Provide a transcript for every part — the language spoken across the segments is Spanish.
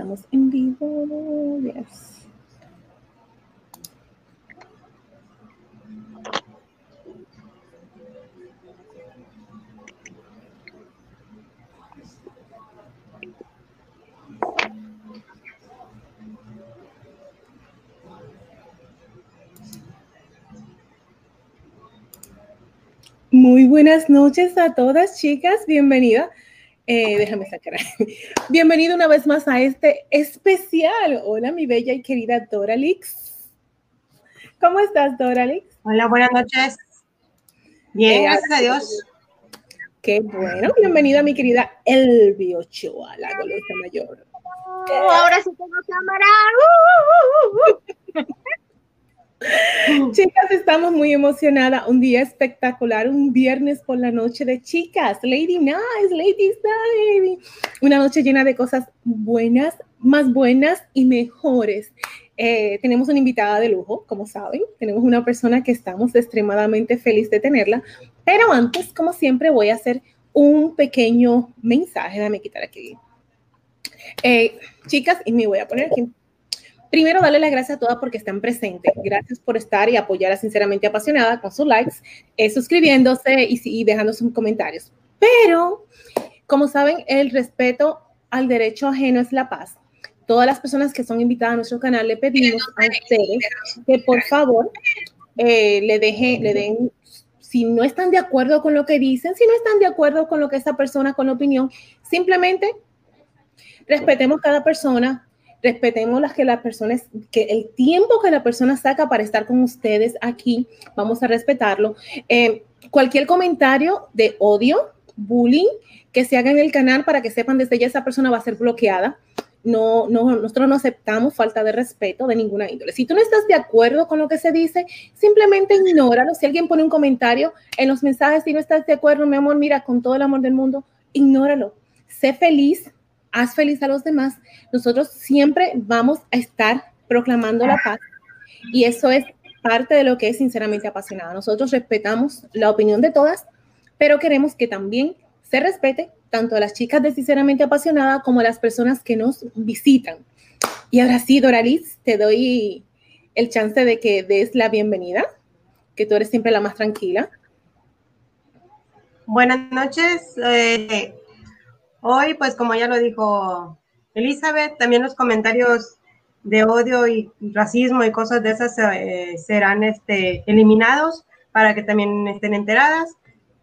estamos en vivo. Yes. Muy buenas noches a todas, chicas. Bienvenida. Eh, déjame sacar. Bienvenido una vez más a este especial. Hola, mi bella y querida Doralix. ¿Cómo estás, Doralix? Hola, buenas noches. Bien, gracias a Dios. Qué bueno. Bienvenida, mi querida Elvi Ochoa, la golosa mayor. Oh, ahora sí tengo cámara. Uh, uh, uh, Chicas, estamos muy emocionadas. Un día espectacular, un viernes por la noche de chicas. Lady Nice, Lady Night. Una noche llena de cosas buenas, más buenas y mejores. Eh, tenemos una invitada de lujo, como saben. Tenemos una persona que estamos extremadamente feliz de tenerla. Pero antes, como siempre, voy a hacer un pequeño mensaje. Déjame quitar aquí. Eh, chicas, y me voy a poner aquí Primero, darle las gracias a todas porque están presentes. Gracias por estar y apoyar a Sinceramente Apasionada con sus likes, eh, suscribiéndose y, y dejando sus comentarios. Pero, como saben, el respeto al derecho ajeno es la paz. Todas las personas que son invitadas a nuestro canal le pedimos a ustedes que por favor eh, le, deje, le den, si no están de acuerdo con lo que dicen, si no están de acuerdo con lo que esa persona, con la opinión, simplemente respetemos cada persona, respetemos las que las personas, que el tiempo que la persona saca para estar con ustedes aquí, vamos a respetarlo. Eh, cualquier comentario de odio, bullying, que se haga en el canal para que sepan desde ya esa persona va a ser bloqueada. No, no, nosotros no aceptamos falta de respeto de ninguna índole. Si tú no estás de acuerdo con lo que se dice, simplemente ignóralo. Si alguien pone un comentario en los mensajes, si no estás de acuerdo, mi amor, mira, con todo el amor del mundo, ignóralo. Sé feliz, haz feliz a los demás, nosotros siempre vamos a estar proclamando la paz y eso es parte de lo que es sinceramente apasionada. Nosotros respetamos la opinión de todas, pero queremos que también se respete tanto a las chicas de sinceramente apasionada como a las personas que nos visitan. Y ahora sí, Doralis, te doy el chance de que des la bienvenida, que tú eres siempre la más tranquila. Buenas noches. Eh, Hoy, pues como ya lo dijo Elizabeth, también los comentarios de odio y racismo y cosas de esas eh, serán este, eliminados para que también estén enteradas.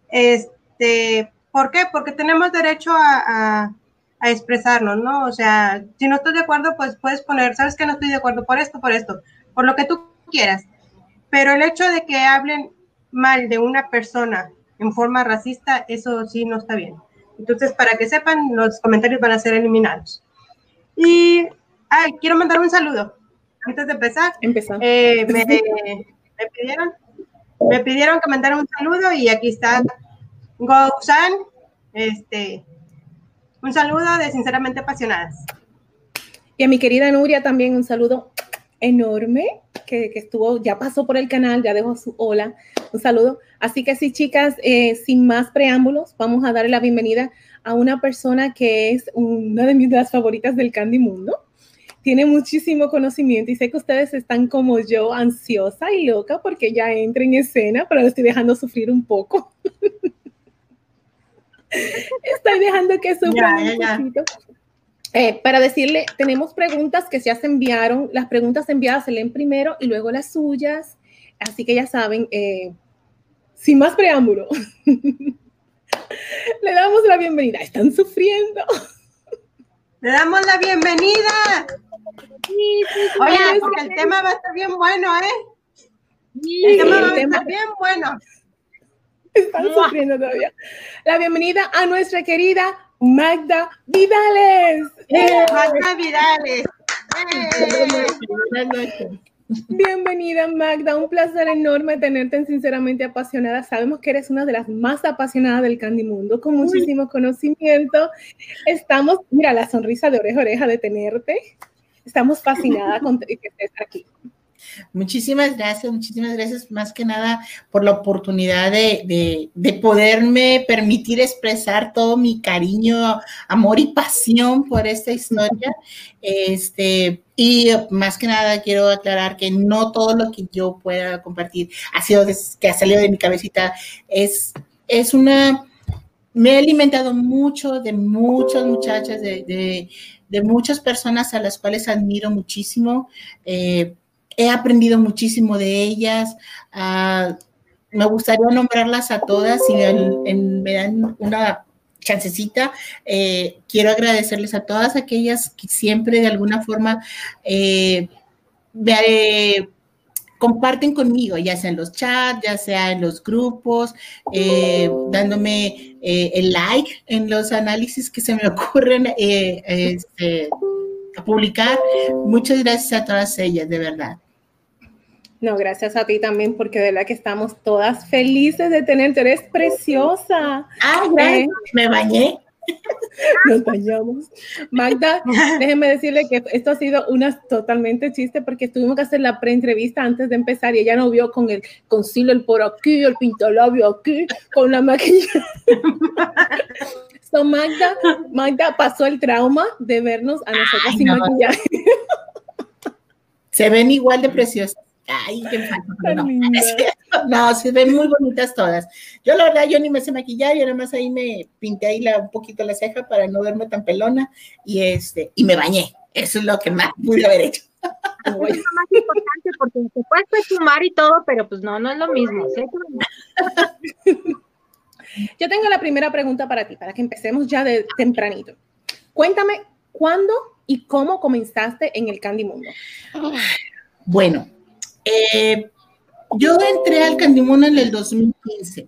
Este, ¿Por qué? Porque tenemos derecho a, a, expresarnos, ¿no? O sea, si no estoy de acuerdo, pues puedes poner, sabes que no estoy de acuerdo por esto, por esto, por lo que tú quieras. Pero el hecho de que hablen mal de una persona en forma racista, eso sí no está bien. Entonces, para que sepan, los comentarios van a ser eliminados. Y, ay, quiero mandar un saludo. Antes de empezar, eh, me, pidieron, me pidieron que mandara un saludo y aquí está Gousan, este, un saludo de Sinceramente Apasionadas. Y a mi querida Nuria también un saludo enorme que, estuvo, ya pasó por el canal, ya dejó su hola, un saludo. Así que sí, chicas, eh, sin más preámbulos, vamos a darle la bienvenida a una persona que es una de mis las favoritas del Candy Mundo. Tiene muchísimo conocimiento y sé que ustedes están como yo, ansiosa y loca porque ya entra en escena, pero lo estoy dejando sufrir un poco. estoy dejando que sufra un poquito. Eh, para decirle, tenemos preguntas que ya se enviaron, las preguntas enviadas se leen primero y luego las suyas, así que ya saben, eh, sin más preámbulo, le damos la bienvenida. Están sufriendo. Le damos la bienvenida. Sí, sí, Oye, porque el tema va a estar bien bueno, ¿eh? el tema va a estar bien bueno. Están sufriendo todavía. La bienvenida a nuestra querida Magda Vidales. ¡Eh! Magda Vidales. Bienvenida Magda, un placer enorme tenerte en Sinceramente Apasionada. Sabemos que eres una de las más apasionadas del Candy Mundo, con muchísimo conocimiento. Estamos, mira, la sonrisa de oreja a oreja de tenerte. Estamos fascinadas con que estés aquí. Muchísimas gracias, muchísimas gracias más que nada por la oportunidad de, poderme permitir expresar todo mi cariño, amor y pasión por esta historia. Este, y más que nada quiero aclarar que no todo lo que yo pueda compartir ha sido que ha salido de mi cabecita. Es, es una, me he alimentado mucho de muchas muchachas, de, muchas personas a las cuales admiro muchísimo. Eh, he aprendido muchísimo de ellas. Ah, me gustaría nombrarlas a todas y me dan una chancecita. Eh, quiero agradecerles a todas aquellas que siempre de alguna forma eh, comparten conmigo, ya sea en los chats, ya sea en los grupos, eh, dándome el like en los análisis que se me ocurren este, publicar. Muchas gracias a todas ellas, de verdad. No, gracias a ti también, porque de verdad que estamos todas felices de tenerte. Eres preciosa. Ah, eh, me bañé. Nos bañamos. Magda, déjenme decirle que esto ha sido una totalmente chiste porque tuvimos que hacer la pre-entrevista antes de empezar y ella no vio con el concealer por aquí, el pintolabio aquí, con la maquillaje. so Magda, Magda pasó el trauma de vernos a nosotros sin maquillaje. Se ven igual de preciosas. Ay, qué no, no, se ven muy bonitas todas. Yo la verdad, yo ni me sé maquillar, y nada más ahí me pinté ahí la, un poquito la ceja para no verme tan pelona y este, y me bañé. Eso es lo que más pude haber hecho. Es lo más importante porque se puede fumar y todo, pero pues no, no es lo mismo. Yo tengo la primera pregunta para ti, para que empecemos ya de tempranito. Cuéntame, ¿cuándo y cómo comenzaste en el Candy Mundo? Bueno, eh, yo entré al Candimundo en el 2015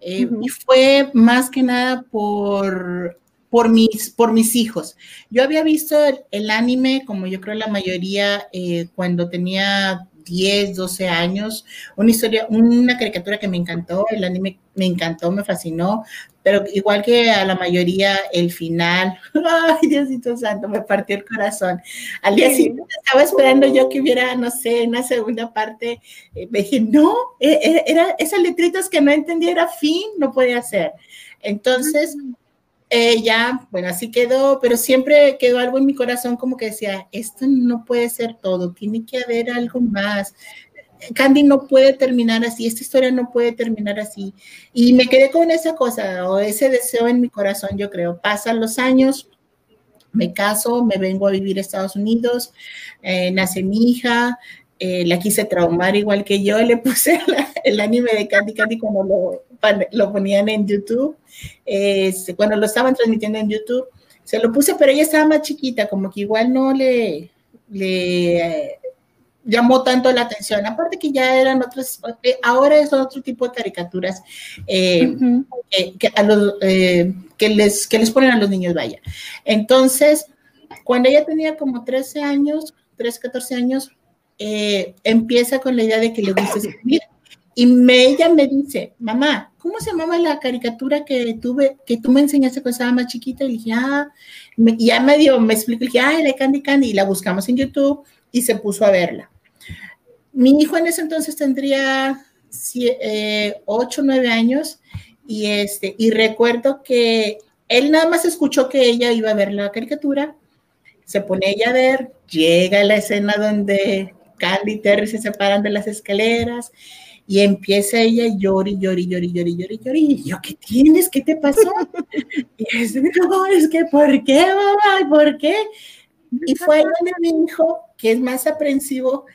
eh, y fue más que nada por, por, mis, por mis hijos. Yo había visto el, anime, como yo creo la mayoría, eh, cuando tenía 10, 12 años, una historia, una caricatura que me encantó, el anime me encantó, me fascinó, pero igual que a la mayoría, el final, ay Diosito Santo, me partió el corazón. Al día siguiente estaba esperando yo que hubiera, no sé, una segunda parte, eh, me dije, no, e, e, era esas letritas que no entendía, era fin, no podía ser. Entonces, eh, ya, bueno, así quedó, pero siempre quedó algo en mi corazón como que decía, esto no puede ser todo, tiene que haber algo más. Candy no puede terminar así, esta historia no puede terminar así. Y me quedé con esa cosa o ese deseo en mi corazón, yo creo. Pasan los años, me caso, me vengo a vivir a Estados Unidos, eh, nace mi hija, eh, la quise traumar igual que yo, le puse el anime de Candy Candy cuando lo, lo ponían en YouTube, este, cuando lo estaban transmitiendo en YouTube, se lo puse, pero ella estaba más chiquita, como que igual no le, le llamó tanto la atención. Aparte que ya eran otras, eh, ahora es otro tipo de caricaturas eh, que, a los, eh, que, les, que les ponen a los niños, vaya. Entonces, cuando ella tenía como 13 años, 13, 14 años, empieza con la idea de que le gusta escribir. Y me, ella me dice, mamá, ¿cómo se llamaba la caricatura que tuve, que tú me enseñaste cuando estaba más chiquita? Y dije, ah, ya me dio, me explicó, y dije, ah, la Candy Candy, y la buscamos en YouTube y se puso a verla. Mi hijo en ese entonces tendría eh, 8 o 9 años y, este, y recuerdo que él nada más escuchó que ella iba a ver la caricatura, se pone ella a ver, llega a la escena donde Candy y Terry se separan de las escaleras y empieza ella llori, llori, llori, llori, llori, llori. Y yo, ¿qué tienes? ¿Qué te pasó? y es, no, es que, ¿por qué, mamá? ¿Por qué? Y fue ahí donde mi hijo, que es más aprensivo,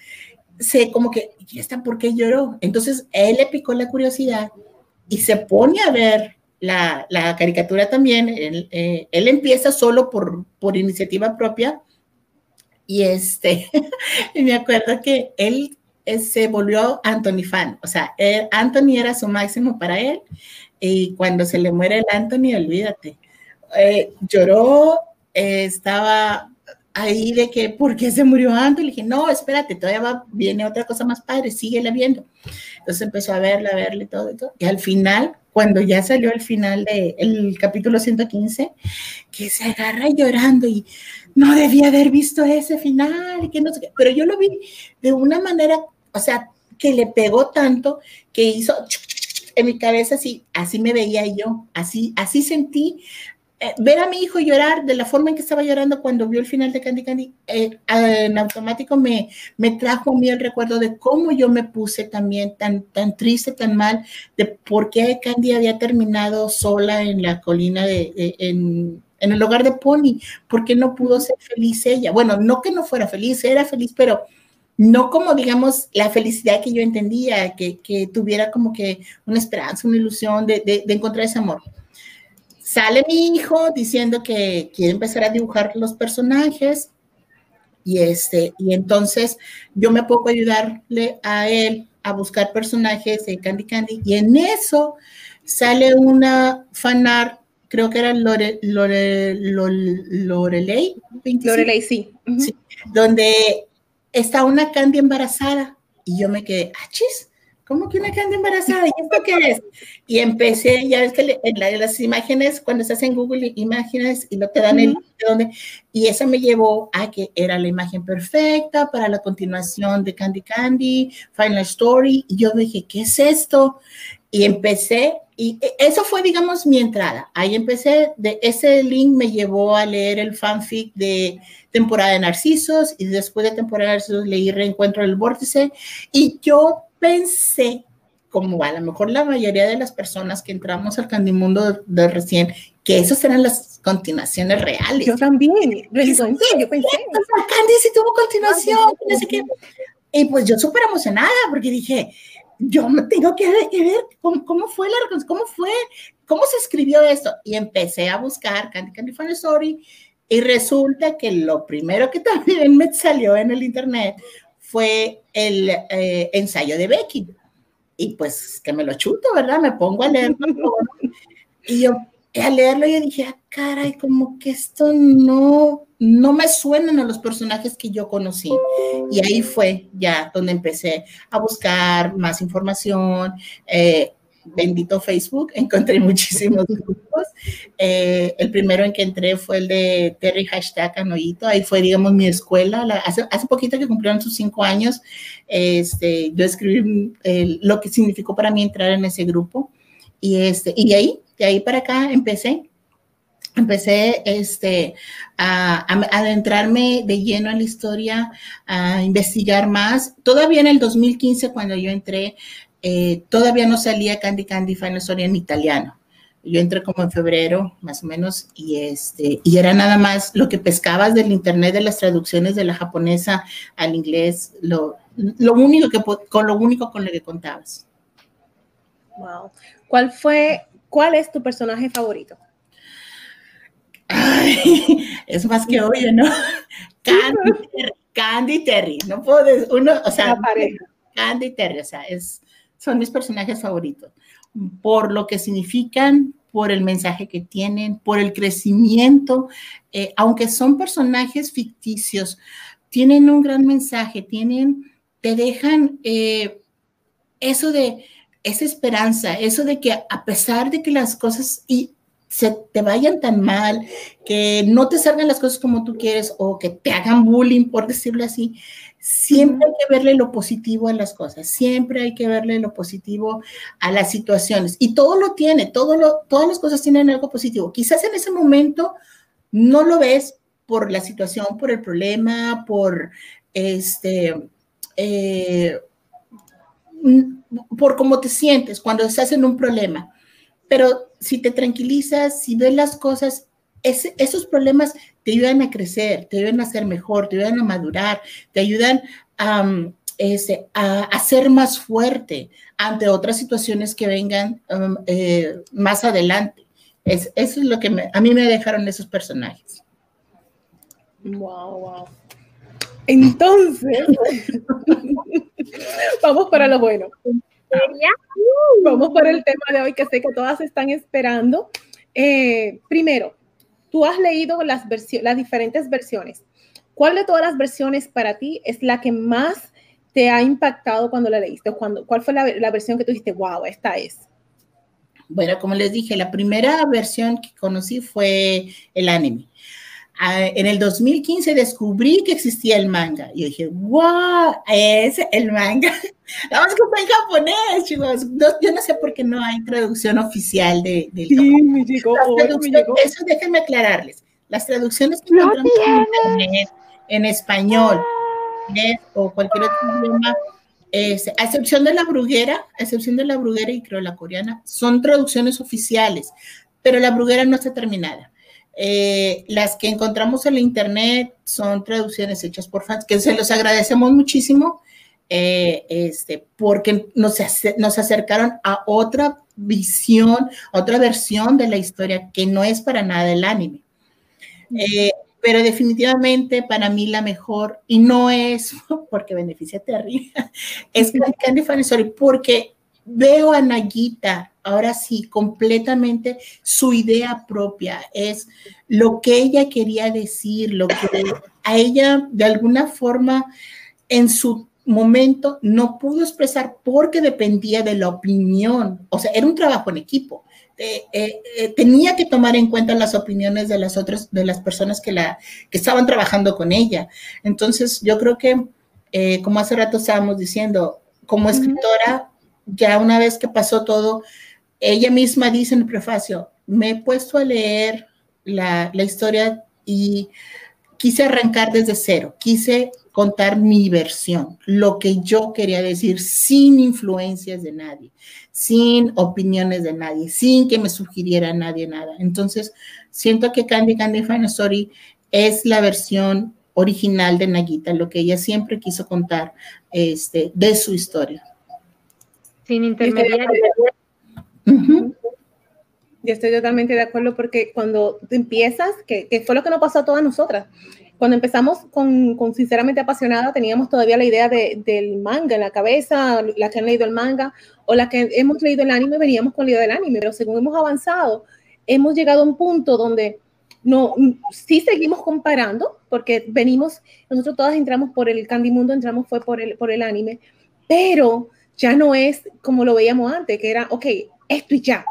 se como que, ¿y esta por qué lloró? Entonces él le picó la curiosidad y se pone a ver la, la caricatura también. Él, eh, él, empieza solo por, por iniciativa propia. Y este, y me acuerdo que él eh, se volvió Anthony fan, o sea, Anthony era su máximo para él. Y cuando se le muere el Anthony, olvídate, eh, lloró, estaba ahí de que, ¿por qué se murió antes? Le dije, no, espérate, todavía va, viene otra cosa más padre, síguela viendo. Entonces empezó a verla, a verla y todo, y todo. Y al final, cuando ya salió el final del capítulo 115, que se agarra llorando y no debía haber visto ese final, que no sé pero yo lo vi de una manera, o sea, que le pegó tanto que hizo en mi cabeza así, así me veía yo, así, así sentí eh, ver a mi hijo llorar de la forma en que estaba llorando cuando vio el final de Candy Candy, eh, en automático me, me trajo a mí el recuerdo de cómo yo me puse también tan, tan triste, tan mal, de por qué Candy había terminado sola en la colina de, en, en el hogar de Pony, por qué no pudo ser feliz ella. Bueno, no que no fuera feliz, era feliz, pero no como, digamos, la felicidad que yo entendía, que, que tuviera como que una esperanza, una ilusión de, de, de encontrar ese amor sale mi hijo diciendo que quiere empezar a dibujar los personajes y este y entonces yo me pongo a ayudarle a él a buscar personajes de Candy Candy y en eso sale una fanart creo que era Lore, Lore, Lorelei Lorelei sí. sí donde está una Candy embarazada y yo me quedé ah chis ¿cómo que una Candy embarazada? ¿Y esto qué es? Y empecé, ya ves que en, las imágenes, cuando estás en Google Imágenes y lo te dan el de dónde, y eso me llevó a que era la imagen perfecta para la continuación de Candy Candy, Final Story, y yo dije, ¿qué es esto? Y empecé, y e, eso fue, digamos, mi entrada. Ahí empecé, de ese link me llevó a leer el fanfic de temporada de Narcisos, y después de temporada de Narcisos leí Reencuentro del Vórtice, y yo pensé, como a lo mejor la mayoría de las personas que entramos al Candimundo de, recién, que esas eran las continuaciones reales. Yo también, yo pensé. Candy sí tuvo continuación, no sé qué. Y pues yo súper emocionada porque dije, yo me tengo que, ver cómo, cómo, fue la cómo fue, cómo se escribió esto. Y empecé a buscar Candy Candy Funny Story y resulta que lo primero que también me salió en el internet fue el eh, ensayo de Becky. Y pues que me lo chuto, ¿verdad? Me pongo a leerlo. y yo a leerlo y dije, ah, caray, como que esto no, no me suenan a los personajes que yo conocí. Y ahí fue ya donde empecé a buscar más información. Eh, bendito Facebook, encontré muchísimos grupos. Eh, el primero en que entré fue el de Terry Hashtag ahí fue, digamos, mi escuela. hace, hace poquito que cumplieron sus cinco años, este, yo escribí lo que significó para mí entrar en ese grupo. Y, este, y de ahí, de ahí para acá empecé empecé este, a, adentrarme de lleno en la historia, a investigar más. Todavía en el 2015, cuando yo entré, eh, todavía no salía Candy Candy Final Story en italiano. Yo entré como en febrero, más o menos, y, este, y era nada más lo que pescabas del internet de las traducciones de la japonesa al inglés, lo, lo único que, con lo único con lo que contabas. Wow. ¿Cuál fue, cuál es tu personaje favorito? es más que obvio, ¿no? Candy Terry, Candy Terry, no puedo decir, uno, o sea, Candy Terry, o sea, es, son mis personajes favoritos, por lo que significan, por el mensaje que tienen, por el crecimiento, eh, aunque son personajes ficticios, tienen un gran mensaje, tienen, te dejan eh, eso de esa esperanza, eso de que a pesar de que las cosas y se te vayan tan mal, que no te salgan las cosas como tú quieres o que te hagan bullying, por decirlo así, Siempre hay que verle lo positivo a las cosas, siempre hay que verle lo positivo a las situaciones. Y todo lo tiene, todo lo, todas las cosas tienen algo positivo. Quizás en ese momento no lo ves por la situación, por el problema, por este, eh, por cómo te sientes cuando estás en un problema. Pero si te tranquilizas, si ves las cosas esos problemas te ayudan a crecer, te ayudan a ser mejor, te ayudan a madurar, te ayudan a, ese, a, ser más fuerte ante otras situaciones que vengan um, eh, más adelante. Es, eso es lo que a mí me dejaron esos personajes. Wow, wow. Entonces, vamos para lo bueno. Vamos para el tema de hoy que sé que todas están esperando. Eh, primero, Tú has leído las, las diferentes versiones. ¿Cuál de todas las versiones para ti es la que más te ha impactado cuando la leíste? Cuando, ¿Cuál fue la, versión que tú dijiste, wow, esta es? Bueno, como les dije, la primera versión que conocí fue el anime. En el 2015 descubrí que existía el manga. Y dije, wow, es el manga. Vamos que está en japonés, chicos. yo no sé por qué no hay traducción oficial de, del sí, me llegó, me llegó. Eso déjenme aclararles. Las traducciones que encontramos en internet, en español, o cualquier otro idioma, a excepción de la bruguera, a excepción de la bruguera y creo la coreana, son traducciones oficiales, pero la bruguera no está terminada. Eh, las que encontramos en la internet son traducciones hechas por fans, que se los agradecemos muchísimo, eh, este, porque nos, nos acercaron a otra visión, otra versión de la historia que no es para nada el anime. Eh, pero definitivamente para mí la mejor, y no es porque beneficia a Terry, es Candy Funny Story, porque veo a Nagita ahora sí completamente su idea propia, es lo que ella quería decir, lo que a ella de alguna forma en su momento no pudo expresar porque dependía de la opinión, o sea, era un trabajo en equipo. Eh, eh, tenía que tomar en cuenta las opiniones de las otras, de las personas que, la, que estaban trabajando con ella. Entonces, yo creo que, eh, como hace rato estábamos diciendo, como escritora, ya una vez que pasó todo, ella misma dice en el prefacio, me he puesto a leer la, la historia y quise arrancar desde cero, quise contar mi versión, lo que yo quería decir sin influencias de nadie, sin opiniones de nadie, sin que me sugiriera nadie nada. Entonces, siento que Candy Candy Story es la versión original de Nagita, lo que ella siempre quiso contar este, de su historia. Sin intermediarios. Yo estoy totalmente de acuerdo porque cuando empiezas, que, que, fue lo que nos pasó a todas nosotras, cuando empezamos con, con Sinceramente Apasionada, teníamos todavía la idea de, del manga en la cabeza, la que han leído el manga o la que hemos leído el anime, veníamos con la idea del anime, pero según hemos avanzado, hemos llegado a un punto donde no, sí seguimos comparando, porque venimos, nosotros todas entramos por el Candy Mundo, entramos fue por el, por el anime, pero ya no es como lo veíamos antes, que era, ok, esto y ya.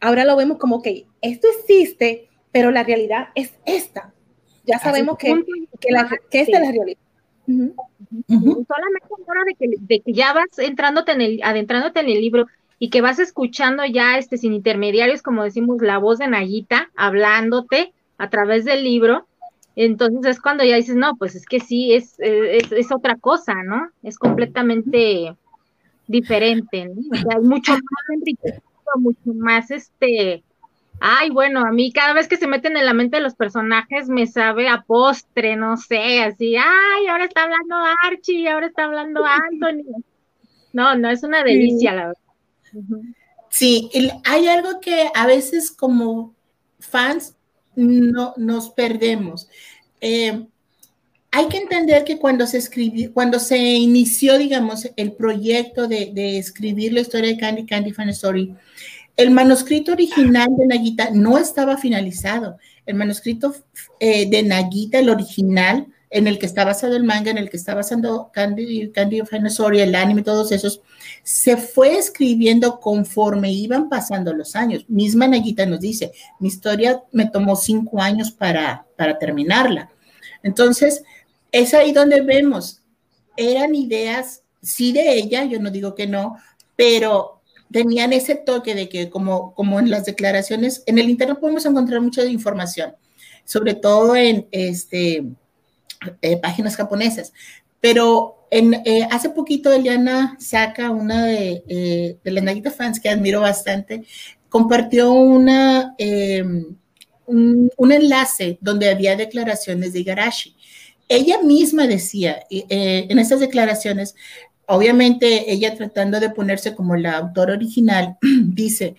Ahora lo vemos como, ok, esto existe, pero la realidad es esta ya sabemos que, que, la, que esta es la realidad. Solamente ahora de que, de que ya vas entrándote en el, adentrándote en el libro y que vas escuchando ya este sin intermediarios, como decimos, la voz de Nayita hablándote a través del libro, entonces es cuando ya dices, no, pues es que sí, es, es, es otra cosa, ¿no? Es completamente diferente, ¿no? O sea, hay mucho más enriquecido, mucho más este Ay, bueno, a mí cada vez que se meten en la mente de los personajes me sabe a postre, no sé, así, ay, ahora está hablando Archie, ahora está hablando Anthony. No, no, es una delicia, la verdad. Sí, hay algo que a veces como fans no nos perdemos. Eh, hay que entender que cuando se escribió, cuando se inició, digamos, el proyecto de, escribir la historia de Candy Candy Fan Story, el manuscrito original de Nagita no estaba finalizado. El manuscrito eh, de Nagita, el original, en el que está basado el manga, en el que está basado Candy, Candy of el anime, todos esos, se fue escribiendo conforme iban pasando los años. Misma Nagita nos dice, mi historia me tomó cinco años para, para terminarla. Entonces, es ahí donde vemos, eran ideas, sí de ella, yo no digo que no, pero tenían ese toque de que como, como en las declaraciones, en el Internet podemos encontrar mucha información, sobre todo en este, eh, páginas japonesas, pero eh, hace poquito Eliana saca una de, eh, de las Nagita fans que admiro bastante, compartió una, un, un, enlace donde había declaraciones de Igarashi. Ella misma decía en esas declaraciones, obviamente ella tratando de ponerse como la autora original, dice,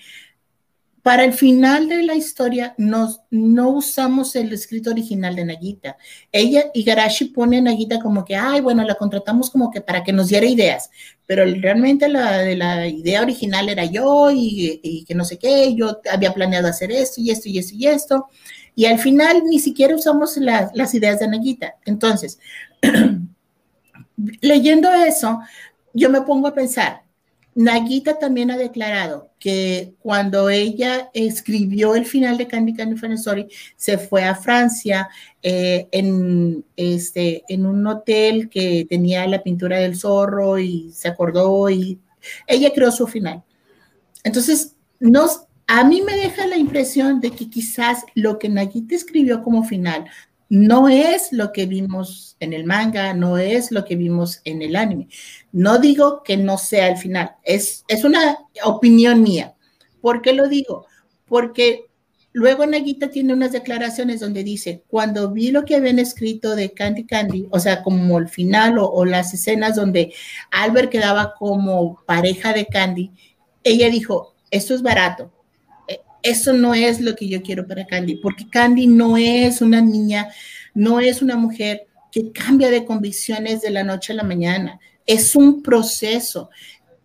para el final de la historia nos, no usamos el escrito original de Nagita. Ella, Igarashi pone a Nagita como que, ay, bueno, la contratamos como que para que nos diera ideas, pero realmente la, la idea original era yo y, y, que no sé qué, yo había planeado hacer esto y esto y esto y esto, y al final ni siquiera usamos la, las ideas de Nagita. Entonces, leyendo eso, yo me pongo a pensar, Naguita también ha declarado que cuando ella escribió el final de Candy Candy Funny Story, se fue a Francia eh, en, este, en un hotel que tenía la pintura del zorro y se acordó y ella creó su final. Entonces, nos, a mí me deja la impresión de que quizás lo que Naguita escribió como final no es lo que vimos en el manga, no es lo que vimos en el anime. No digo que no sea el final, es, es una opinión mía. ¿Por qué lo digo? Porque luego Nagita tiene unas declaraciones donde dice, cuando vi lo que habían escrito de Candy Candy, o sea, como el final o, o las escenas donde Albert quedaba como pareja de Candy, ella dijo, esto es barato, eso no es lo que yo quiero para Candy, porque Candy no es una niña, no es una mujer que cambia de convicciones de la noche a la mañana. Es un proceso.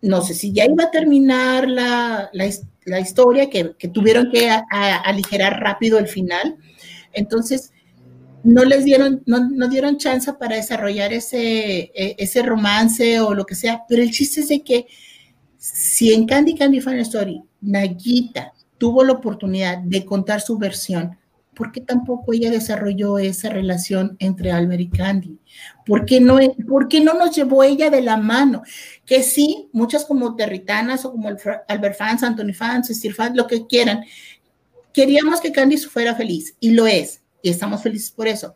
No sé si ya iba a terminar la, historia, que, tuvieron que aligerar rápido el final. Entonces, no les dieron, no, dieron chance para desarrollar ese, e, ese romance o lo que sea, pero el chiste es de que si en Candy Candy Final Story, Nagita tuvo la oportunidad de contar su versión, ¿por qué tampoco ella desarrolló esa relación entre Albert y Candy? ¿Por qué no, por no nos llevó ella de la mano? Que sí, muchas como territanas o como Albert fans, Anthony fans, Steve fans, lo que quieran, queríamos que Candy fuera feliz y lo es, y estamos felices por eso.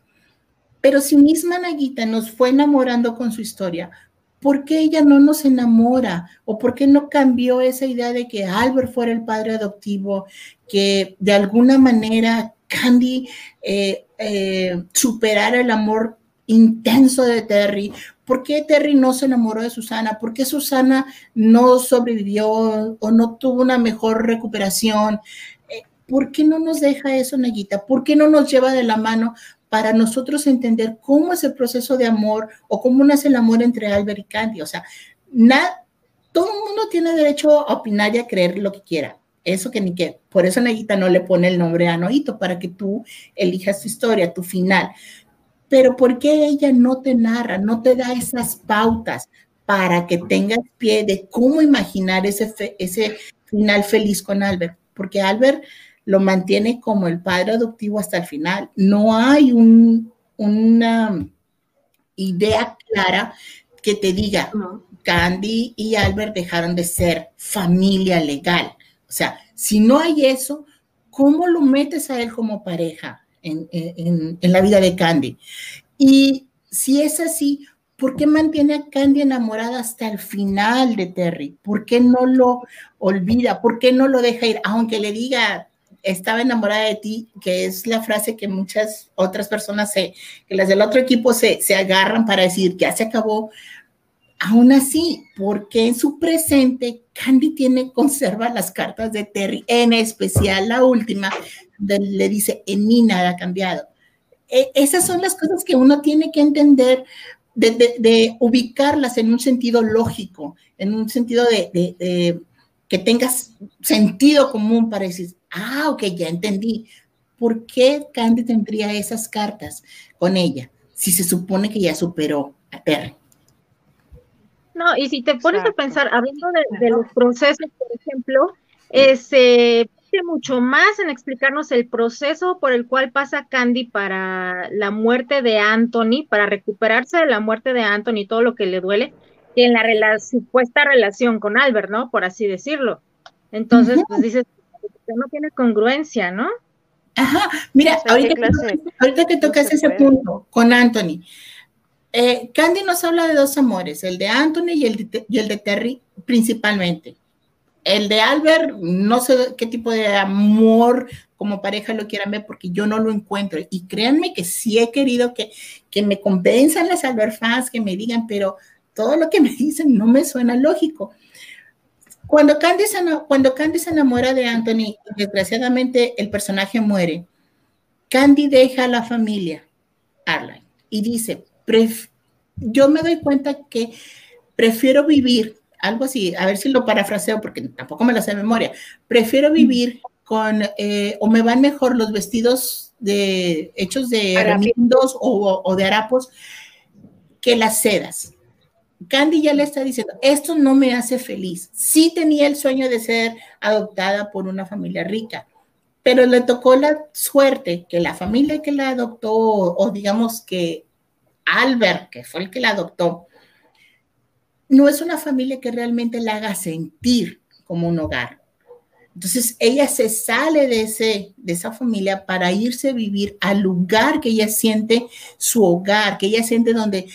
Pero si misma Naguita nos fue enamorando con su historia, ¿por qué ella no nos enamora? ¿O por qué no cambió esa idea de que Albert fuera el padre adoptivo, que de alguna manera Candy eh, eh, superara el amor intenso de Terry? ¿Por qué Terry no se enamoró de Susana? ¿Por qué Susana no sobrevivió o no tuvo una mejor recuperación? Eh, ¿Por qué no nos deja eso, Neguita? ¿Por qué no nos lleva de la mano para nosotros entender cómo es el proceso de amor o cómo nace el amor entre Albert y Candy. O sea, todo el mundo tiene derecho a opinar y a creer lo que quiera. Eso que ni que, por eso Neguita no le pone el nombre a Noito, para que tú elijas tu historia, tu final. Pero ¿por qué ella no te narra, no te da esas pautas para que tengas pie de cómo imaginar ese, ese final feliz con Albert? Porque Albert lo mantiene como el padre adoptivo hasta el final. No hay una idea clara que te diga, Candy y Albert dejaron de ser familia legal. O sea, si no hay eso, ¿cómo lo metes a él como pareja en, en la vida de Candy? Y si es así, ¿por qué mantiene a Candy enamorada hasta el final de Terry? ¿Por qué no lo olvida? ¿Por qué no lo deja ir? Aunque le diga, estaba enamorada de ti, que es la frase que muchas otras personas se, que las del otro equipo se, se agarran para decir ya se acabó. Aún así, porque en su presente Candy tiene, conserva las cartas de Terry, en especial la última, donde le dice, en mí nada ha cambiado. E, esas son las cosas que uno tiene que entender de, ubicarlas en un sentido lógico, en un sentido de, que tengas sentido común para decir, Ah, ok, ya entendí. ¿Por qué Candy tendría esas cartas con ella si se supone que ya superó a Terry? No, y si te pones a pensar, hablando de, los procesos, por ejemplo, se pide mucho más en explicarnos el proceso por el cual pasa Candy para la muerte de Anthony, para recuperarse de la muerte de Anthony, todo lo que le duele, que en la, supuesta relación con Albert, ¿no? Por así decirlo. Entonces, pues dices, no tiene congruencia, ¿no? Ajá, mira, ahorita, que, tocas ese punto con Anthony. Eh, Candy nos habla de dos amores, el de Anthony y el de, y el de Terry principalmente. El de Albert, no sé qué tipo de amor como pareja lo quieran ver porque yo no lo encuentro. Y créanme que sí he querido que, que me convenzan las Albert fans, que me digan, pero todo lo que me dicen no me suena lógico. Cuando Candy, se, cuando Candy se enamora de Anthony, desgraciadamente el personaje muere, Candy deja a la familia, Arline, y dice, yo me doy cuenta que prefiero vivir, algo así, a ver si lo parafraseo porque tampoco me lo sé de memoria, prefiero vivir con, eh, o me van mejor los vestidos de, hechos de remiendos o, o de harapos que las sedas Candy ya le está diciendo, esto no me hace feliz. Sí tenía el sueño de ser adoptada por una familia rica, pero le tocó la suerte que la familia que la adoptó, o digamos que Albert, que fue el que la adoptó, no es una familia que realmente la haga sentir como un hogar. Entonces ella se sale de, ese, de esa familia para irse a vivir al lugar que ella siente su hogar, que ella siente donde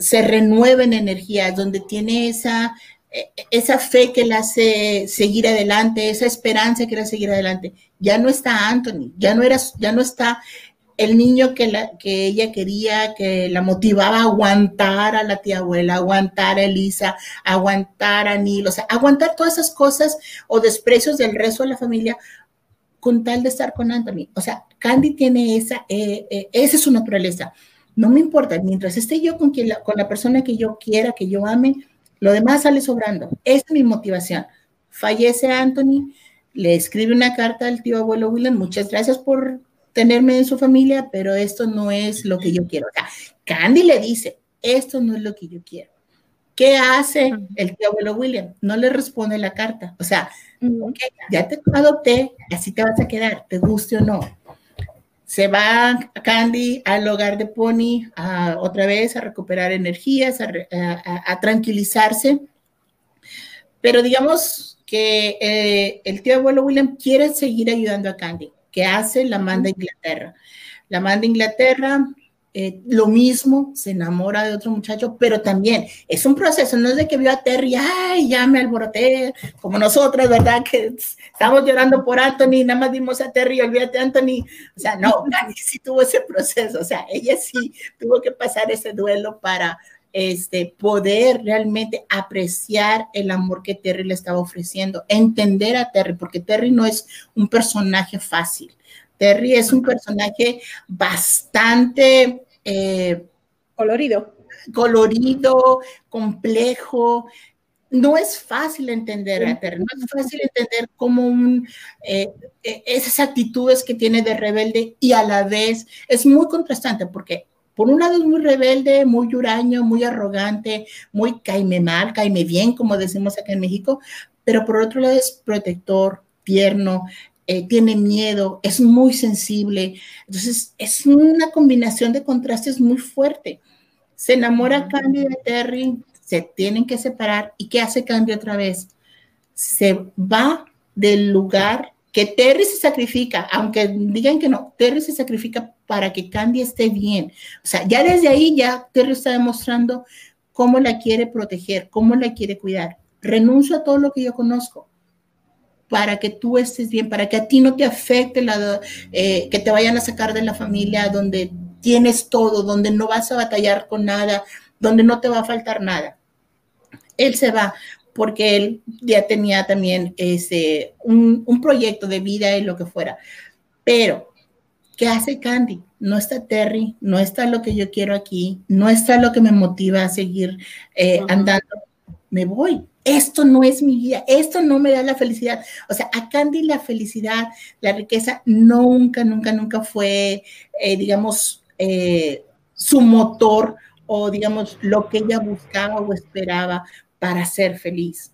se renueven energías, donde tiene esa, e, esa fe que la hace seguir adelante, esa esperanza que la hace seguir adelante. Ya no está Anthony, ya no, era, ya no está el niño que, la, que ella quería, que la motivaba a aguantar a la tía abuela, aguantar a Elisa, aguantar a Neil, o sea, aguantar todas esas cosas o desprecios del resto de la familia con tal de estar con Anthony. O sea, Candy tiene esa, eh, eh, esa es su naturaleza. No me importa, mientras esté yo con, quien la, con la persona que yo quiera, que yo ame, lo demás sale sobrando. Esa es mi motivación. Fallece Anthony, le escribe una carta al tío abuelo William, muchas gracias por tenerme en su familia, pero esto no es lo que yo quiero. O sea, Candy le dice, esto no es lo que yo quiero. ¿Qué hace el tío abuelo William? No le responde la carta. O sea, ya te adopté, así te vas a quedar, te guste o no. Se va Candy al hogar de Pony otra vez a recuperar energías, a, tranquilizarse. Pero digamos que eh, el tío abuelo William quiere seguir ayudando a Candy que hace, la manda a Inglaterra. La manda a Inglaterra, eh, lo mismo, se enamora de otro muchacho, pero también es un proceso, no es de que vio a Terry, ay, ya me alboroté, como nosotras, ¿verdad? Que estamos llorando por Anthony, nada más dimos a Terry, olvídate Anthony. O sea, no, Dani sí tuvo ese proceso, o sea, ella sí tuvo que pasar ese duelo para este, poder realmente apreciar el amor que Terry le estaba ofreciendo, entender a Terry, porque Terry no es un personaje fácil. Terry es un personaje bastante eh, colorido. Colorido, complejo. No es fácil entender a Terry, no es fácil entender cómo un, eh, e, esas actitudes que tiene de rebelde y a la vez es muy contrastante porque por un lado es muy rebelde, muy huraño, muy arrogante, muy caime mal, caime bien, como decimos acá en México, pero por otro lado es protector, tierno, eh, tiene miedo, es muy sensible. Entonces es una combinación de contrastes muy fuerte. Se enamora Candy de Terry, se tienen que separar. ¿Y qué hace Candy otra vez? Se va del lugar que Terry se sacrifica, aunque digan que no, Terry se sacrifica para que Candy esté bien. O sea, ya desde ahí ya Terry está demostrando cómo la quiere proteger, cómo la quiere cuidar. Renuncio a todo lo que yo conozco para que tú estés bien, para que a ti no te afecte la, eh, que te vayan a sacar de la familia donde tienes todo, donde no vas a batallar con nada, donde no te va a faltar nada. Él se va porque él ya tenía también ese, un, proyecto de vida y lo que fuera. Pero, ¿qué hace Candy? No está Terry, no está lo que yo quiero aquí, no está lo que me motiva a seguir eh, andando. Me voy. Esto no es mi vida, esto no me da la felicidad. O sea, a Candy la felicidad, la riqueza, nunca, nunca, nunca fue, eh, digamos, eh, su motor o, digamos, lo que ella buscaba o esperaba para ser feliz.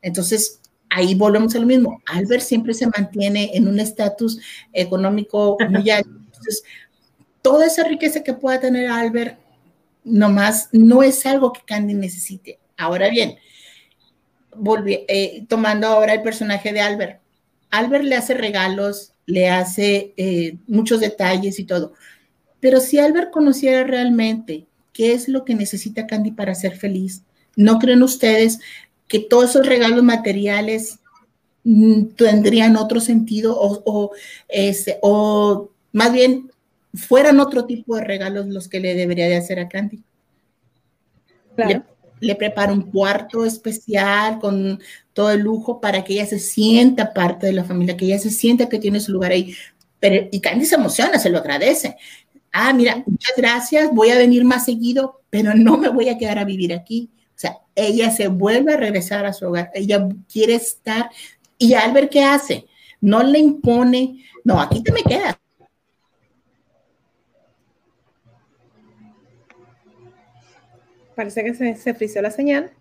Entonces, ahí volvemos a lo mismo. Albert siempre se mantiene en un estatus económico muy alto. Entonces, toda esa riqueza que pueda tener Albert, nomás no es algo que Candy necesite. Ahora bien, eh, tomando ahora el personaje de Albert. Albert le hace regalos, le hace eh, muchos detalles y todo. Pero si Albert conociera realmente qué es lo que necesita Candy para ser feliz, ¿No creen ustedes que todos esos regalos materiales mm, tendrían otro sentido o, este, o más bien fueran otro tipo de regalos los que le debería de hacer a Candy? Claro. Le, prepara un cuarto especial con todo el lujo para que ella se sienta parte de la familia, que ella se sienta que tiene su lugar ahí. Pero, y Candy se emociona, se lo agradece. Ah, mira, muchas gracias, voy a venir más seguido, pero no me voy a quedar a vivir aquí. O sea, ella se vuelve a regresar a su hogar, ella quiere estar y al ver qué hace, no le impone, no, aquí te me quedas. Parece que se, se frició la señal.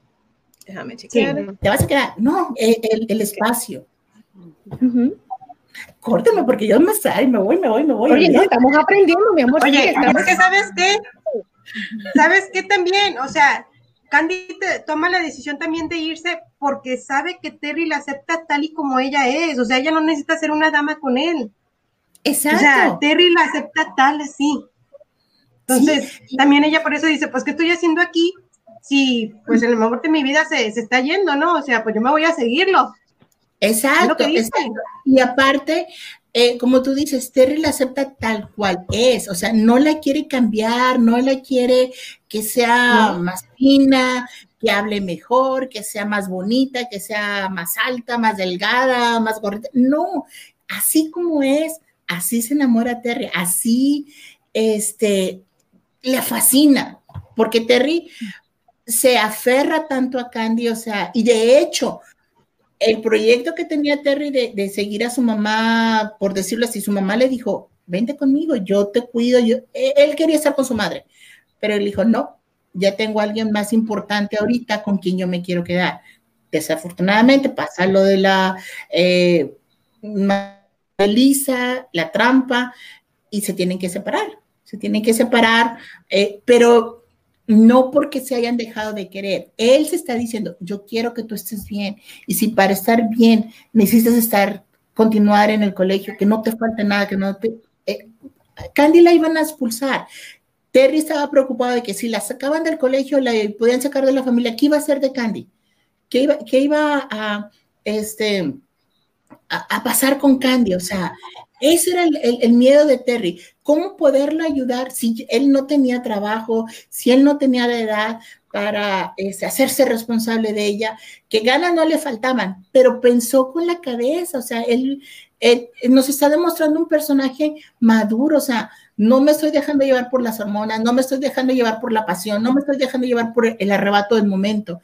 Déjame chequear. te vas a quedar. No, el, el, espacio. Córteme porque yo me salgo, me voy, me voy, me voy. Oye, estamos aprendiendo, mi amor. Oye, es que sabes qué, sabes qué también, o sea, Candy toma la decisión también de irse porque sabe que Terry la acepta tal y como ella es, o sea, ella no necesita ser una dama con él. Exacto. O sea, Terry la acepta tal así. Entonces, también ella por eso dice, pues, ¿qué estoy haciendo aquí? Si, pues, el amor de mi vida se, se está yendo, ¿no? O sea, pues yo me voy a seguirlo. Exacto, exacto. Y aparte, eh, como tú dices, Terry la acepta tal cual es, o sea, no la quiere cambiar, no la quiere que sea más fina, que hable mejor, que sea más bonita, que sea más alta, más delgada, más gordita. No, así como es, así se enamora Terry, así este, le fascina, porque Terry se aferra tanto a Candy, o sea, y de hecho, el proyecto que tenía Terry de, seguir a su mamá, por decirlo así, su mamá le dijo, vente conmigo, yo te cuido, e, él quería estar con su madre, pero él dijo, no, ya tengo a alguien más importante ahorita con quien yo me quiero quedar. Desafortunadamente pasa lo de la eh, la trampa, y se tienen que separar, se tienen que separar, eh, pero no porque se hayan dejado de querer. Él se está diciendo, yo quiero que tú estés bien. Y si para estar bien necesitas estar, continuar en el colegio, que no te falte nada, que no te... Eh, Candy la iban a expulsar. Terry estaba preocupado de que si la sacaban del colegio, la podían sacar de la familia, ¿qué iba a hacer de Candy? ¿Qué iba, qué iba a, este, a, pasar con Candy? O sea, ese era el, miedo de Terry. ¿Cómo poderlo ayudar si él no tenía trabajo, si él no tenía la edad para este, hacerse responsable de ella? Que ganas no le faltaban, pero pensó con la cabeza. O sea, él, nos está demostrando un personaje maduro. O sea, no me estoy dejando llevar por las hormonas, no me estoy dejando llevar por la pasión, no me estoy dejando llevar por el arrebato del momento.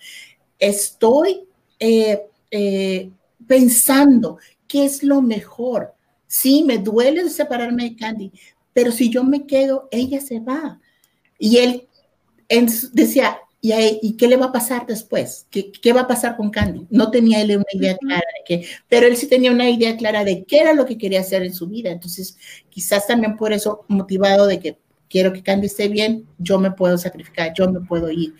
Estoy eh, eh, pensando qué es lo mejor Sí, me duele separarme de Candy, pero si yo me quedo, ella se va. Y él, decía, ¿y, qué le va a pasar después? ¿Qué, va a pasar con Candy? No tenía él una idea clara de qué, pero él sí tenía una idea clara de qué era lo que quería hacer en su vida. Entonces, quizás también por eso, motivado de que quiero que Candy esté bien, yo me puedo sacrificar, yo me puedo ir.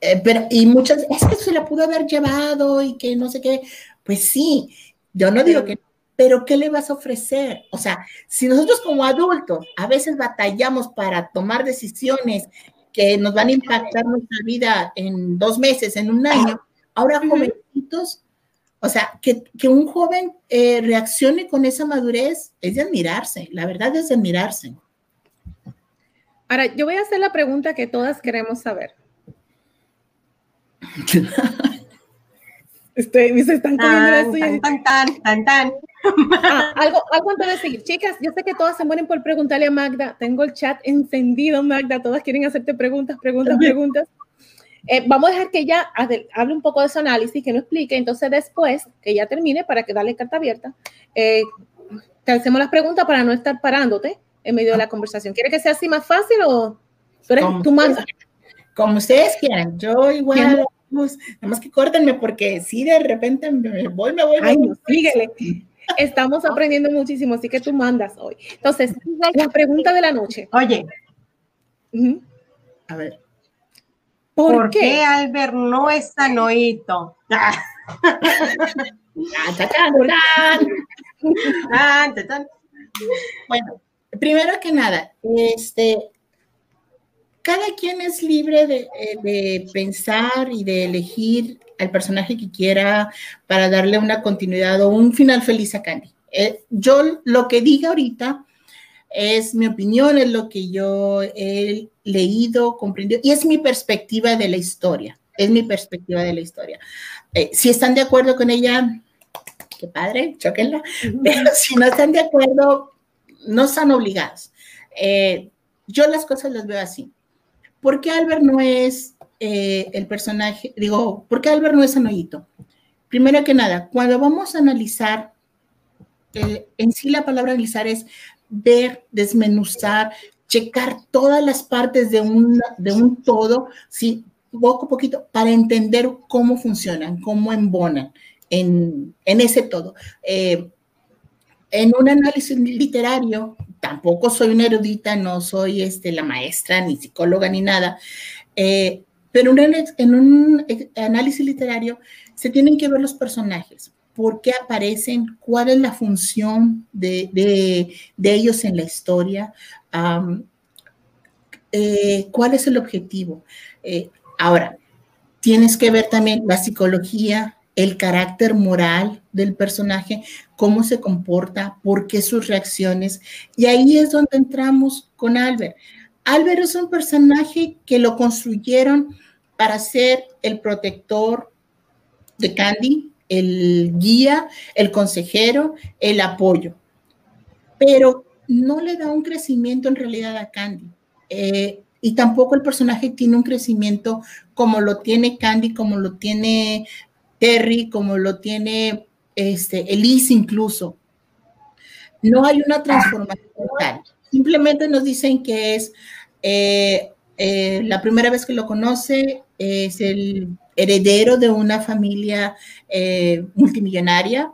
Eh, pero, y muchas, es que se la pudo haber llevado y que no sé qué. Pues sí, yo no digo que pero ¿qué le vas a ofrecer? O sea, si nosotros como adultos a veces batallamos para tomar decisiones que nos van a impactar nuestra vida en dos meses, en un año, ahora jovencitos, o sea, que, un joven eh, reaccione con esa madurez es de admirarse, la verdad es de admirarse. Ahora, yo voy a hacer la pregunta que todas queremos saber. Estoy, se están comiendo tan, tan, tan, tan, tan. Ah, algo, algo antes de seguir. Chicas, yo sé que todas se mueren por preguntarle a Magda. Tengo el chat encendido, Magda. Todas quieren hacerte preguntas, preguntas, preguntas. Eh, vamos a dejar que ella hable un poco de su análisis, que nos explique. Entonces, después que ella termine, para que darle carta abierta, eh, te hacemos las preguntas para no estar parándote en medio de la conversación. ¿Quiere que sea así más fácil o tú eres tu manda? Como ustedes quieran. Yo igual nada más que córtenme porque si de repente me voy, me voy. Ay, no, síguele. Estamos aprendiendo muchísimo, así que tú mandas hoy. Entonces, la pregunta de la noche. Oye. A ver. ¿Por, qué? Albert no es sanoito? bueno, primero que nada, este, cada quien es libre eh, de, pensar y de elegir al personaje que quiera para darle una continuidad o un final feliz a Candy. Eh, yo lo que diga ahorita es mi opinión, es lo que yo he leído, comprendido y es mi perspectiva de la historia. Es mi perspectiva de la historia. Eh, si están de acuerdo con ella, qué padre, choquenla. Pero si no están de acuerdo, no están obligados. yo las cosas las veo así. ¿Por qué Albert no es eh, el personaje? Digo, ¿por qué Albert no es Anoyito? Primero que nada, cuando vamos a analizar, eh, en sí la palabra analizar es ver, desmenuzar checar todas las partes de un, de un todo, sí, poco a poquito, para entender cómo funcionan, cómo embonan en, en ese todo. Eh, en un análisis literario, tampoco soy una erudita, no soy este, la maestra, ni psicóloga, ni nada, eh, pero en un análisis literario se tienen que ver los personajes, por qué aparecen, cuál es la función de, ellos en la historia, eh, cuál es el objetivo. Eh, ahora, tienes que ver también la psicología, el carácter moral del personaje, cómo se comporta, por qué sus reacciones. Y ahí es donde entramos con Albert. Albert es un personaje que lo construyeron para ser el protector de Candy, el guía, el consejero, el apoyo. Pero no le da un crecimiento en realidad a Candy. Eh, y tampoco el personaje tiene un crecimiento como lo tiene Candy, como lo tiene Terry, como lo tiene este, Elise incluso. No hay una transformación tal. Simplemente nos dicen que es eh, eh, la primera vez que lo conoce, es el heredero de una familia eh, multimillonaria,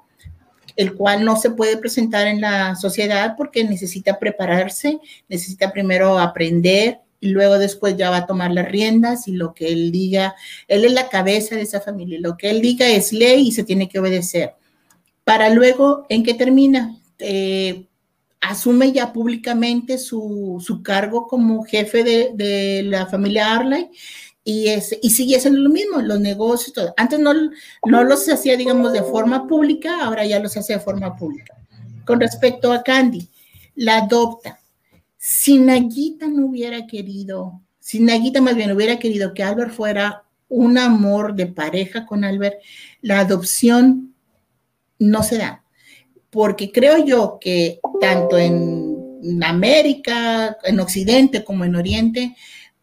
el cual no se puede presentar en la sociedad porque necesita prepararse, necesita primero aprender y luego después ya va a tomar las riendas y lo que él diga, él es la cabeza de esa familia, lo que él diga es ley y se tiene que obedecer. Para luego, ¿en qué termina? Asume ya públicamente su, cargo como jefe de, de la familia Arley y, es, y sigue haciendo lo mismo, los negocios, todo. Antes no, no los hacía, digamos, de forma pública, ahora ya los hace de forma pública. Con respecto a Candy, la adopta. Si Naguita no hubiera querido, si Naguita más bien hubiera querido que Albert fuera un amor de pareja con Albert, la adopción no se da. Porque creo yo que tanto en América, en Occidente como en Oriente,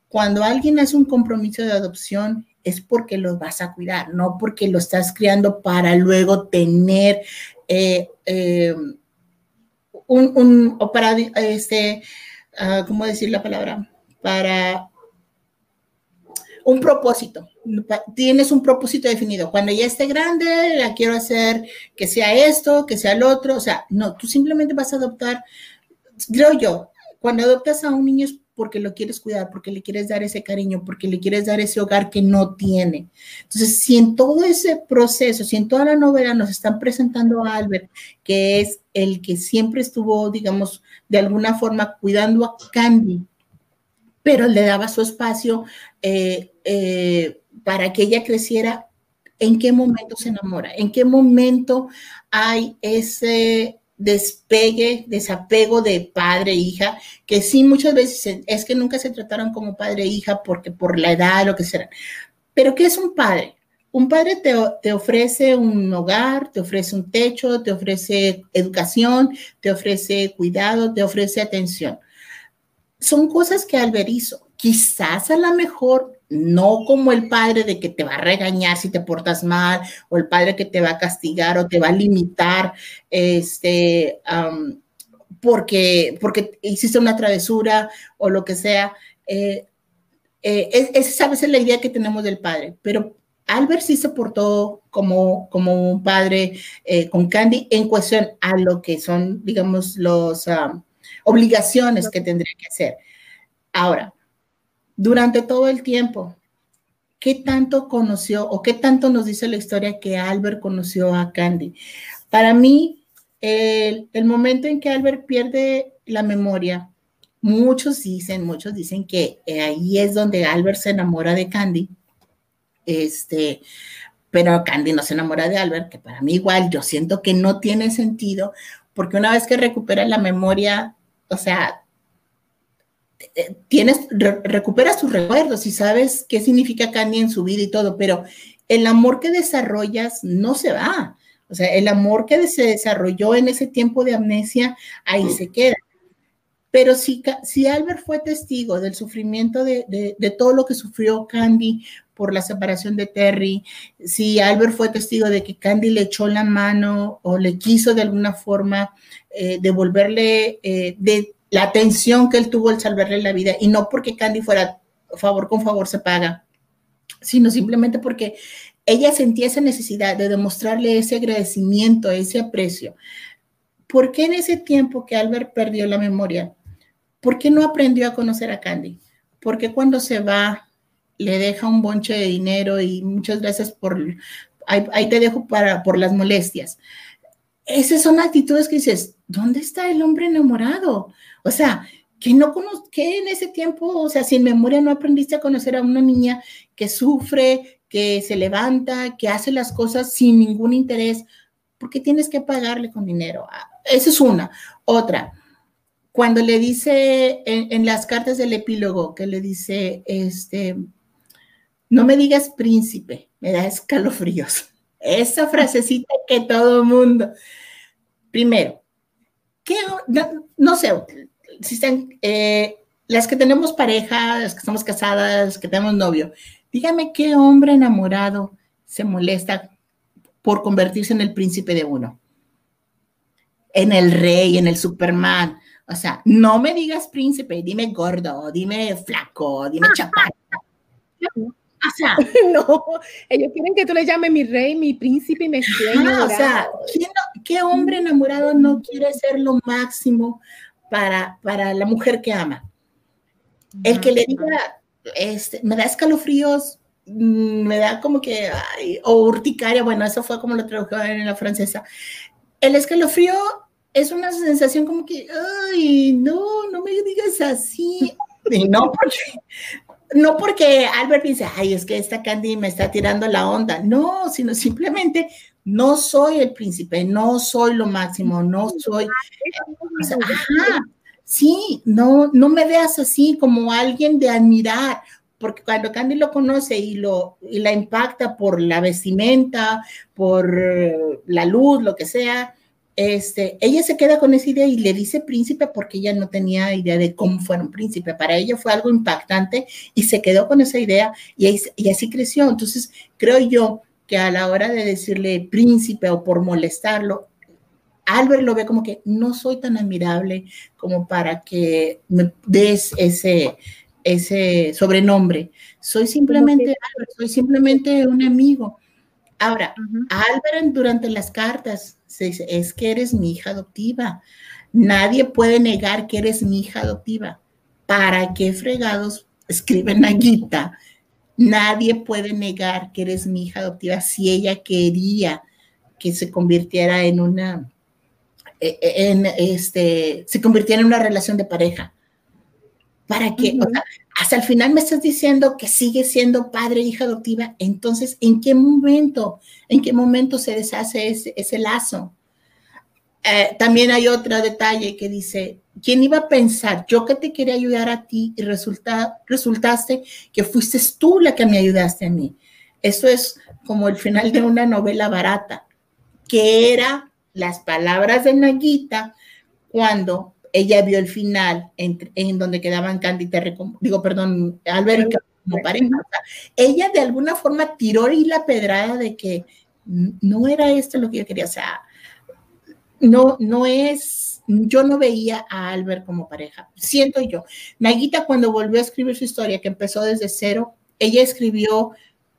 cuando alguien hace un compromiso de adopción, es porque lo vas a cuidar, no porque lo estás criando para luego tener eh, eh, un, o para, este, uh, ¿cómo decir la palabra? Para un propósito. Tienes un propósito definido. Cuando ya esté grande, la quiero hacer que sea esto, que sea lo otro. O sea, no, tú simplemente vas a adoptar. Creo yo, cuando adoptas a un niño es porque lo quieres cuidar, porque le quieres dar ese cariño, porque le quieres dar ese hogar que no tiene. Entonces, si en todo ese proceso, si en toda la novela nos están presentando a Albert, que es el que siempre estuvo, digamos, de alguna forma cuidando a Candy, pero le daba su espacio eh, eh, para que ella creciera, ¿en qué momento se enamora? ¿En qué momento hay ese despegue, desapego de padre e hija, que sí muchas veces es que nunca se trataron como padre e hija porque por la edad, lo que sea. Pero ¿qué es un padre? Un padre te, te, ofrece un hogar, te ofrece un techo, te ofrece educación, te ofrece cuidado, te ofrece atención. Son cosas que Albert hizo. Quizás a lo mejor no como el padre de que te va a regañar si te portas mal, o el padre que te va a castigar o te va a limitar, este, porque, porque hiciste una travesura o lo que sea. Eh, eh, esa es la idea que tenemos del padre, pero Albert sí se portó como, como un padre eh, con Candy en cuestión a lo que son, digamos, las obligaciones que tendría que hacer. Ahora, durante todo el tiempo, ¿qué tanto conoció o qué tanto nos dice la historia que Albert conoció a Candy? Para mí, el, momento en que Albert pierde la memoria, muchos dicen, muchos dicen que ahí es donde Albert se enamora de Candy. Este, pero Candy no se enamora de Albert, que para mí igual yo siento que no tiene sentido, porque una vez que recupera la memoria, o sea, eh, tienes, recuperas tus recuerdos y sabes qué significa Candy en su vida y todo, pero el amor que desarrollas no se va. O sea, el amor que se desarrolló en ese tiempo de amnesia, ahí se queda. Pero si, si Albert fue testigo del sufrimiento de, de, todo lo que sufrió Candy por la separación de Terry, si Albert fue testigo de que Candy le echó la mano o le quiso de alguna forma eh, devolverle, eh, de la atención que él tuvo al salvarle la vida y no porque Candy fuera favor con favor se paga, sino simplemente porque ella sentía esa necesidad de demostrarle ese agradecimiento, ese aprecio. ¿Por qué en ese tiempo que Albert perdió la memoria, por qué no aprendió a conocer a Candy? ¿Por qué cuando se va le deja un bonche de dinero y muchas gracias por, ahí, te dejo para, por las molestias? Esas son actitudes que dices, ¿dónde está el hombre enamorado? O sea, que no que en ese tiempo, o sea, sin memoria no aprendiste a conocer a una niña que sufre, que se levanta, que hace las cosas sin ningún interés, porque tienes que pagarle con dinero. Ah, esa es una. Otra, cuando le dice en, las cartas del epílogo, que le dice, este, no me digas príncipe, me da escalofríos. Esa frasecita que todo mundo. Primero, ¿qué, no sé, si están, eh, las que tenemos pareja, las que estamos casadas, que tenemos novio, dígame qué hombre enamorado se molesta por convertirse en el príncipe de uno, en el rey, en el Superman. O sea, no me digas príncipe, dime gordo, dime flaco, dime chaparro. O sea, no, ellos quieren que tú le llames mi rey, mi príncipe, mi sueño. o sea, ¿qué hombre enamorado no quiere ser lo máximo para, para la mujer que ama. El que le diga, este, me da escalofríos, mm, me da como que, o urticaria, bueno, eso fue como lo tradujo en la francesa. El escalofrío es una sensación como que, ay, no, no me digas así. Y no porque, no porque Albert dice, ay, es que esta Candy me está tirando la onda. No, sino simplemente no soy el príncipe, no soy lo máximo, no soy. sí, no, no me veas así como alguien de admirar, porque cuando Candy lo conoce y, lo, y la impacta por la vestimenta, por la luz, lo que sea, este, ella se queda con esa idea y le dice príncipe porque ella no tenía idea de cómo fuera un príncipe. Para ella fue algo impactante y se quedó con esa idea y, y así creció. Entonces, creo yo que a la hora de decirle príncipe o por molestarlo, Albert lo ve como que no soy tan admirable como para que me des ese, ese sobrenombre. Soy simplemente soy simplemente un amigo. Ahora, Albert durante las cartas es que eres mi hija adoptiva. Nadie puede negar que eres mi hija adoptiva. ¿Para qué fregados escriben Naguita Nadie puede negar que eres mi hija adoptiva si ella quería que se convirtiera en una, e, e, en este, se convirtiera en una relación de pareja. ¿Para qué? Hasta el final me estás diciendo que sigue siendo padre e hija adoptiva. Entonces, ¿en qué momento? ¿En qué momento se deshace ese, lazo? Eh, también hay otro detalle que dice, ¿quién iba a pensar? Yo que te quería ayudar a ti y resulta, resultaste que fuiste tú la que me ayudaste a mí. Eso es como el final de una novela barata, que era las palabras de Naguita cuando ella vio el final en, donde quedaban Candy digo, perdón, Albert como pareja. ella de alguna forma tiró y la pedrada de que no era esto lo que yo quería, o sea, no, no es yo no veía a Albert como pareja, siento yo. Naguita cuando volvió a escribir su historia, que empezó desde cero, ella escribió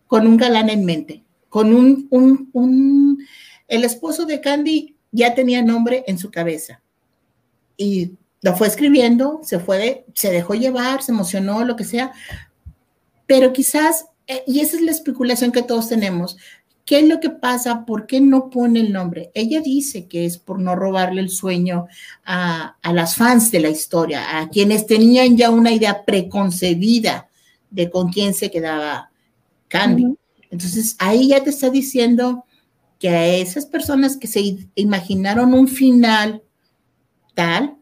con un galán en mente, con un, un, un el esposo de Candy ya tenía nombre en su cabeza y lo fue escribiendo, se fue, se dejó llevar, se emocionó, lo que sea, pero quizás, eh, y esa es la especulación que todos tenemos, ¿Qué es lo que pasa? ¿Por qué no pone el nombre? Ella dice que es por no robarle el sueño a, las fans de la historia, a quienes tenían ya una idea preconcebida de con quién se quedaba Candy. Entonces, ahí ya te está diciendo que a esas personas que se imaginaron un final tal,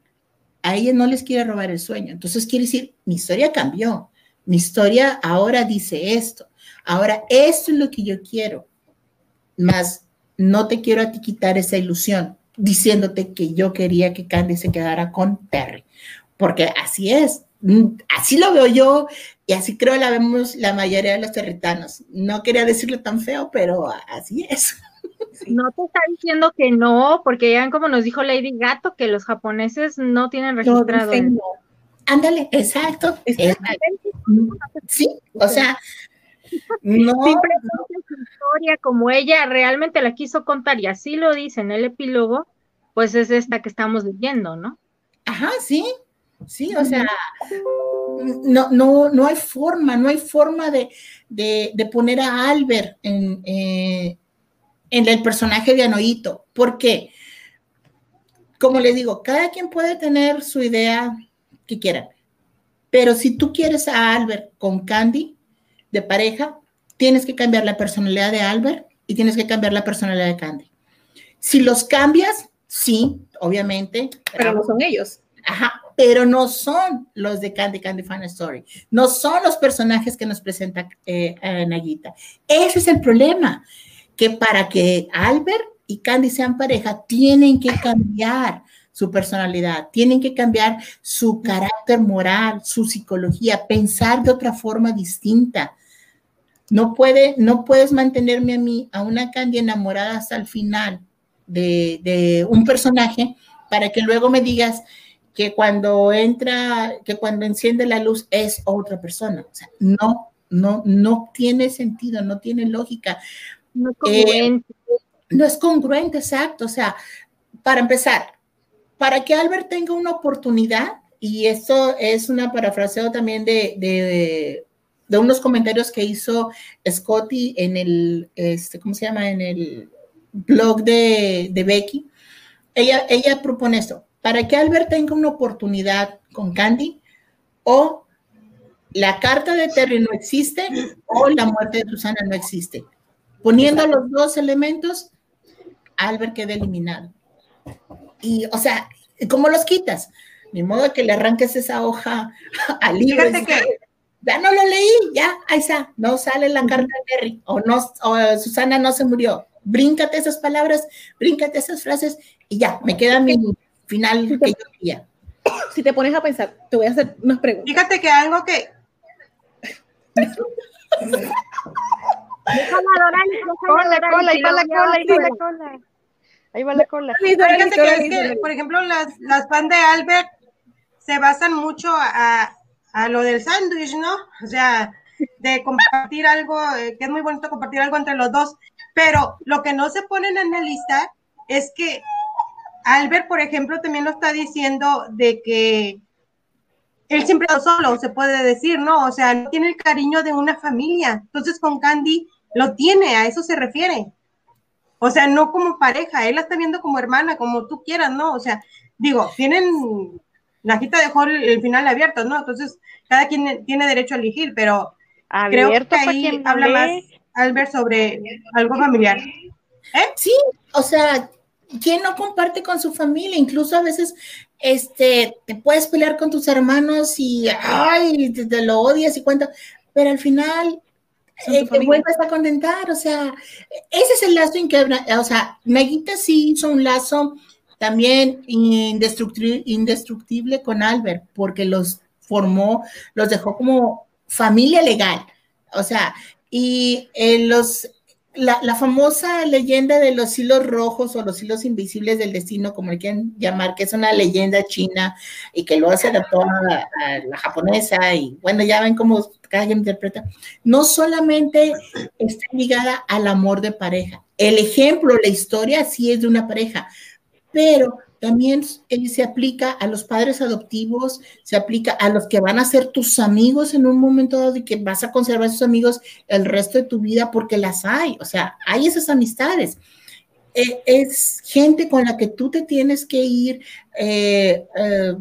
a ella no les quiere robar el sueño. Entonces, quiere decir, mi historia cambió. Mi historia ahora dice esto. Ahora, esto es lo que yo quiero más no te quiero a ti quitar esa ilusión diciéndote que yo quería que Candy se quedara con Perry, porque así es, mm, así lo veo yo y así creo la vemos la mayoría de los territanos. No quería decirlo tan feo, pero así es. No te está diciendo que no, porque ya como nos dijo Lady Gato, que los japoneses no tienen registrado. Ándale, exacto. Sí, o sea, no. su historia como ella realmente la quiso contar y así lo dice en el epílogo, pues es esta que estamos leyendo, ¿no? Ajá, sí, sí, o sea, no, no, no hay forma, no hay forma de, poner a Albert en, eh, en el personaje de Anoito. ¿Por qué? Como le digo, cada quien puede tener su idea que quiera, pero si tú quieres a Albert con Candy de pareja, tienes que cambiar la personalidad de Albert y tienes que cambiar la personalidad de Candy. Si los cambias, sí, obviamente. Pero no son ellos. Ajá, pero no son los de Candy Candy Fan Story. No son los personajes que nos presenta eh. Ese es el problema, que para que Albert y Candy sean pareja, tienen que cambiar su personalidad, tienen que cambiar su carácter moral, su psicología, pensar de otra forma distinta. No, puede, no puedes mantenerme a mí, a una Candy enamorada hasta el final de, de un personaje para que luego me digas, que cuando entra, que cuando enciende la luz es otra persona. O sea, no, no, no tiene sentido, no tiene lógica. No es congruente. Eh, no es congruente, exacto. O sea, para empezar, para que Albert tenga una oportunidad, y esto es una parafraseo también de, de, de unos comentarios que hizo Scotty en el, este, ¿cómo se llama? En el blog de, de Becky. Ella, ella propone esto para que Albert tenga una oportunidad con Candy o la carta de Terry no existe o la muerte de Susana no existe. Poniendo los dos elementos, Albert queda eliminado. Y, o sea, ¿cómo los quitas? Ni modo que le arranques esa hoja al libro. ya no lo leí, ya, ahí está, no sale la carta de Terry, o, no, o Susana no se murió. Bríncate esas palabras, bríncate esas frases y ya, me queda mi, final que yo quería. Si te pones a pensar, te voy a hacer unas preguntas. Fíjate que algo que. cola, cola, ahí va la cola, ahí va la cola. Ahí va la cola. Fíjate que es que, por ejemplo, las, las fans de Albert se basan mucho a, a lo del sándwich, ¿no? O sea, de compartir algo, eh, que es muy bonito compartir algo entre los dos, pero lo que no se ponen en la lista es que Albert, por ejemplo, también lo está diciendo de que él siempre está solo, se puede decir, ¿no? O sea, no tiene el cariño de una familia. Entonces con Candy lo tiene, a eso se refiere. O sea, no como pareja, él la está viendo como hermana, como tú quieras, ¿no? O sea, digo, tienen, Najita dejó el, final abierto, ¿no? Entonces, cada quien tiene derecho a elegir, pero creo que ahí habla más Albert sobre algo familiar. ¿Eh? Sí, o sea, ¿quién no comparte con su familia? Incluso a veces este, te puedes pelear con tus hermanos y ay, te, lo odias y cuenta, pero al final eh, te vuelves a contentar, o sea, ese es el lazo inquebrantable, o sea, Naguita sí hizo un lazo también indestructible, indestructible con Albert, porque los formó, los dejó como familia legal, o sea, y en los la, famosa leyenda de los hilos rojos o los hilos invisibles del destino, como le quieren llamar, que es una leyenda china y que lo hace adaptó a, a la japonesa y bueno, ya ven cómo cada interpreta, no solamente está ligada al amor de pareja. El ejemplo, la historia sí es de una pareja, pero también se aplica a los padres adoptivos, se aplica a los que van a ser tus amigos en un momento dado y que vas a conservar esos amigos el resto de tu vida porque las hay, o sea, hay esas amistades. Eh, es gente con la que tú te tienes que ir eh, eh,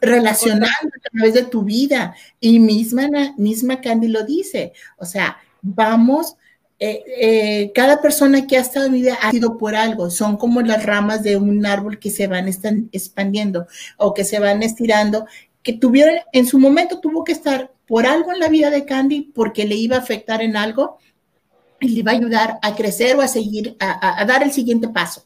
relacionando a través de tu vida. Y misma, misma Candy lo dice, o sea, vamos eh, eh, cada persona que ha estado en mi vida ha sido por algo, son como las ramas de un árbol que se van expandiendo o que se van estirando, que tuvieron, en su momento tuvo que estar por algo en la vida de Candy porque le iba a afectar en algo y le iba a ayudar a crecer o a seguir, a, dar el siguiente paso.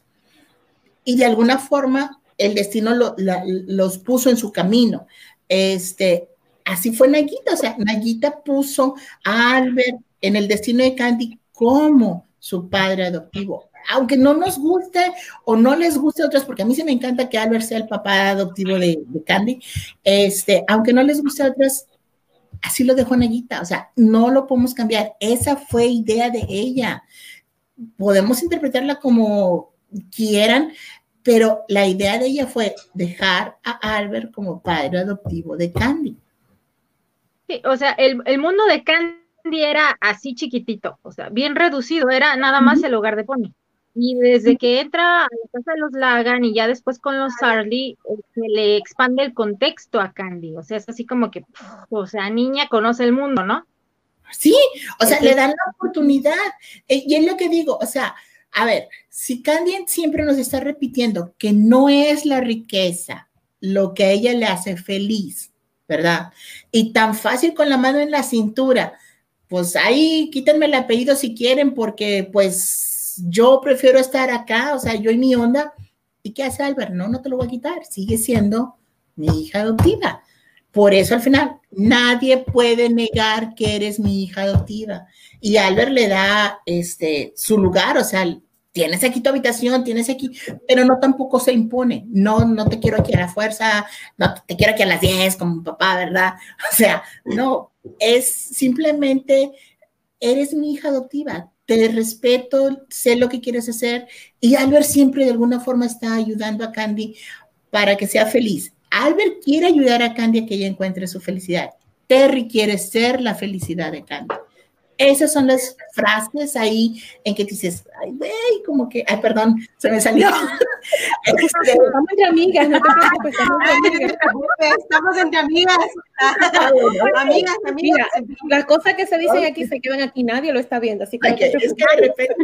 Y de alguna forma el destino los puso en su camino. Este, así fue Naguita, o sea, Naguita puso a Albert en el destino de Candy como su padre adoptivo. aunque no nos guste o no les guste a otros, porque a mí se me encanta que Albert sea el papá adoptivo de, Candy, este, aunque no les guste a otros, así lo dejó Neguita, o sea, no lo podemos cambiar. Esa fue idea de ella. Podemos interpretarla como quieran, pero la idea de ella fue dejar a Albert como padre adoptivo de Candy. Sí, o sea, el, el mundo de Candy era así chiquitito, o sea, bien reducido, era nada más el hogar de Pony. Y desde que entra a la casa de los Lagan y ya después con los Harley, eh, se le expande el contexto a Candy. O sea, es así como que, o sea, niña conoce el mundo, ¿no? Sí, o sea, le dan la oportunidad. Eh, y es lo que digo, o sea, a ver, si Candy siempre nos está repitiendo que no es la riqueza lo que a ella le hace feliz, ¿verdad? Y tan fácil con la mano en la cintura, pues ahí quítenme el apellido si quieren, porque pues yo prefiero estar acá, o sea, yo y mi onda. ¿Y qué hace Albert? No, no te lo voy a quitar, sigue siendo mi hija adoptiva. Por eso al final nadie puede negar que eres mi hija adoptiva. Y Albert le da este, su lugar, o sea, tienes aquí tu habitación, tienes aquí, pero no tampoco se impone. No, no te quiero aquí a la fuerza, no te quiero aquí a las 10 como papá, ¿verdad? O sea, no, es simplemente, eres mi hija adoptiva, te respeto, sé lo que quieres hacer y Albert siempre de alguna forma está ayudando a Candy para que sea feliz. Albert quiere ayudar a Candy a que ella encuentre su felicidad. Terry quiere ser la felicidad de Candy. Esas son las frases ahí en que dices, ay, güey, como que, ay, perdón, se me salió. Este, estamos entre amigas, no te preocupes, estamos entre amigas. amigas, amigas. las cosas que se dicen aquí se quedan aquí, nadie lo está viendo, así que es que de repente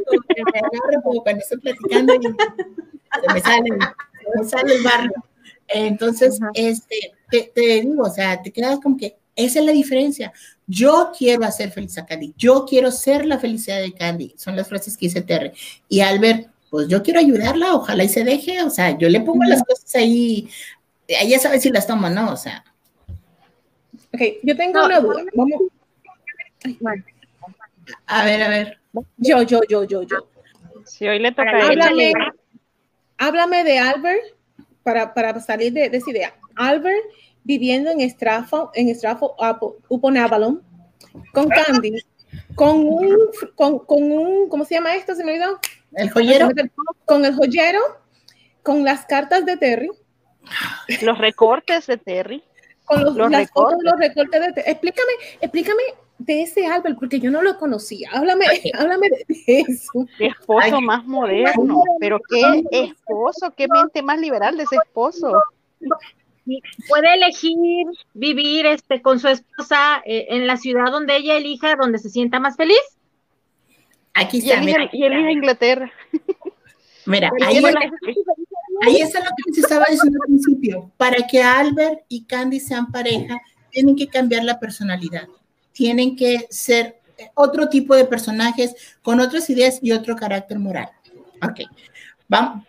me agarro como cuando estoy platicando y se me sale, se me sale el barrio. Entonces, este, te, te digo, o sea, te quedas como que esa es la diferencia. Yo quiero hacer feliz a Candy. Yo quiero ser la felicidad de Candy. Son las frases que dice Terry. Y Albert, pues yo quiero ayudarla, ojalá y se deje. O sea, yo le pongo las cosas ahí. Ella sabe si las toma, ¿no? O sea. Ok, yo tengo una duda. Vamos. A ver, a ver. Yo, yo, yo, yo, yo. Si hoy le toca háblame, háblame de Albert para, para salir de, de esa idea. Albert viviendo en Estrafo, en Estrafo Upon Avalon, con Candy, con un, con, con, un, ¿cómo se llama esto? ¿Se me olvidó? El joyero. Con el joyero, con las cartas de Terry. Los recortes de Terry. Con los, las recortes. fotos de los recortes de Terry. Explícame, explícame de ese Albert, porque yo no lo conocía. Háblame, háblame de eso. Qué esposo más moderno, pero qué esposo, qué mente más liberal de ese esposo puede elegir vivir este, con su esposa eh, en la ciudad donde ella elija, donde se sienta más feliz. Aquí está, y mira. Y elige Inglaterra. Mira, ahí, es, ahí está lo que se estaba diciendo al principio. Para que Albert y Candy sean pareja, tienen que cambiar la personalidad. Tienen que ser otro tipo de personajes con otras ideas y otro carácter moral. Ok, vamos,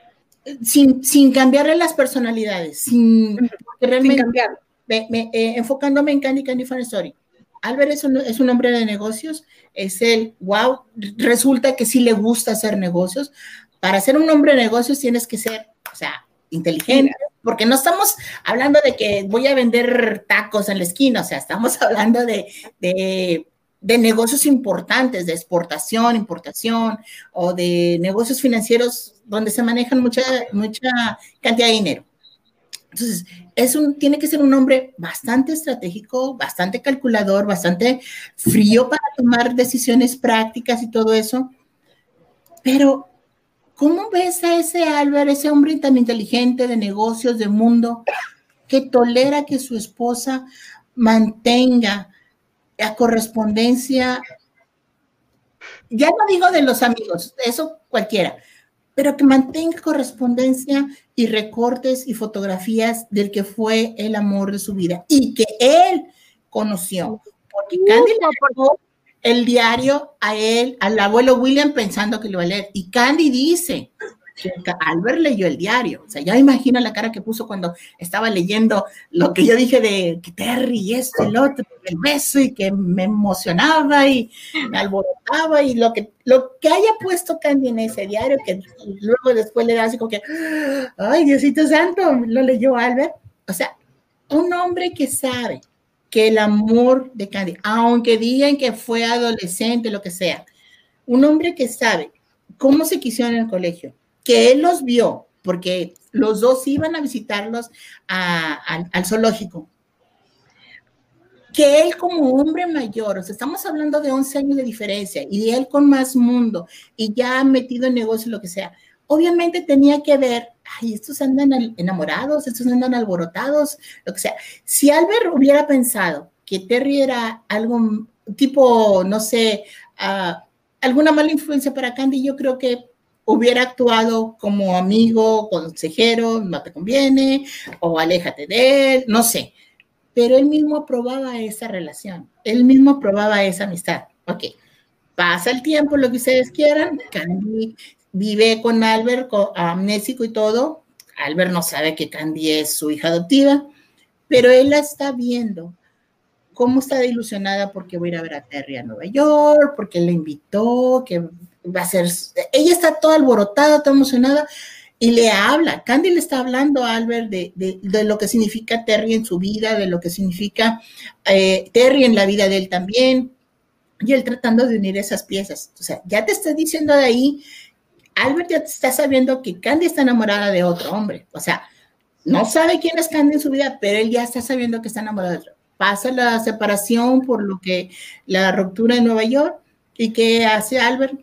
sin, sin cambiarle las personalidades, sin, realmente, cambiar. Me, eh, enfocándome en Candy Candy Fun Story. Albert es un, es un, hombre de negocios, es el, wow, resulta que sí le gusta hacer negocios. Para ser un hombre de negocios tienes que ser, o sea, inteligente, porque no estamos hablando de que voy a vender tacos en la esquina, o sea, estamos hablando de, de de negocios importantes, de exportación, importación o de negocios financieros donde se manejan mucha, mucha cantidad de dinero. Entonces, es un, tiene que ser un hombre bastante estratégico, bastante calculador, bastante frío para tomar decisiones prácticas y todo eso. Pero, ¿cómo ves a ese Álvaro, ese hombre tan inteligente de negocios, de mundo, que tolera que su esposa mantenga la correspondencia, ya no digo de los amigos, eso cualquiera, pero que mantenga correspondencia y recortes y fotografías del que fue el amor de su vida y que él conoció. Porque Candy le el diario a él, al abuelo William, pensando que lo iba a leer. Y Candy dice, Albert leyó el diario. O sea, ya imagino la cara que puso cuando estaba leyendo lo que yo dije de que Terry y esto, el otro, el beso y que me emocionaba y me alborotaba y lo que, lo que haya puesto Candy en ese diario, que luego después le da así como que, ay, Diosito Santo, lo leyó Albert. O sea, un hombre que sabe que el amor de Candy, aunque digan que fue adolescente, lo que sea, un hombre que sabe cómo se quisieron en el colegio, que él los vio, porque los dos iban a visitarlos al zoológico, que él como hombre mayor, o sea, estamos hablando de 11 años de diferencia, y él con más mundo, y ya metido en negocio, lo que sea, obviamente tenía que ver, ay, estos andan enamorados, estos andan alborotados, lo que sea. Si Albert hubiera pensado que Terry era algo tipo, no sé, uh, alguna mala influencia para Candy, yo creo que hubiera actuado como amigo, consejero, no te conviene, o aléjate de él, no sé. Pero él mismo aprobaba esa relación, él mismo aprobaba esa amistad. Ok, pasa el tiempo, lo que ustedes quieran, Candy vive con Albert, amnésico y todo. Albert no sabe que Candy es su hija adoptiva, pero él la está viendo cómo está ilusionada porque voy a ir a ver a Terry a Nueva York, porque la invitó, que va a ser, ella está toda alborotada, toda emocionada, y le habla, Candy le está hablando a Albert de, de, lo que significa Terry en su vida, de lo que significa eh, Terry en la vida de él también, y él tratando de unir esas piezas. O sea, ya te está diciendo de ahí, Albert ya está sabiendo que Candy está enamorada de otro hombre, o sea, no sabe quién es Candy en su vida, pero él ya está sabiendo que está enamorada de otro. Pasa la separación por lo que la ruptura en Nueva York y que hace Albert.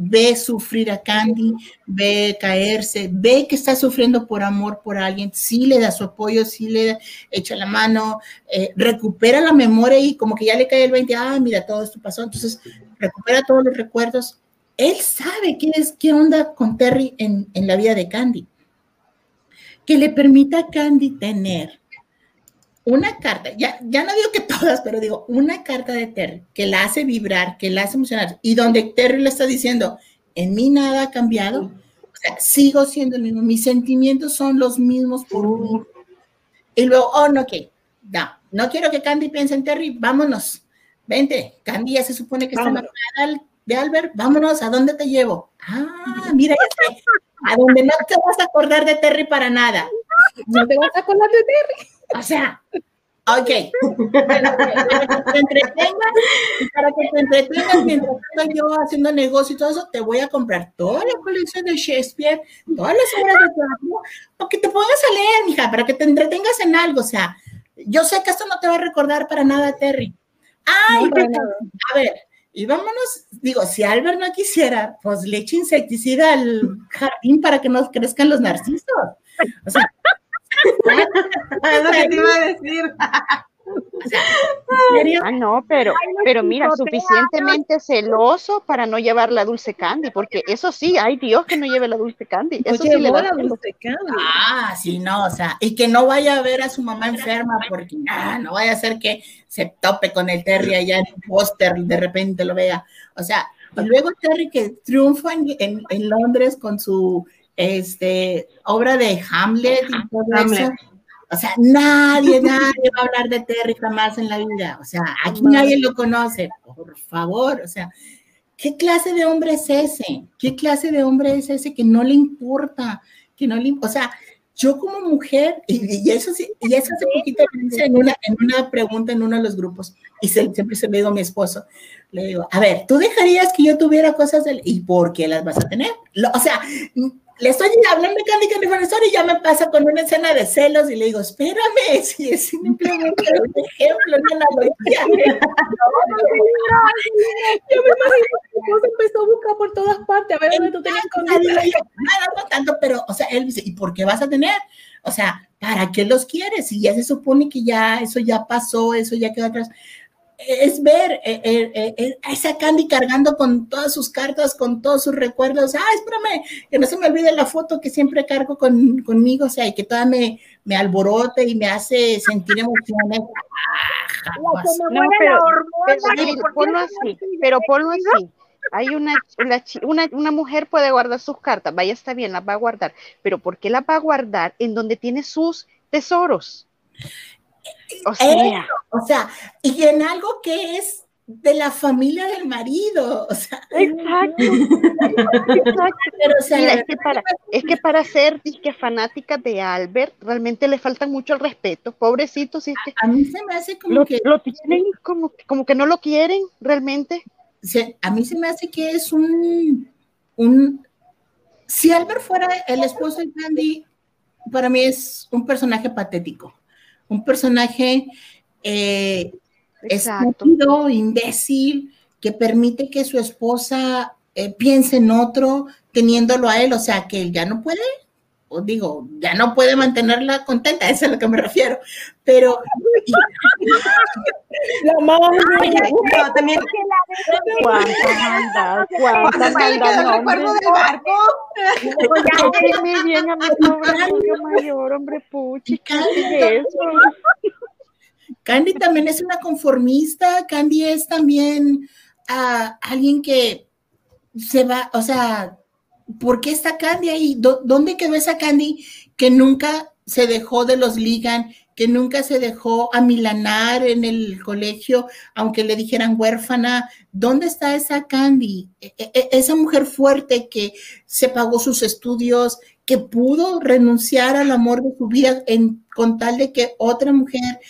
Ve sufrir a Candy, ve caerse, ve que está sufriendo por amor por alguien, sí le da su apoyo, sí le echa la mano, eh, recupera la memoria y como que ya le cae el 20, ah, mira, todo esto pasó, entonces recupera todos los recuerdos. Él sabe qué es, qué onda con Terry en, en la vida de Candy, que le permita a Candy tener una carta, ya, ya no digo que todas, pero digo, una carta de Terry que la hace vibrar, que la hace emocionar, y donde Terry le está diciendo, en mí nada ha cambiado, o sea, sigo siendo el mismo, mis sentimientos son los mismos por mí. Y luego, oh, no, ok, no, no quiero que Candy piense en Terry, vámonos, vente, Candy ya se supone que está enamorada de Albert, vámonos, ¿a dónde te llevo? Ah, mira, a donde no te vas a acordar de Terry para nada. No te vas a acordar de Terry. O sea, ok. Para que te entretengas, para que te entretengas mientras estoy yo haciendo negocio y todo eso, te voy a comprar toda la colección de Shakespeare, todas las obras de teatro, para que te pongas a leer, mija, para que te entretengas en algo. O sea, yo sé que esto no te va a recordar para nada, Terry. Ay, a ver, y vámonos, digo, si Albert no quisiera, pues le eche insecticida al jardín para que no crezcan los narcisos. O sea, es lo que te iba a decir. Ah, no, pero, pero mira, suficientemente celoso para no llevar la dulce candy, porque eso sí, ay Dios que no lleve la dulce candy. Eso sí le la dulce candy. Ah, sí, no, o sea, y que no vaya a ver a su mamá enferma, porque ah, no vaya a ser que se tope con el Terry allá en un póster, de repente lo vea. O sea, y luego Terry que triunfa en, en Londres con su este, obra de Hamlet y todo eso. O sea, nadie, nadie va a hablar de Terry jamás en la vida. O sea, aquí nadie lo conoce. Por favor, o sea, ¿qué clase de hombre es ese? ¿Qué clase de hombre es ese que no le importa? Que no le, o sea, yo como mujer, y, eso sí, y eso hace poquito en una, en una pregunta en uno de los grupos, y siempre se me digo a mi esposo, le digo, a ver, ¿tú dejarías que yo tuviera cosas de ¿Y por qué las vas a tener? o sea, le estoy hablando de Candy Candy y ya me pasa con una escena de celos y le digo, espérame, si es simplemente un ejemplo, una analogía. Yo me imagino que empezó a buscar por todas partes, a ver dónde tú tenías no tanto, pero, o sea, él dice, ¿y por qué vas a tener? O sea, ¿para qué los quieres? Si ya se supone que ya eso ya pasó, eso ya quedó atrás es ver eh, eh, eh, a esa Candy cargando con todas sus cartas, con todos sus recuerdos. Ah, espérame, que no se me olvide la foto que siempre cargo con, conmigo, o sea, y que toda me, me alborote y me hace sentir emociones. no, pero, pero, ponlo así, pero ponlo así. hay una, una, una, mujer puede guardar sus cartas, vaya, está bien, las va a guardar, pero ¿por qué las va a guardar en donde tiene sus tesoros? O sea, o sea, y en algo que es de la familia del marido. O sea, exacto. Pero, o sea, es, que para, es que para ser disque fanática de Albert, realmente le falta mucho el respeto. Pobrecito, si a, mí se me hace como que. Lo tienen como, como que no lo quieren realmente. a mí se me hace que es un. un si Albert fuera el esposo de Candy, para mí es un personaje patético. Un personaje. Eh, estúpido, imbécil, que permite que su esposa eh, piense en otro teniéndolo a él, o sea, que él ya no puede, o digo, ya no puede mantenerla contenta, eso es a lo que me refiero, pero... la mamá también... ¿Cuánta maldad? ¿Cuánta maldad? No, recuerdo del barco? Me viene a mi pobre mayor, hombre, puchi, ¿qué es eso? Candy también es una conformista, Candy es también ah, alguien que se va, o sea, ¿por qué está Candy ahí? ¿Dónde quedó esa Candy que nunca se dejó de los ligan, que nunca se dejó amilanar en el colegio, aunque le dijeran huérfana? ¿Dónde está esa Candy? E, e, e, esa mujer fuerte que se pagó sus estudios, que pudo renunciar al amor de su vida en, con tal de que otra mujer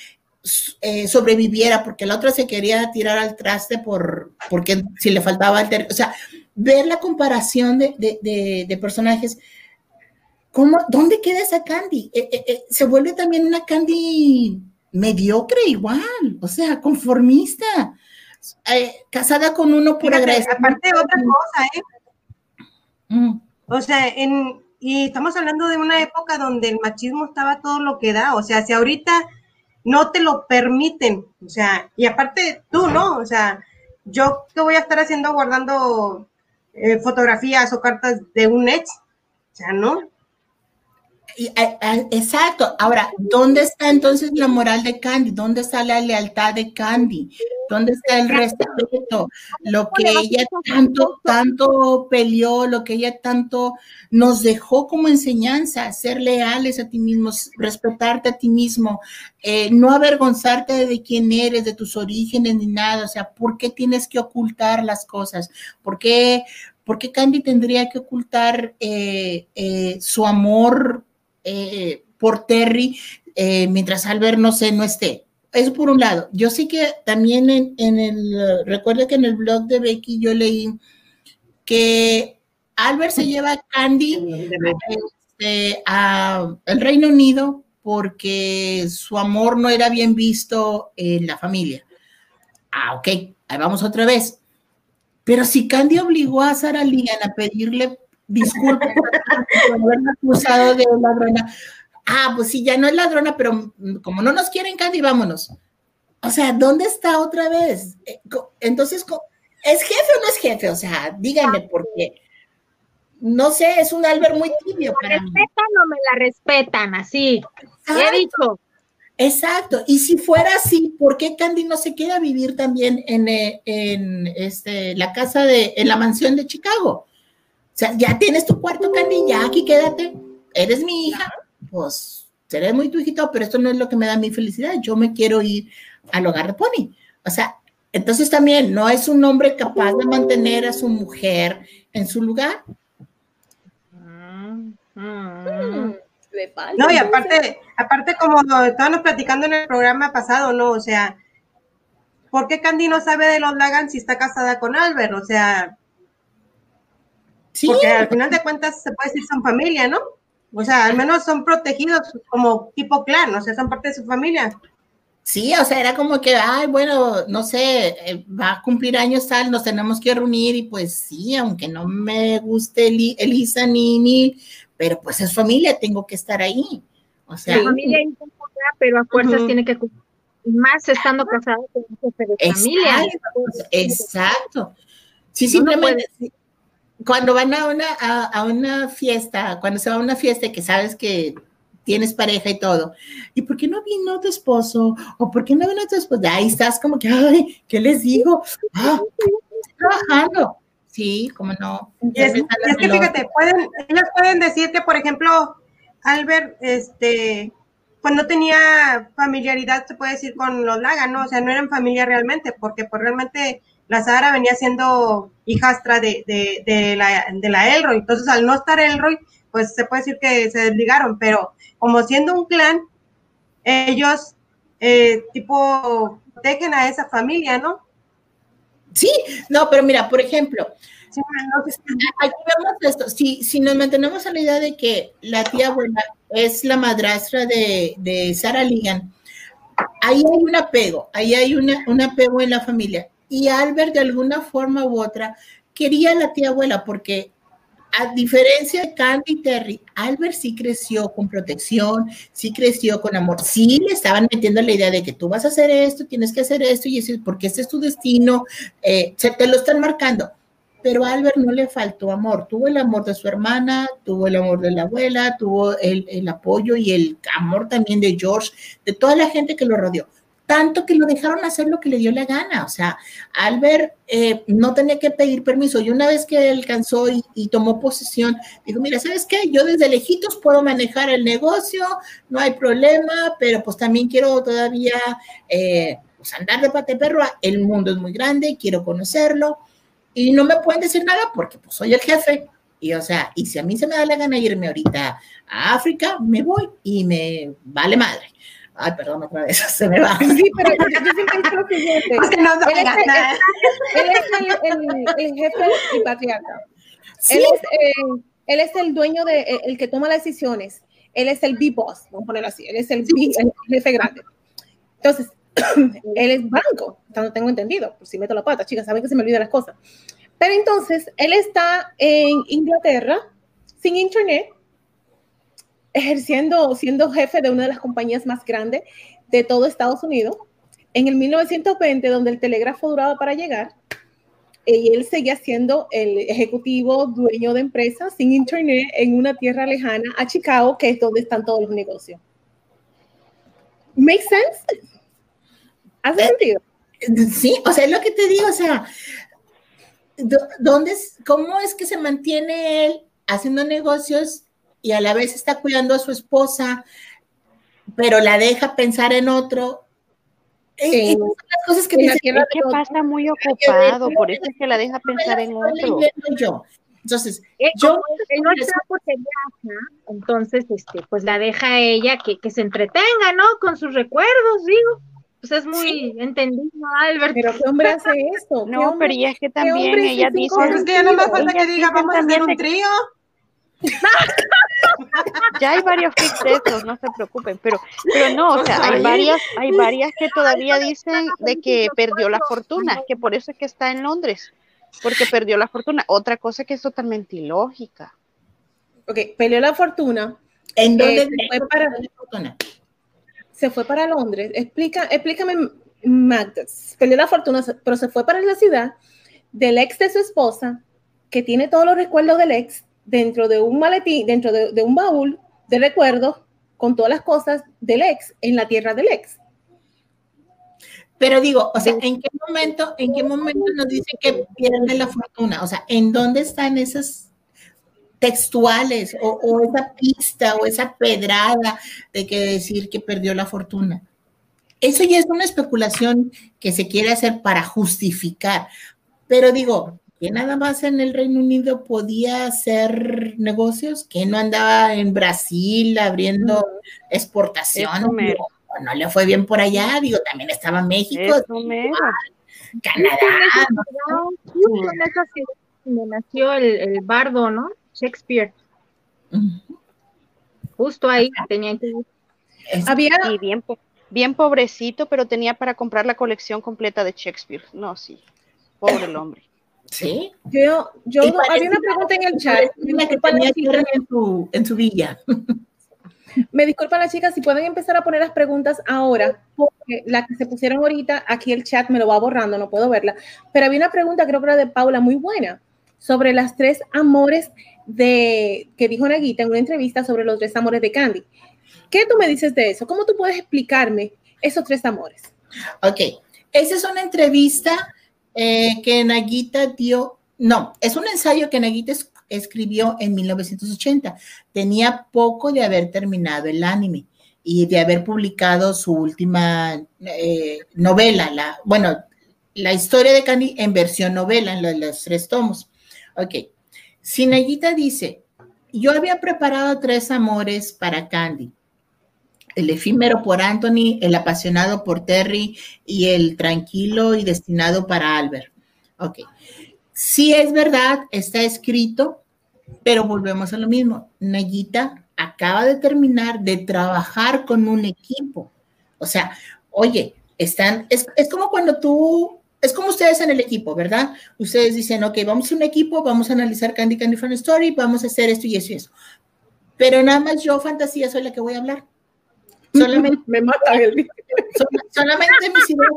eh, sobreviviera, porque la otra se quería tirar al traste por, porque si le faltaba el o sea, ver la comparación de, de, de, personajes, ¿cómo, ¿dónde queda esa Candy? Eh, eh, se vuelve también una Candy mediocre igual, o sea, conformista, casada con uno por agradecer. Aparte otra cosa, ¿eh? Mm. O sea, en, y estamos hablando de una época donde el machismo estaba todo lo que da, o sea, si ahorita no te lo permiten, o sea, y aparte tú, ¿no? O sea, yo qué voy a estar haciendo guardando eh, fotografías o cartas de un ex, o sea, ¿no? Exacto. Ahora, ¿dónde está entonces la moral de Candy? ¿Dónde está la lealtad de Candy? ¿Dónde está el respeto? Lo que ella tanto, tanto peleó, lo que ella tanto nos dejó como enseñanza, ser leales a ti mismo, respetarte a ti mismo, eh, no avergonzarte de quién eres, de tus orígenes ni nada. O sea, ¿por qué tienes que ocultar las cosas? ¿Por qué, por qué Candy tendría que ocultar eh, eh, su amor eh, por Terry eh, mientras Albert no sé, no esté. Eso por un lado. Yo sí que también en, el, recuerdo que en el blog de Becky yo leí que Albert se lleva a Candy este, al Reino Unido porque su amor no era bien visto en la familia. Ah, ok, ahí vamos otra vez. Pero si Candy obligó a Sarah Ligan a pedirle disculpe por haberme acusado de ladrona. Ah, pues sí, ya no es ladrona, pero como no nos quieren, Candy, vámonos. O sea, ¿dónde está otra vez? Eh, entonces, ¿es jefe o no es jefe? O sea, díganme por qué. No sé, es un Albert muy tibio. ¿Me respetan o me la respetan? Así. He dicho. Exacto. Y si fuera así, ¿por qué Candy no se queda a vivir también en, eh, en este, la casa de, en la mansión de Chicago? O sea, ya tienes tu cuarto, Candy, ya aquí quédate, eres mi hija, pues seré muy tu hijito, pero esto no es lo que me da mi felicidad, yo me quiero ir al hogar de Pony. O sea, entonces también no es un hombre capaz de mantener a su mujer en su lugar. Mm, mm. No, y aparte, aparte como estábamos platicando en el programa pasado, ¿no? O sea, ¿por qué Candy no sabe de los Lagan si está casada con Albert? O sea, porque al final de cuentas se puede decir son familia, ¿no? O sea, al menos son protegidos como tipo clan, o sea, son parte de su familia. Sí, o sea, era como que, ay, bueno, no sé, eh, va a cumplir años tal, nos tenemos que reunir y pues sí, aunque no me guste Elisa ni ni, pero pues es familia, tengo que estar ahí. O sea, la familia pero a fuerzas tiene que más estando casado con un jefe de familia. Exacto. Sí, simplemente, cuando van a una, a, una fiesta, cuando se va a una fiesta que sabes que tienes pareja y todo, ¿y por qué no vino tu esposo? ¿O por qué no vino tu esposo? Ahí estás como que, ay, ¿qué les digo? Ah, trabajando. Sí, cómo no. Y es, que fíjate, pueden, ellos pueden decir que, por ejemplo, Albert, este, pues no tenía familiaridad, se puede decir, con los Laga, ¿no? O sea, no eran familia realmente, porque pues realmente la Sara venía siendo hijastra de, de, de, la, de la Elroy. Entonces, al no estar Elroy, pues se puede decir que se desligaron, pero como siendo un clan, ellos, eh, tipo, dejen a esa familia, ¿no? Sí, no, pero mira, por ejemplo, aquí vemos esto, si, si nos mantenemos en la idea de que la tía abuela es la madrastra de, de Sarah Ligan, ahí hay un apego, ahí hay una, un apego en la familia. Y Albert, de alguna forma u otra, quería a la tía abuela porque a diferencia de Candy y Terry, Albert sí creció con protección, sí creció con amor, sí le estaban metiendo la idea de que tú vas a hacer esto, tienes que hacer esto y eso, porque este es tu destino, eh, se te lo están marcando. Pero a Albert no le faltó amor, tuvo el amor de su hermana, tuvo el amor de la abuela, tuvo el, el apoyo y el amor también de George, de toda la gente que lo rodeó tanto que lo dejaron hacer lo que le dio la gana. O sea, Albert eh, no tenía que pedir permiso. Y una vez que alcanzó y, tomó posesión, dijo, mira, ¿sabes qué? Yo desde lejitos puedo manejar el negocio, no hay problema, pero pues también quiero todavía eh, pues andar de pate perro. El mundo es muy grande, quiero conocerlo. Y no me pueden decir nada porque pues soy el jefe. Y o sea, y si a mí se me da la gana irme ahorita a África, me voy y me vale madre. Ay, perdón, otra vez, se me va. Sí, pero yo, siempre lo siguiente. él, es el, jefe y patriarca. Él, es, eh, él es el dueño de, eh, el que toma las decisiones. Él es el B-boss, vamos a ponerlo así. Él es el, jefe grande. Entonces, él es banco, no tengo entendido, por si meto la pata, chicas, saben que se me olvidan las cosas. Pero entonces, él está en Inglaterra, sin internet, ejerciendo, siendo jefe de una de las compañías más grandes de todo Estados Unidos. En el 1920, donde el telégrafo duraba para llegar, y él seguía siendo el ejecutivo dueño de empresas sin internet en una tierra lejana a Chicago, que es donde están todos los negocios. ¿Make sense? ¿Hace eh, sentido? Sí, o sea, es lo que te digo, o sea, ¿dónde, ¿cómo es que se mantiene él haciendo negocios y a la vez está cuidando a su esposa, pero la deja pensar en otro. Sí. son las cosas que dice que pasa muy ocupado, por eso es que la deja pensar en otro. Yo. Entonces, eh, yo no porque viaja, entonces, este, pues la deja a ella que, que se entretenga, ¿no? Con sus recuerdos, digo. Pues es muy entendido, Albert. Pero ¿qué hombre hace esto? No, pero y es que también ella dice. Es que ya no me falta que diga, vamos a hacer un trío. ya hay varios fics no se preocupen, pero, pero no, o sea, hay varias, hay varias que todavía dicen de que perdió la fortuna, que por eso es que está en Londres, porque perdió la fortuna. Otra cosa que es totalmente ilógica. Ok, perdió la fortuna. ¿En dónde eh, se, fue para, la fortuna? se fue para Londres. Explica, explícame, Magda. Perdió la fortuna, pero se fue para la ciudad del ex de su esposa, que tiene todos los recuerdos del ex, dentro de un maletín, dentro de, un baúl de recuerdos con todas las cosas del ex en la tierra del ex. Pero digo, o sea, ¿en qué momento, en qué momento nos dice que pierde la fortuna? O sea, ¿en dónde están esas textuales o, o, esa pista o esa pedrada de que decir que perdió la fortuna? Eso ya es una especulación que se quiere hacer para justificar. Pero digo, que nada más en el Reino Unido podía hacer negocios, que no andaba en Brasil abriendo exportación. No, le fue bien por allá, digo, también estaba México, Canadá. ¿no? nació el, bardo, ¿no? Shakespeare. Justo ahí tenía que Había... bien, bien pobrecito, pero tenía para comprar la colección completa de Shakespeare. No, sí. Pobre el hombre. Sí. Yo, yo había una pregunta en el chat. que tenía en su, en su villa. Me disculpan las chicas si pueden empezar a poner las preguntas ahora, porque la que se pusieron ahorita, aquí el chat me lo va borrando, no puedo verla. Pero había una pregunta, creo que era de Paula, muy buena, sobre las tres amores de que dijo Naguita en una entrevista sobre los tres amores de Candy. ¿Qué tú me dices de eso? ¿Cómo tú puedes explicarme esos tres amores? Ok, esa es una entrevista eh, que Naguita dio no, es un ensayo que Nagita escribió en 1980. Tenía poco de haber terminado el anime y de haber publicado su última eh, novela, la, bueno, la historia de Candy en versión novela, en los, tres tomos. Ok. Si Nagita dice, yo había preparado tres amores para Candy. El efímero por Anthony, el apasionado por Terry y el tranquilo y destinado para Albert. Ok. Sí es verdad, está escrito, pero volvemos a lo mismo. Nayita acaba de terminar de trabajar con un equipo. O sea, oye, están, es, como cuando tú, es como ustedes en el equipo, ¿verdad? Ustedes dicen, ok, vamos a un equipo, vamos a analizar Candy Candy Fun Story, vamos a hacer esto y eso y eso. Pero nada más yo, fantasía, soy la que voy a hablar. Solamente me mata el Solamente mis ideas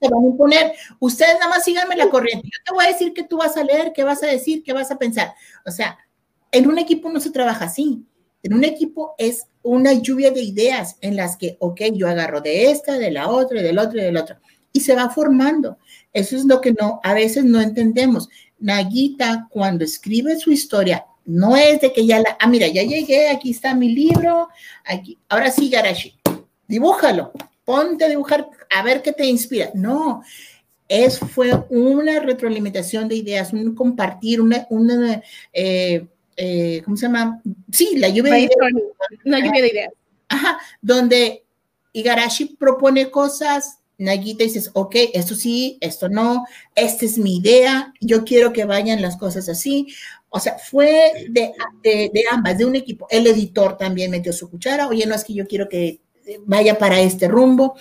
se van a imponer. Ustedes nada más síganme la corriente. Yo te voy a decir qué tú vas a leer, qué vas a decir, qué vas a pensar. O sea, en un equipo no se trabaja así. En un equipo es una lluvia de ideas en las que, ok, yo agarro de esta, de la otra, del otro y del otro. Y se va formando. Eso es lo que no, a veces no entendemos. Naguita, cuando escribe su historia, no es de que ya la, ah, mira, ya llegué, aquí está mi libro, aquí, ahora sí, Garashi, dibújalo, ponte a dibujar, a ver qué te inspira. No, es, fue una retroalimentación de ideas, un compartir, una, una eh, eh, ¿cómo se llama? Sí, la lluvia de ideas. Una lluvia de ideas. Ajá, donde Igarashi propone cosas, Nagita dices, ok, esto sí, esto no, esta es mi idea, yo quiero que vayan las cosas así. O sea, fue de, de, ambas, de un equipo. El editor también metió su cuchara, oye, no es que yo quiero que vaya para este rumbo.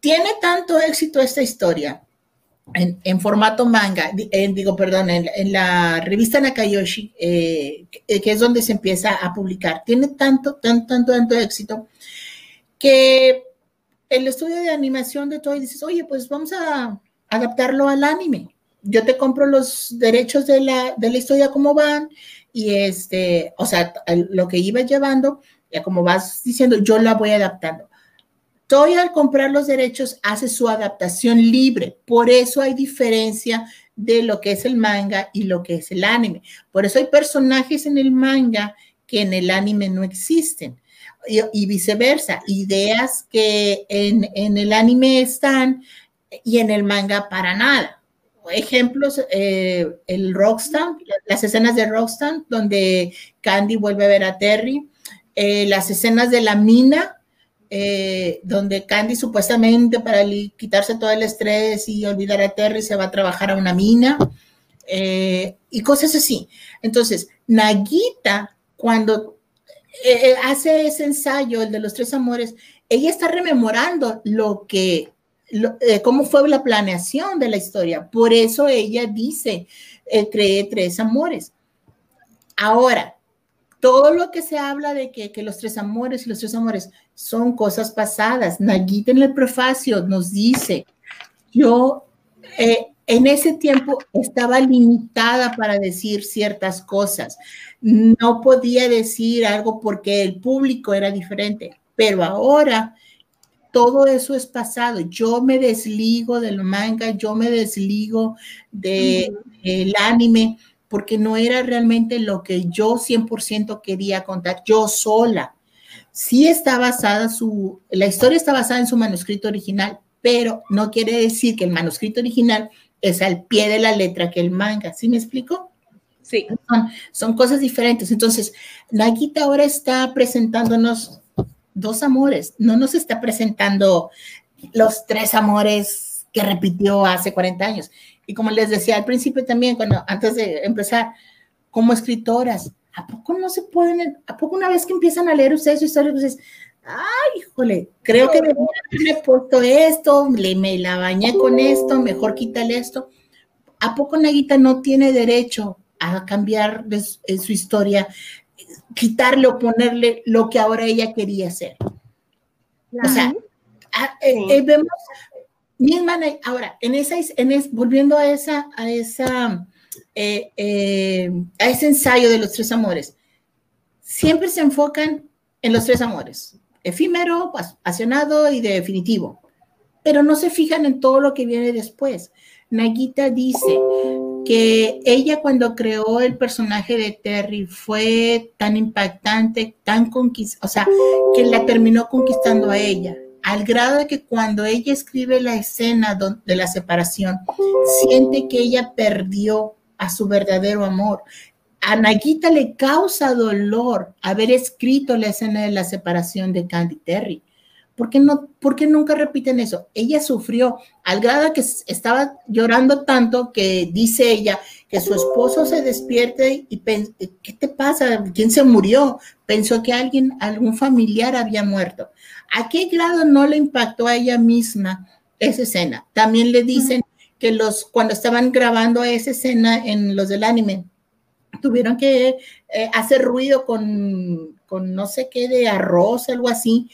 Tiene tanto éxito esta historia en, formato manga, digo, perdón, en, la revista Nakayoshi, eh, que es donde se empieza a publicar, tiene tanto, tanto, tanto, tanto éxito que el estudio de animación de todo y dices, oye, pues vamos a adaptarlo al anime. Yo te compro los derechos de la, de la historia como van y este, o sea, lo que iba llevando, ya como vas diciendo, yo la voy adaptando. Toy al comprar los derechos hace su adaptación libre, por eso hay diferencia de lo que es el manga y lo que es el anime. Por eso hay personajes en el manga que en el anime no existen y, viceversa, ideas que en, el anime están y en el manga para nada. Ejemplos, eh, el Rockstar, las escenas de Rockstar, donde Candy vuelve a ver a Terry, eh, las escenas de la mina, eh, donde Candy supuestamente para quitarse todo el estrés y olvidar a Terry se va a trabajar a una mina y cosas así. Entonces, Nagita, cuando hace ese ensayo, el de los tres amores, ella está rememorando lo que, cómo fue la planeación de la historia. Por eso ella dice, cree tres amores. Ahora, todo lo que se habla de que, los tres amores y los tres amores son cosas pasadas. Naguita en el prefacio nos dice, yo eh, en ese tiempo estaba limitada para decir ciertas cosas. No podía decir algo porque el público era diferente, pero ahora todo eso es pasado. Yo me desligo del manga, yo me desligo del de, anime porque no era realmente lo que yo 100% quería contar yo sola. Sí está basada su, la historia está basada en su manuscrito original, pero no quiere decir que el manuscrito original es al pie de la letra que el manga. ¿Sí me explico? Sí. Son, son cosas diferentes. Entonces, Nagita ahora está presentándonos dos amores, no nos está presentando los tres amores que repitió hace 40 años. Y como les decía al principio también, cuando antes de empezar, como escritoras, ¿a poco no se pueden, a poco una vez que empiezan a leer ustedes su historia, pues ay, híjole, creo que me he puesto esto, le, me la bañé con esto, mejor quítale esto. ¿A poco Naguita no tiene derecho a cambiar de su, historia, quitarle o ponerle lo que ahora ella quería hacer? O sea, eh, eh, vemos misma, ahora, en esa, en volviendo a esa, a esa, eh, eh, a ese ensayo de los tres amores, siempre se enfocan en los tres amores, efímero, apasionado y definitivo, pero no se fijan en todo lo que viene después. Naguita dice, que ella cuando creó el personaje de Terry fue tan impactante, tan conquistada, o sea, que la terminó conquistando a ella, al grado de que cuando ella escribe la escena de la separación, siente que ella perdió a su verdadero amor. A Naguita le causa dolor haber escrito la escena de la separación de Candy Terry ¿Por qué, no, ¿Por qué nunca repiten eso? Ella sufrió al grado que estaba llorando tanto que dice ella que su esposo se despierte y ¿qué te pasa? ¿Quién se murió? Pensó que alguien, algún familiar había muerto. ¿A qué grado no le impactó a ella misma esa escena? También le dicen que los, cuando estaban grabando esa escena en los del anime, tuvieron que eh, hacer ruido con, con no sé qué de arroz, algo así,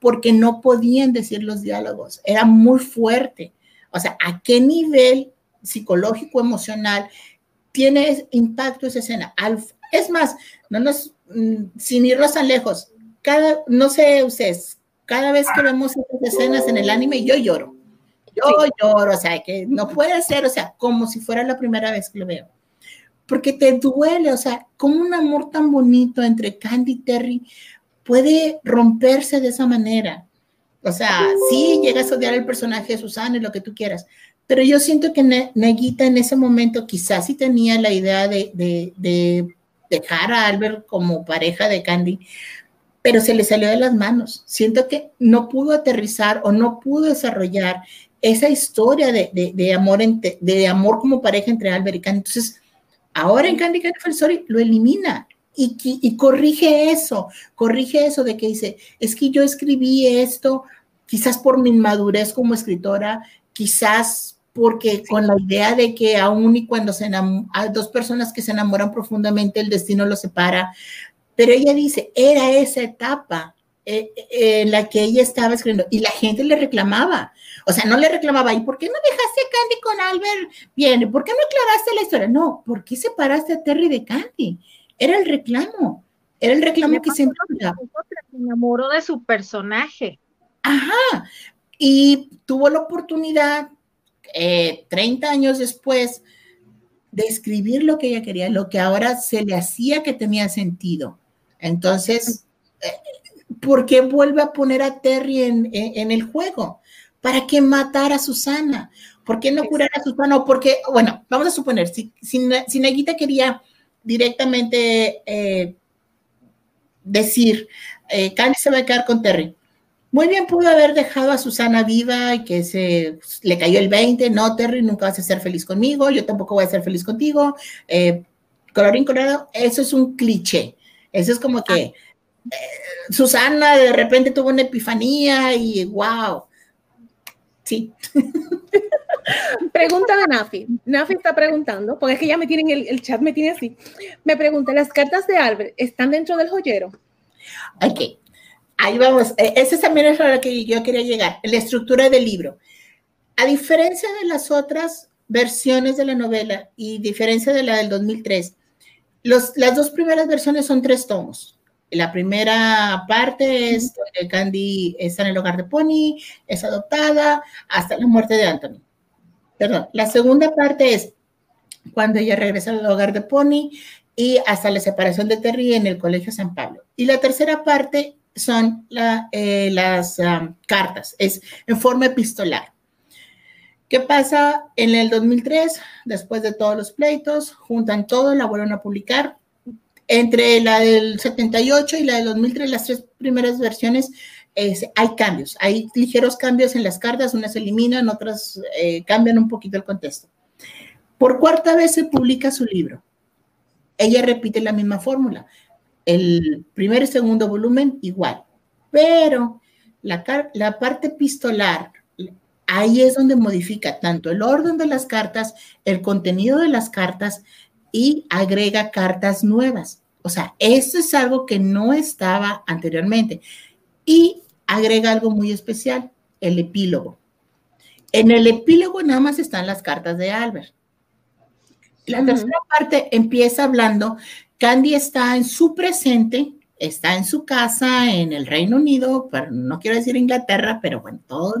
porque no podían decir los diálogos, era muy fuerte. O sea, ¿a qué nivel psicológico, emocional tiene impacto esa escena? es más, no nos, mm, sin irnos tan lejos, cada, no sé ustedes, cada vez que vemos esas escenas en el anime, yo lloro. Yo lloro, o sea, que no puede ser, o sea, como si fuera la primera vez que lo veo. Porque te duele, o sea, como un amor tan bonito entre Candy y Terry, puede romperse de esa manera. O sea, sí llegas a odiar el personaje de Susana y lo que tú quieras, pero yo siento que Neguita en ese momento quizás sí tenía la idea de, de, dejar a Albert como pareja de Candy, pero se le salió de las manos. Siento que no pudo aterrizar o no pudo desarrollar esa historia de, de amor, de amor como pareja entre Albert y Candy. Entonces, ahora en Candy Candy Story lo elimina y, corrige eso, corrige eso de que dice, es que yo escribí esto quizás por mi inmadurez como escritora, quizás porque con la idea de que aún y cuando se hay dos personas que se enamoran profundamente, el destino los separa. Pero ella dice, era esa etapa eh, eh, en la que ella estaba escribiendo y la gente le reclamaba. O sea, no le reclamaba, ¿y por qué no dejaste a Candy con Albert? Bien, ¿por qué no aclaraste la historia? No, ¿por qué separaste a Terry de Candy? Era el reclamo, era el reclamo que siempre se enamoró de su personaje. Ajá, y tuvo la oportunidad, 30 eh, años después, de escribir lo que ella quería, lo que ahora se le hacía que tenía sentido. Entonces, eh, ¿por qué vuelve a poner a Terry en, el juego? ¿Para qué matar a Susana? ¿Por qué no curar a Susana? O porque, bueno, vamos a suponer, si, si, si Neguita quería directamente eh, decir, eh, Candy se va a quedar con Terry. Muy bien pudo haber dejado a Susana viva y que se le cayó el 20, no, Terry, nunca vas a ser feliz conmigo, yo tampoco voy a ser feliz contigo. Eh, colorín colorado, eso es un cliché. Eso es como que eh, Susana de repente tuvo una epifanía y wow. Sí. Pregunta de Nafi. Nafi está preguntando, porque es que ya me tienen el, el, chat, me tiene así. Me pregunta, ¿las cartas de Albert están dentro del joyero? Ok, ahí vamos. E, esa también es a la que yo quería llegar, la estructura del libro. A diferencia de las otras versiones de la novela y diferencia de la del 2003, los, las dos primeras versiones son tres tomos. La primera parte es donde Candy está en el hogar de Pony, es adoptada hasta la muerte de Anthony perdón, la segunda parte es cuando ella regresa al hogar de Pony y hasta la separación de Terry en el Colegio San Pablo. Y la tercera parte son eh, las um, cartas, es en forma epistolar. ¿Qué pasa en el 2003? Después de todos los pleitos, juntan todo, la vuelven a publicar. Entre la del 78 y la del 2003, las tres primeras versiones hay cambios, hay ligeros cambios en las cartas, unas eliminan, otras eh, cambian un poquito el contexto. Por cuarta vez se publica su libro. Ella repite la misma fórmula. El primer y segundo volumen igual, pero la, la parte epistolar, ahí es donde modifica tanto el orden de las cartas, el contenido de las cartas y agrega cartas nuevas. O sea, esto es algo que no estaba anteriormente. Y agrega algo muy especial, el epílogo. En el epílogo nada más están las cartas de Albert. La tercera parte empieza hablando, Candy está en su presente está en su casa en el Reino Unido, pero no quiero decir Inglaterra, pero bueno, todo,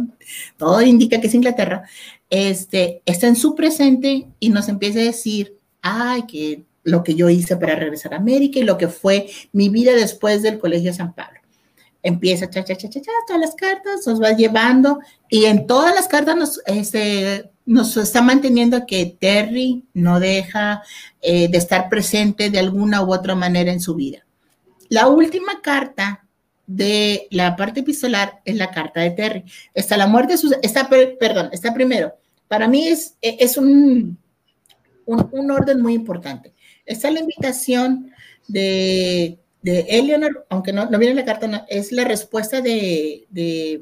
todo indica que es Inglaterra, este, está en su presente y nos empieza a decir, ay, que lo que yo hice para regresar a América y lo que fue mi vida después del Colegio San Pablo. Empieza, cha, cha, cha, cha, cha, todas las cartas, nos va llevando y en todas las cartas nos, este, nos está manteniendo que Terry no deja eh, de estar presente de alguna u otra manera en su vida. La última carta de la parte epistolar es la carta de Terry. Está la muerte está, perdón, está primero. Para mí es, es un, un, orden muy importante. Está la invitación de, de Eleanor, aunque no, no viene la carta, es la respuesta de, de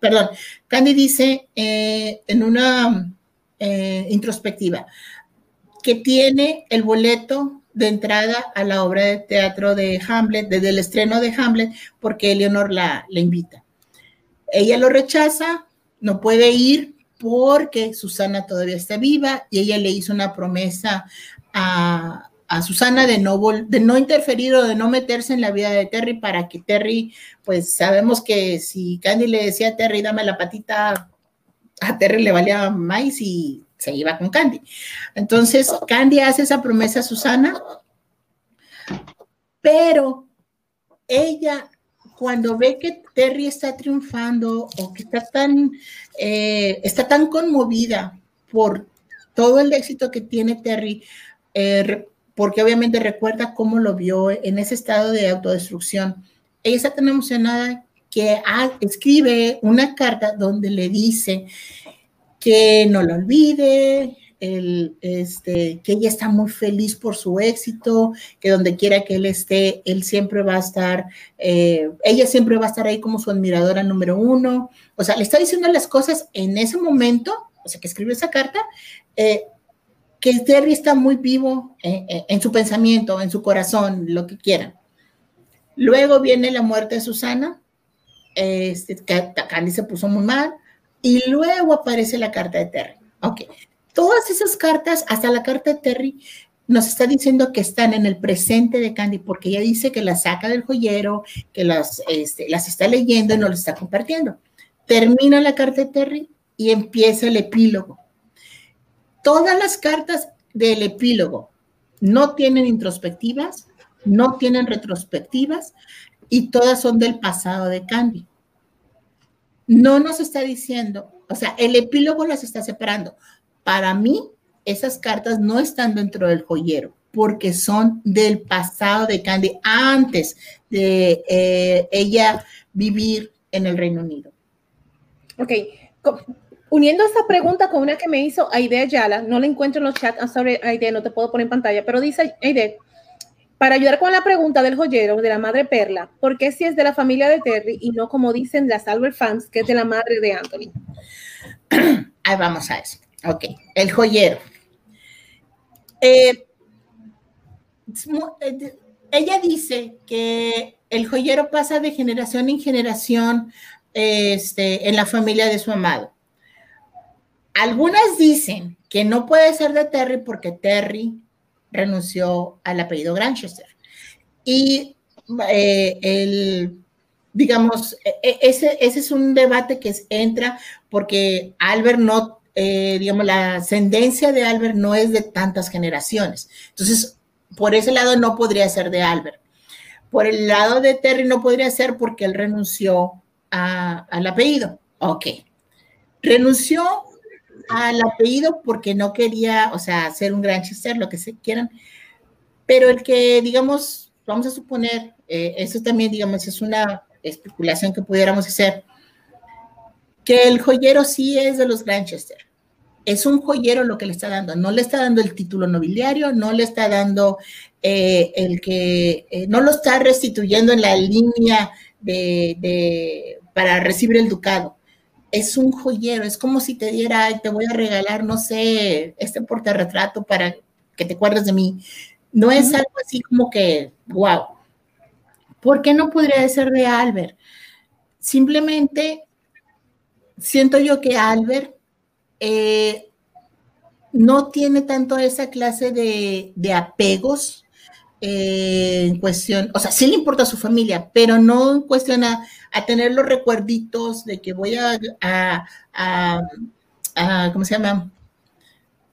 perdón, Candy dice eh, en una eh, introspectiva que tiene el boleto de entrada a la obra de teatro de Hamlet, desde el estreno de Hamlet, porque Eleanor la, la invita. Ella lo rechaza, no puede ir porque Susana todavía está viva y ella le hizo una promesa a, a Susana de no, de no interferir o de no meterse en la vida de Terry para que Terry, pues sabemos que si Candy le decía a Terry, dame la patita, a Terry le valía más y se iba con Candy. Entonces, Candy hace esa promesa a Susana, pero ella cuando ve que Terry está triunfando o que está tan, eh, está tan conmovida por todo el éxito que tiene Terry, eh, porque obviamente recuerda cómo lo vio en ese estado de autodestrucción. Ella está tan emocionada que escribe una carta donde le dice que no lo olvide, el, este, que ella está muy feliz por su éxito, que donde quiera que él esté, él siempre va a estar, eh, ella siempre va a estar ahí como su admiradora número uno. O sea, le está diciendo las cosas en ese momento, o sea, que escribe esa carta, eh, que Terry está muy vivo en, su pensamiento, en su corazón, lo que quieran. Luego viene la muerte de Susana, este, Candy se puso muy mal, y luego aparece la carta de Terry. Ok, todas esas cartas, hasta la carta de Terry, nos está diciendo que están en el presente de Candy, porque ella dice que las saca del joyero, que las, este, las está leyendo y no las está compartiendo. Termina la carta de Terry y empieza el epílogo todas las cartas del epílogo no tienen introspectivas, no tienen retrospectivas y todas son del pasado de Candy. No nos está diciendo, o sea, el epílogo las está separando. Para mí, esas cartas no están dentro del joyero porque son del pasado de Candy antes de eh, ella vivir en el Reino Unido. Ok, uniendo esta pregunta con una que me hizo Aide Ayala, no la encuentro en los chats, I'm sorry Aide, no te puedo poner en pantalla, pero dice Aide, para ayudar con la pregunta del joyero de la madre Perla, ¿por qué si es de la familia de Terry y no como dicen las Albert fans, que es de la madre de Anthony? Ahí vamos a eso. Ok, el joyero. Eh, eh, ella dice que el joyero pasa de generación en generación este, en la familia de su amado. Algunas dicen que no puede ser de Terry porque Terry renunció al apellido Granchester. Y eh, el, digamos, e, e, ese, ese es un debate que entra porque Albert no, eh, digamos, la ascendencia de Albert no es de tantas generaciones. Entonces, por ese lado no podría ser de Albert. Por el lado de Terry no podría ser porque él renunció al apellido. Ok. Renunció al apellido porque no quería, o sea, ser un gran Chester, lo que se quieran, pero el que, digamos, vamos a suponer, eh, eso también, digamos, es una especulación que pudiéramos hacer, que el joyero sí es de los Granchester. Es un joyero lo que le está dando, no le está dando el título nobiliario, no le está dando eh, el que, eh, no lo está restituyendo en la línea de, para recibir el ducado es un joyero, es como si te diera, te voy a regalar, no sé, este portarretrato para que te acuerdes de mí. No es algo así como que, wow. ¿Por qué no podría ser de Albert? Simplemente siento yo que Albert eh, no tiene tanto esa clase de, apegos eh, en cuestión, o sea, sí le importa a su familia, pero no en cuestión a, tener los recuerditos de que voy a, a, ¿cómo se llama?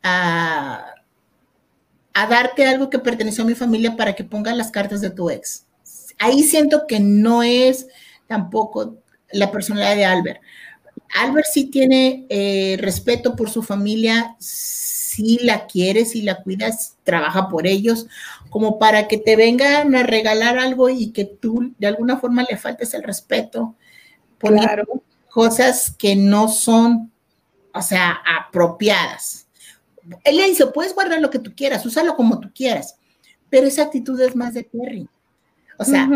A, darte algo que perteneció a mi familia para que pongas las cartas de tu ex. Ahí siento que no es tampoco la personalidad de Albert. Albert sí tiene eh, respeto por su familia, sí la quiere, sí la cuidas, trabaja por ellos, como para que te vengan a regalar algo y que tú de alguna forma le faltes el respeto. Claro. Cosas que no son, o sea, apropiadas. Él le dice, puedes guardar lo que tú quieras, úsalo como tú quieras, pero esa actitud es más de Terry. O sea,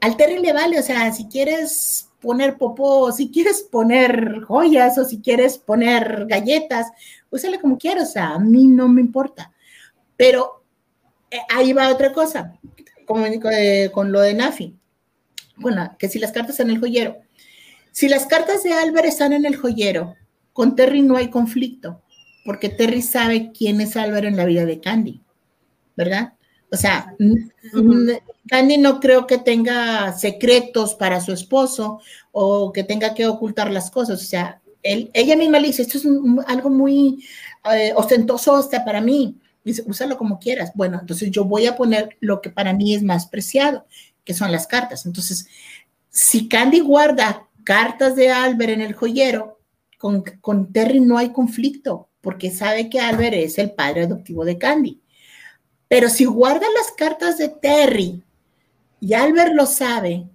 al Terry le vale, o sea, si quieres poner popó, si quieres poner joyas o si quieres poner galletas, úsale como quieras, o sea, a mí no me importa. Pero eh, ahí va otra cosa, como eh, con lo de Nafi. Bueno, que si las cartas en el joyero. Si las cartas de Albert están en el joyero, con Terry no hay conflicto, porque Terry sabe quién es Albert en la vida de Candy, ¿verdad? O sea, Candy no creo que tenga secretos para su esposo o que tenga que ocultar las cosas. O sea, ella misma le dice, esto es algo muy eh, ostentoso hasta para mí. Dice, úsalo como quieras. Bueno, entonces yo voy a poner lo que para mí es más preciado, que son las cartas. Entonces, si Candy guarda cartas de Albert en el joyero, con, con Terry no hay conflicto, porque sabe que Albert es el padre adoptivo de Candy. Pero si guarda las cartas de Terry y Albert lo sabe,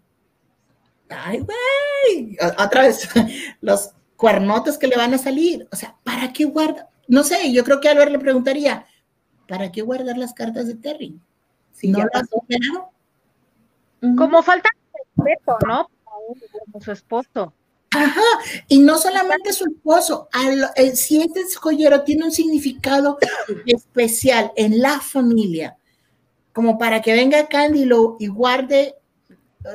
ay, güey, otra vez, los cuernotes que le van a salir. O sea, ¿para qué guarda? No sé, yo creo que Albert le preguntaría, ¿para qué guardar las cartas de Terry? Si no las ha Como falta de respeto, ¿no? Como su esposo. Ajá, y no solamente su esposo, el, si este joyero tiene un significado especial en la familia, como para que venga Candy y guarde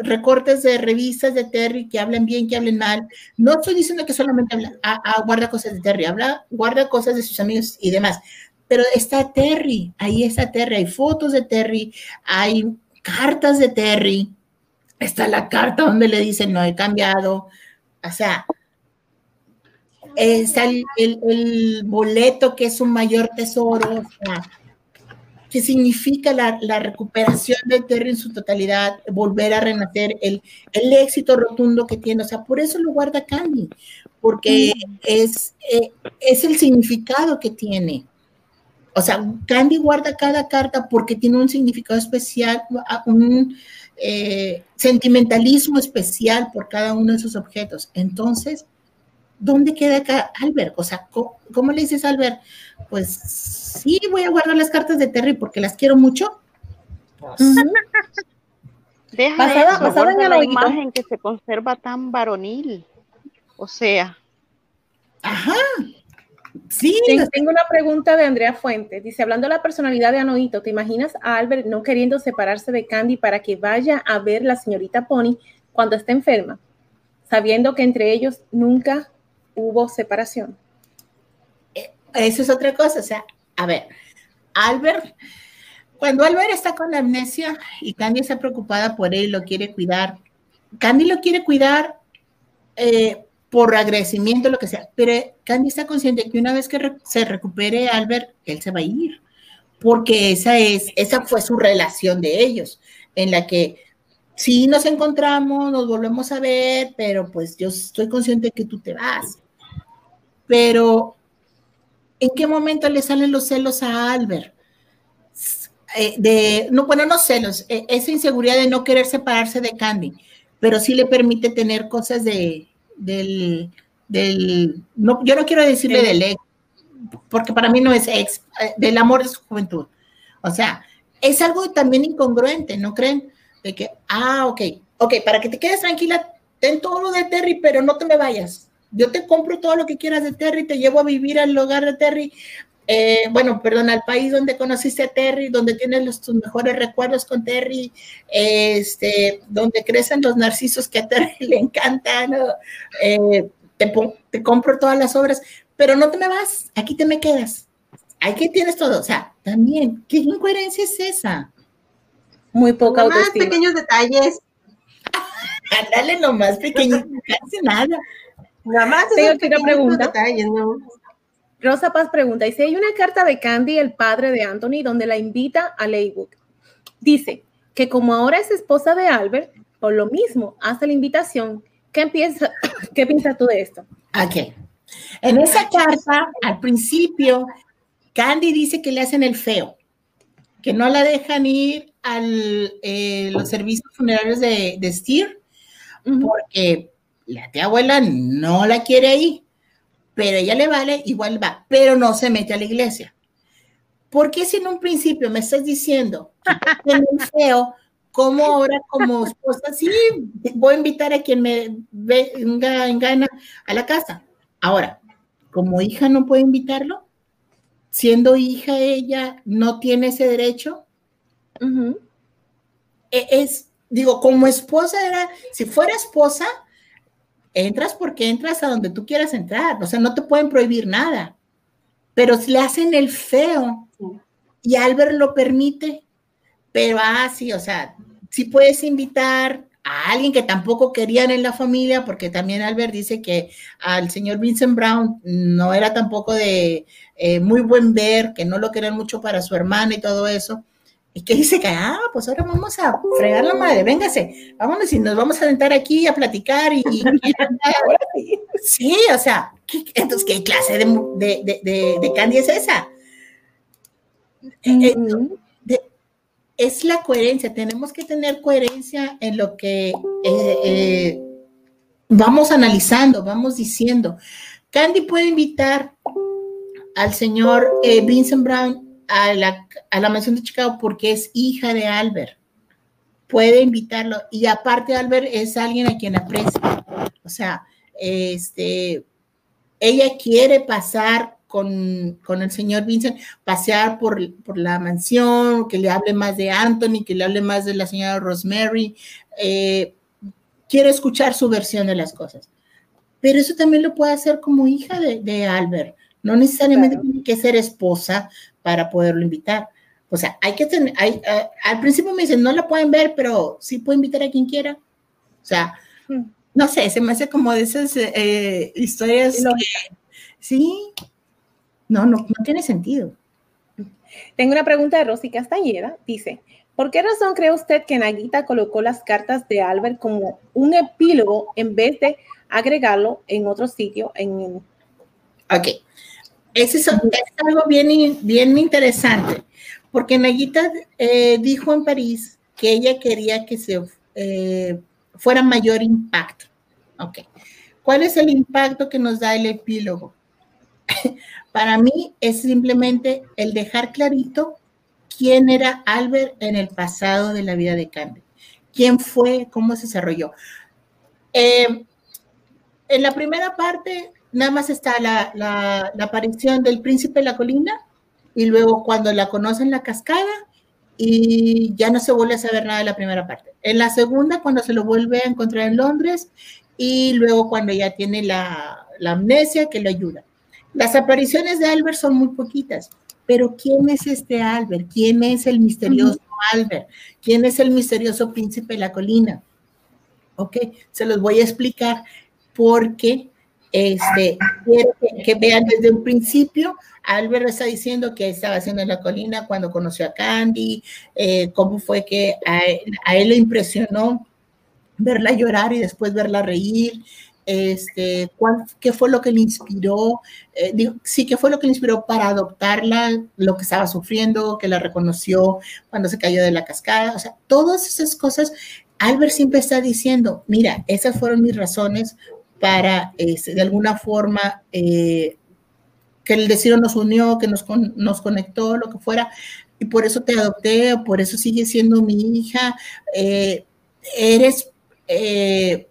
recortes de revistas de Terry que hablen bien, que hablen mal. No estoy diciendo que solamente habla, guarda cosas de Terry, habla, guarda cosas de sus amigos y demás. Pero está Terry, ahí está Terry, hay fotos de Terry, hay cartas de Terry, está la carta donde le dicen no he cambiado, o sea, está el, boleto que es un mayor tesoro, o sea, que significa la, recuperación de Terry en su totalidad, volver a renacer, el, el, éxito rotundo que tiene. O sea, por eso lo guarda Candy, porque es, eh, es el significado que tiene. O sea, Candy guarda cada carta porque tiene un significado especial, un, eh, sentimentalismo especial por cada uno de sus objetos. Entonces, ¿dónde queda acá Albert? O sea, ¿cómo, le dices a Albert? Pues sí, voy a guardar las cartas de Terry porque las quiero mucho. Deja eso, en la imagen que se conserva tan varonil. O sea. Ajá. Sí, tengo una pregunta de Andrea Fuentes. Dice, hablando de la personalidad de Anoito, ¿te imaginas a Albert no queriendo separarse de Candy para que vaya a ver la señorita Pony cuando está enferma, sabiendo que entre ellos nunca hubo separación? Eso es otra cosa. O sea, a ver, Albert, cuando Albert está con la amnesia y Candy está preocupada por él, lo quiere cuidar, Candy lo quiere cuidar eh, por agradecimiento, lo que sea. Pero Candy está consciente que una vez que se recupere Albert, él se va a ir, porque esa, es, esa fue su relación de ellos, en la que sí nos encontramos, nos volvemos a ver, pero pues yo estoy consciente que tú te vas. Pero, ¿en qué momento le salen los celos a Albert? Eh, de, no, bueno, no celos, eh, esa inseguridad de no querer separarse de Candy, pero sí le permite tener cosas de, del, del no, yo no quiero decirle del ex, porque para mí no es ex, eh, del amor de su juventud. O sea, es algo también incongruente, ¿no creen? De que, ah, ok, ok, para que te quedes tranquila, ten todo lo de Terry, pero no te me vayas. Yo te compro todo lo que quieras de Terry, te llevo a vivir al hogar de Terry, eh, bueno, perdón, al país donde conociste a Terry, donde tienes los, tus mejores recuerdos con Terry, este, donde crecen los narcisos que a Terry le encantan, eh, te, te, compro todas las obras, pero no te me vas, aquí te me quedas, aquí tienes todo, o sea, También, ¿qué incoherencia es esa? Muy poca Más autoestima. pequeños detalles. Ándale nomás pequeño, casi nada. Nada más Tengo otra pequeños pregunta. detalles, ¿no? Rosa Paz pregunta, dice, hay una carta de Candy, el padre de Anthony, donde la invita a Leywood. Dice que como ahora es esposa de Albert, por lo mismo hace la invitación. ¿Qué, piensa, ¿qué piensas tú de esto? Ok. En esa carta, al principio, Candy dice que le hacen el feo, que no la dejan ir a los servicios funerarios de, de Steer, porque la tía abuela no la quiere ahí, pero ella le vale, igual va, pero no se mete a la iglesia. ¿Por qué si en un principio me estás diciendo que es feo, cómo ahora como esposa, sí, voy a invitar a quien me venga en gana a la casa? Ahora, como hija no puede invitarlo, siendo hija ella no tiene ese derecho. Uh -huh. Es, digo, como esposa era, si fuera esposa, entras porque entras a donde tú quieras entrar, o sea, no te pueden prohibir nada, pero si le hacen el feo y Albert lo permite, pero así, ah, o sea, si puedes invitar a alguien que tampoco querían en la familia, porque también Albert dice que al señor Vincent Brown no era tampoco de eh, muy buen ver, que no lo querían mucho para su hermana y todo eso. Y que dice que, ah, pues ahora vamos a fregar la madre, véngase, vámonos y nos vamos a sentar aquí a platicar y... y sí, o sea, ¿qué, entonces, ¿qué clase de, de, de, de Candy es esa? -huh. de, es la coherencia, tenemos que tener coherencia en lo que eh, eh, vamos analizando, vamos diciendo. Candy puede invitar al señor eh, Vincent Brown a la, a la mansión de Chicago porque es hija de Albert. Puede invitarlo. Y aparte, Albert es alguien a quien aprecia. O sea, este, ella quiere pasar con, con, el señor Vincent, pasear por, por, la mansión, que le hable más de Anthony, que le hable más de la señora Rosemary. Eh, quiere escuchar su versión de las cosas. Pero eso también lo puede hacer como hija de, de Albert. No necesariamente claro. tiene que ser esposa para poderlo invitar. O sea, hay que tener, hay, uh, al principio me dicen, no la pueden ver, pero sí puede invitar a quien quiera. O sea, hmm. no sé, se me hace como de esas eh, historias. Que, sí, no, no, no tiene sentido. Tengo una pregunta de Rosy Castañeda. Dice, ¿por qué razón cree usted que Naguita colocó las cartas de Albert como un epílogo en vez de agregarlo en otro sitio? En... Ok. Es, algo bien, bien interesante, porque Naguita eh, dijo en París que ella quería que se eh, fuera mayor impacto. Ok. ¿Cuál es el impacto que nos da el epílogo? Para mí es simplemente el dejar clarito quién era Albert en el pasado de la vida de Candy. ¿Quién fue? ¿Cómo se desarrolló? Eh, en la primera parte nada más está la, aparición del príncipe de la colina y luego cuando la conocen la cascada y ya no se vuelve a saber nada de la primera parte. En la segunda, cuando se lo vuelve a encontrar en Londres y luego cuando ya tiene la, amnesia que le ayuda. Las apariciones de Albert son muy poquitas, pero ¿quién es este Albert? ¿Quién es el misterioso. Albert? ¿Quién es el misterioso príncipe de la colina? Ok, se los voy a explicar porque este, quiero que, vean desde un principio, Albert está diciendo que estaba haciendo en la colina cuando conoció a Candy, eh, cómo fue que a él, le impresionó verla llorar y después verla reír, este, qué fue lo que le inspiró, eh, sí, qué fue lo que le inspiró para adoptarla, lo que estaba sufriendo, que la reconoció cuando se cayó de la cascada, o sea, todas esas cosas, Albert siempre está diciendo, mira, esas fueron mis razones para, de alguna forma, eh, que el destino nos unió, que nos, con, nos conectó, lo que fuera, y por eso te adopté, por eso sigues siendo mi hija, eh, eres, eh,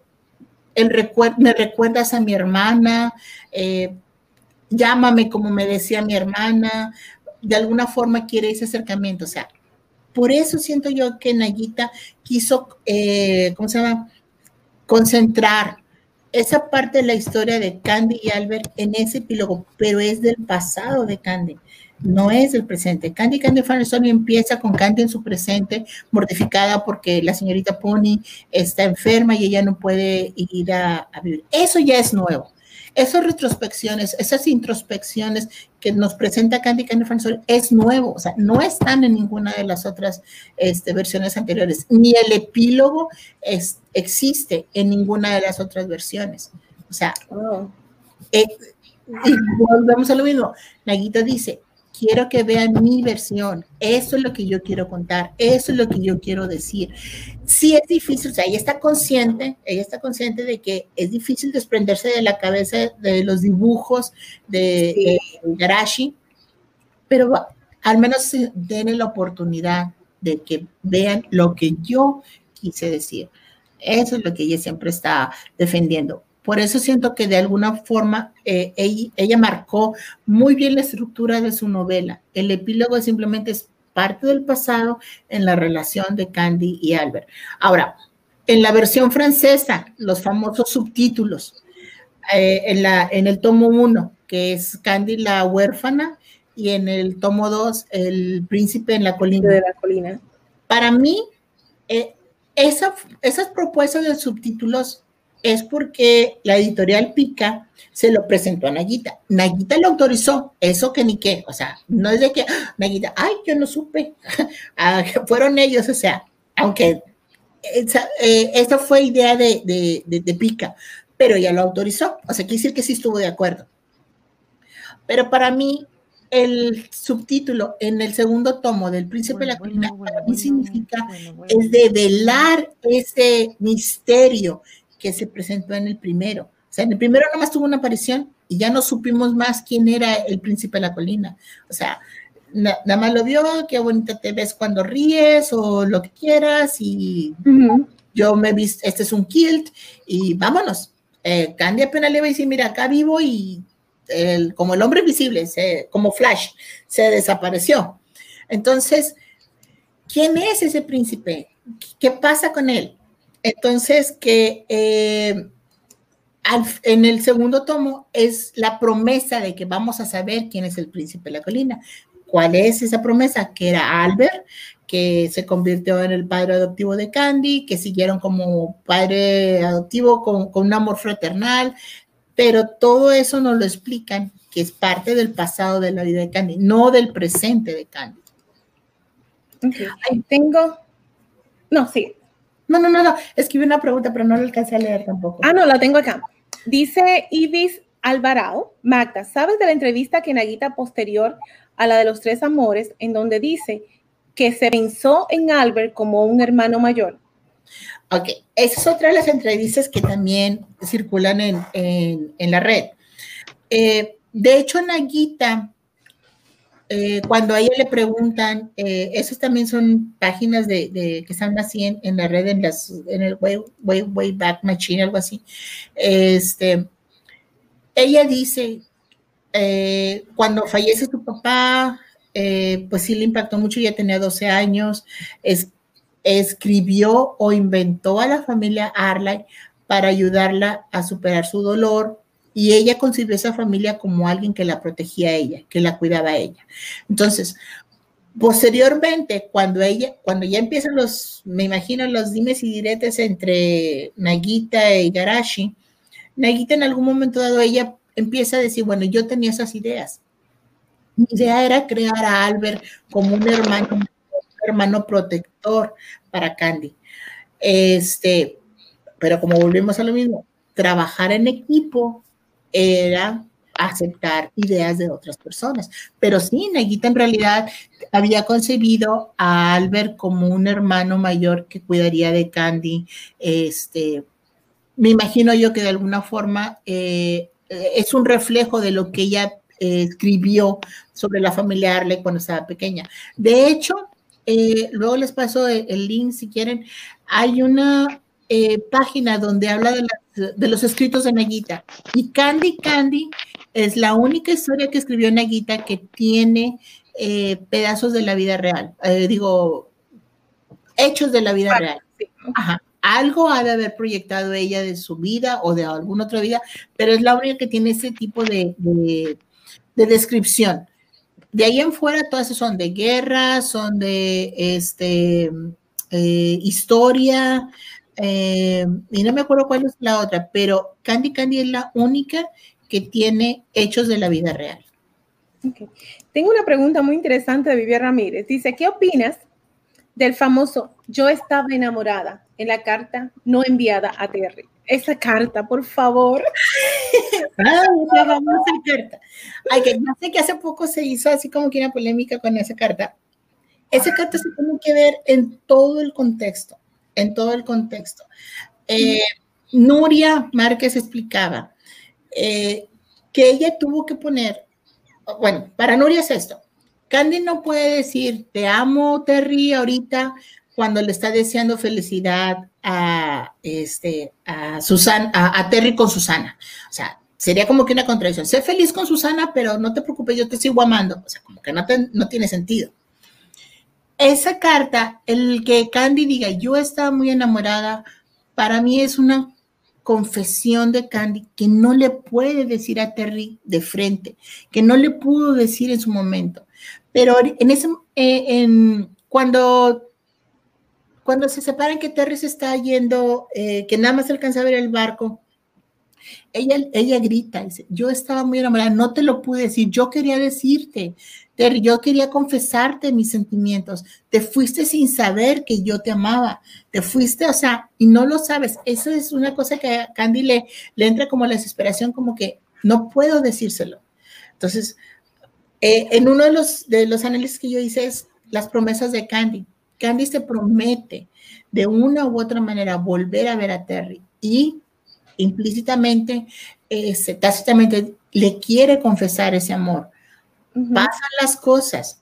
el recuer me recuerdas a mi hermana, llámame como me decía mi hermana, de alguna forma quiere ese acercamiento, o sea, por eso siento yo que Nayita quiso, ¿cómo se llama? Concentrar esa parte de la historia de Candy y Albert en ese epílogo, pero es del pasado de Candy, no es del presente. Candy Candy Farnsworth empieza con Candy en su presente, mortificada porque la señorita Pony está enferma y ella no puede ir a, a vivir. Eso ya es nuevo. Esas retrospecciones, esas introspecciones que nos presenta Candy Candy Farnsworth es nuevo, o sea, no están en ninguna de las otras este, versiones anteriores, ni el epílogo es, existe en ninguna de las otras versiones. O sea, oh. eh, y volvemos a lo mismo. Naguita dice, quiero que vean mi versión, eso es lo que yo quiero contar, eso es lo que yo quiero decir. Sí es difícil, o sea, ella está consciente, ella está consciente de que es difícil desprenderse de la cabeza de los dibujos de, Garashi, pero al menos denle la oportunidad de que vean lo que yo quise decir. Eso es lo que ella siempre está defendiendo. Por eso siento que de alguna forma eh, ella, marcó muy bien la estructura de su novela. El epílogo simplemente es parte del pasado en la relación de Candy y Albert. Ahora, en la versión francesa, los famosos subtítulos, eh, en, la, en el tomo 1, que es Candy la huérfana, y en el tomo 2, El príncipe en la colina. De la colina. Para mí, eh, esa, esas propuestas de subtítulos es porque la editorial Pica se lo presentó a Naguita. Naguita lo autorizó, eso que ni qué, o sea, no es de que, ¡Ah! Naguita, ay, yo no supe, ah, fueron ellos, o sea, aunque esa, eh, fue idea de, de, Pica, pero ella lo autorizó, o sea, quiere decir que sí estuvo de acuerdo. Pero para mí, el subtítulo en el segundo tomo del Príncipe de la Colina, para mí significa es develar ese misterio que se presentó en el primero. O sea, en el primero nomás tuvo una aparición y ya no supimos más quién era el príncipe de la colina. O sea, nada más lo vio, qué bonita te ves cuando ríes o lo que quieras y yo me vi, este es un kilt y vámonos. Eh, Candy apenas le va a decir, mira, acá vivo y como el hombre visible, como Flash, se desapareció. Entonces, ¿quién es ese príncipe? ¿Qué pasa con él? Entonces, que eh, en el segundo tomo es la promesa de que vamos a saber quién es el príncipe de la colina. ¿Cuál es esa promesa? Que era Albert, que se convirtió en el padre adoptivo de Candy, que siguieron como padre adoptivo con, un amor fraternal, pero todo eso nos lo explican, que es parte del pasado de la vida de Candy, no del presente de Candy. Ahí tengo, no, sí, no, no, no, no. Escribí una pregunta, pero no la alcancé a leer tampoco. Ah, no, la tengo acá. Dice Ibis Alvarado, Magda, ¿sabes de la entrevista que Naguita posterior a la de los tres amores, en donde dice que se pensó en Albert como un hermano mayor? Ok, esa es otra de las entrevistas que también circulan en, en, la red. Eh, de hecho, Naguita eh, cuando a ella le preguntan, eh, esas también son páginas de, que están así en, la red, en, las, en el way, way, Back Machine, algo así. Este, ella dice, eh, cuando fallece su papá, pues sí le impactó mucho, ya tenía 12 años, es, escribió o inventó a la familia Arlay para ayudarla a superar su dolor, y ella concibió esa familia como alguien que la protegía a ella, que la cuidaba a ella. Entonces, posteriormente, cuando ella, cuando ya empiezan los, me imagino, los dimes y diretes entre Nagita y Garashi, Nagita en algún momento dado, ella empieza a decir, bueno, yo tenía esas ideas. Mi idea era crear a Albert como un hermano, un hermano protector para Candy. Este, pero como volvemos a lo mismo, trabajar en equipo era aceptar ideas de otras personas. Pero sí, Neguita en realidad había concebido a Albert como un hermano mayor que cuidaría de Candy. Este, me imagino yo que de alguna forma eh, es un reflejo de lo que ella eh, escribió sobre la familia Arley cuando estaba pequeña. De hecho, eh, luego les paso el, link si quieren. Hay una página donde habla de la de los escritos de Naguita. Y Candy Candy es la única historia que escribió Naguita que tiene eh, pedazos de la vida real. Eh, digo, hechos de la vida real. Ajá. algo ha de haber proyectado ella de su vida o de alguna otra vida, pero es la única que tiene ese tipo de, descripción. De ahí en fuera, todas son de guerra, son de este, eh, historia, eh, y no me acuerdo cuál es la otra, pero Candy Candy es la única que tiene hechos de la vida real. Tengo una pregunta muy interesante de Vivian Ramírez. Dice, ¿qué opinas del famoso yo estaba enamorada en la carta no enviada a Terry? Esa carta, por favor. ah, esa famosa carta. Ay, que no sé que hace poco se hizo así como que una polémica con esa carta. Esa carta se tiene que ver en todo el contexto, en todo el contexto. Eh, Nuria Márquez explicaba eh, que ella tuvo que poner bueno, para Nuria es esto. Candy no puede decir, te amo, Terry, ahorita, cuando le está deseando felicidad a, este, a, Susana, a, Terry con Susana. O sea, sería como que una contradicción. Sé feliz con Susana, pero no te preocupes, yo te sigo amando. O sea, como que no, no tiene sentido. Esa carta, el que Candy diga, yo estaba muy enamorada, para mí es una confesión de Candy que no le puede decir a Terry de frente, que no le pudo decir en su momento. Pero en ese, eh, en, cuando, cuando se separan que Terry se está yendo, eh, que nada más alcanza a ver el barco, ella, ella grita, dice, yo estaba muy enamorada, no te lo pude decir, yo quería decirte, Terry, yo quería confesarte mis sentimientos, te fuiste sin saber que yo te amaba, te fuiste, o sea, y no lo sabes, eso es una cosa que a Candy le, le entra como la desesperación, como que no puedo decírselo. Entonces, eh, en uno de los, de los análisis que yo hice es las promesas de Candy. Candy se promete de una u otra manera volver a ver a Terry y implícitamente, eh, tácitamente le quiere confesar ese amor. Pasan las cosas.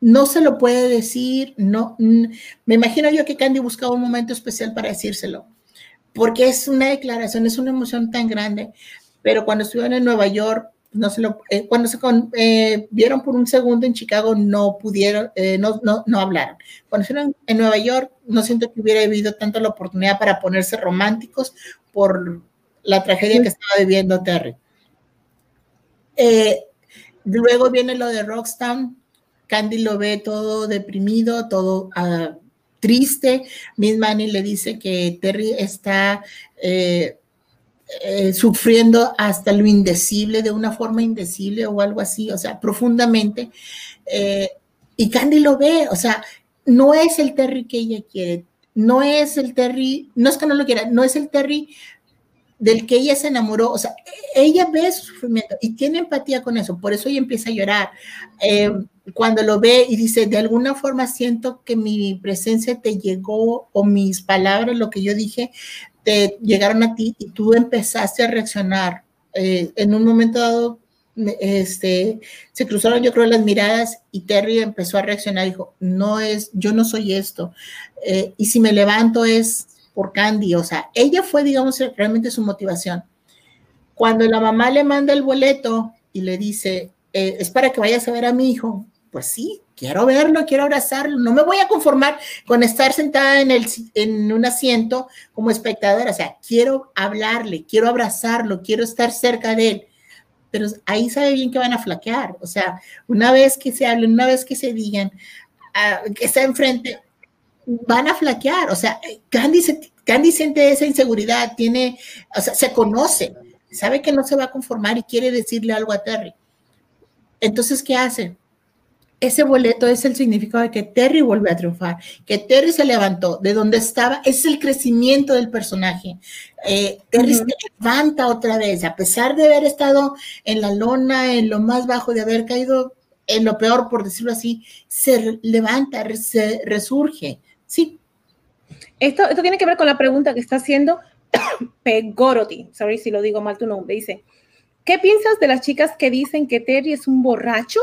No se lo puede decir, no. Me imagino yo que Candy buscaba un momento especial para decírselo, porque es una declaración, es una emoción tan grande. Pero cuando estuvieron en Nueva York, no se lo, eh, cuando se eh, vieron por un segundo en Chicago, no pudieron, eh, no, no, no, hablaron. Cuando estuvieron en Nueva York, no siento que hubiera habido tanto la oportunidad para ponerse románticos por la tragedia que estaba viviendo Terry. Eh, luego viene lo de Rockstown. Candy lo ve todo deprimido, todo uh, triste. Miss Manny le dice que Terry está eh, eh, sufriendo hasta lo indecible, de una forma indecible o algo así, o sea, profundamente. y Candy lo ve, o sea, no es el Terry que ella quiere, no es el Terry, no es que no lo quiera, no es el Terry del que ella se enamoró, o sea, ella ve su sufrimiento y tiene empatía con eso, por eso ella empieza a llorar. Eh, cuando lo ve y dice, de alguna forma siento que mi presencia te llegó o mis palabras, lo que yo dije, te llegaron a ti y tú empezaste a reaccionar. Eh, en un momento dado, este, se cruzaron yo creo las miradas y Terry empezó a reaccionar, dijo, no es, yo no soy esto. Eh, y si me levanto es por Candy, o sea, ella fue, digamos, realmente su motivación. Cuando la mamá le manda el boleto y le dice, eh, es para que vayas a ver a mi hijo, pues sí, quiero verlo, quiero abrazarlo, no me voy a conformar con estar sentada en, el, en un asiento como espectadora, o sea, quiero hablarle, quiero abrazarlo, quiero estar cerca de él. Pero ahí sabe bien que van a flaquear, o sea, una vez que se hablen, una vez que se digan, ah, que está enfrente, van a flaquear. O sea, Candy, Candy siente esa inseguridad, tiene, o sea, se conoce, sabe que no se va a conformar y quiere decirle algo a Terry. Entonces, ¿qué hace? Ese boleto es el significado de que Terry vuelve a triunfar, que Terry se levantó de donde estaba, es el crecimiento del personaje. Eh, Terry se levanta otra vez, a pesar de haber estado en la lona, en lo más bajo, de haber caído en lo peor, por decirlo así, se levanta, se resurge. Sí. Esto, esto tiene que ver con la pregunta que está haciendo Pegoroti, sorry si lo digo mal tu nombre, dice, ¿qué piensas de las chicas que dicen que Terry es un borracho,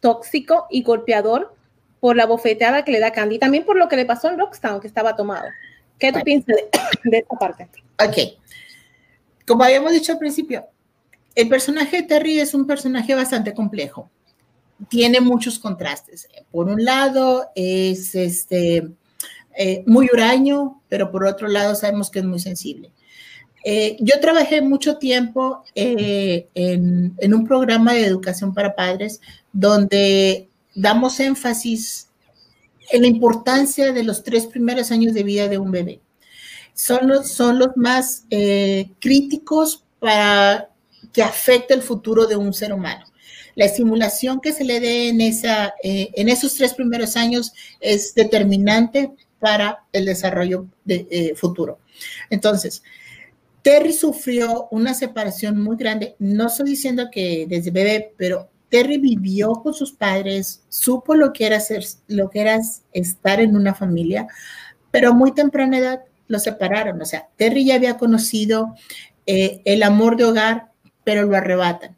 tóxico y golpeador por la bofeteada que le da Candy, también por lo que le pasó en Rockstown, que estaba tomado? ¿Qué tú piensas de, de esta parte? Ok. Como habíamos dicho al principio, el personaje de Terry es un personaje bastante complejo tiene muchos contrastes. Por un lado, es este, eh, muy huraño, pero por otro lado sabemos que es muy sensible. Eh, yo trabajé mucho tiempo eh, en, en, un programa de educación para padres donde damos énfasis en la importancia de los tres primeros años de vida de un bebé. Son los, son los más críticos para que afecte el futuro de un ser humano la estimulación que se le dé en, esa, eh, en esos tres primeros años es determinante para el desarrollo de, eh, futuro. Entonces, Terry sufrió una separación muy grande. No estoy diciendo que desde bebé, pero Terry vivió con sus padres, supo lo que era ser, lo que era estar en una familia, pero a muy temprana edad lo separaron. O sea, Terry ya había conocido eh, el amor de hogar, pero lo arrebatan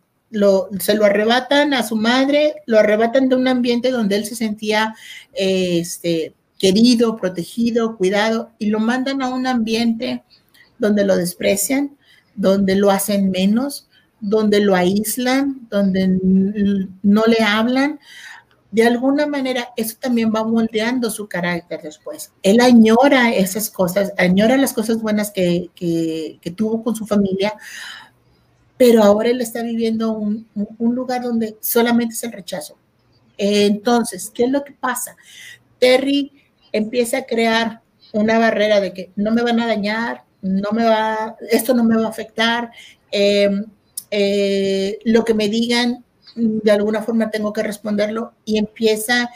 se lo arrebatan a su madre, lo arrebatan de un ambiente donde él se sentía este, querido, protegido, cuidado, y lo mandan a un ambiente donde lo desprecian, donde lo hacen menos, donde lo aíslan, donde no le hablan. De alguna manera, eso también va moldeando su carácter después. Él añora esas cosas, añora las cosas buenas que, que tuvo con su familia, pero ahora él está viviendo un, un lugar donde solamente es el rechazo. Entonces, ¿qué es lo que pasa? Terry empieza a crear una barrera de que no me van a dañar, no me va, esto no me va a afectar, em, eh, lo que me digan, de alguna forma tengo que responderlo y empieza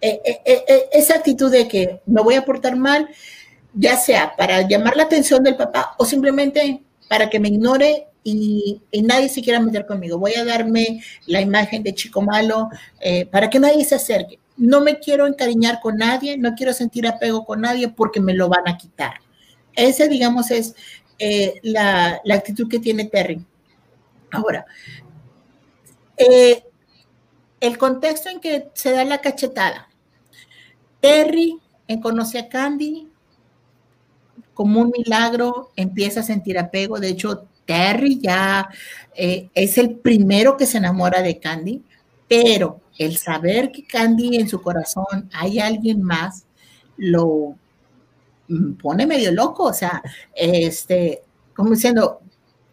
eh, eh, esa actitud de que me voy a portar mal, ya sea para llamar la atención del papá o simplemente para que me ignore y, nadie se quiera meter conmigo. Voy a darme la imagen de chico malo eh, para que nadie se acerque. No me quiero encariñar con nadie, no quiero sentir apego con nadie porque me lo van a quitar. Esa, digamos, es eh, la, actitud que tiene Terry. Ahora, eh, el contexto en que se da la cachetada. Terry conoce a Candy, como un milagro empieza a sentir apego. De hecho, Terry ya eh, es el primero que se enamora de Candy, pero el saber que Candy en su corazón hay alguien más, lo mm, pone medio loco, o sea, este, como diciendo,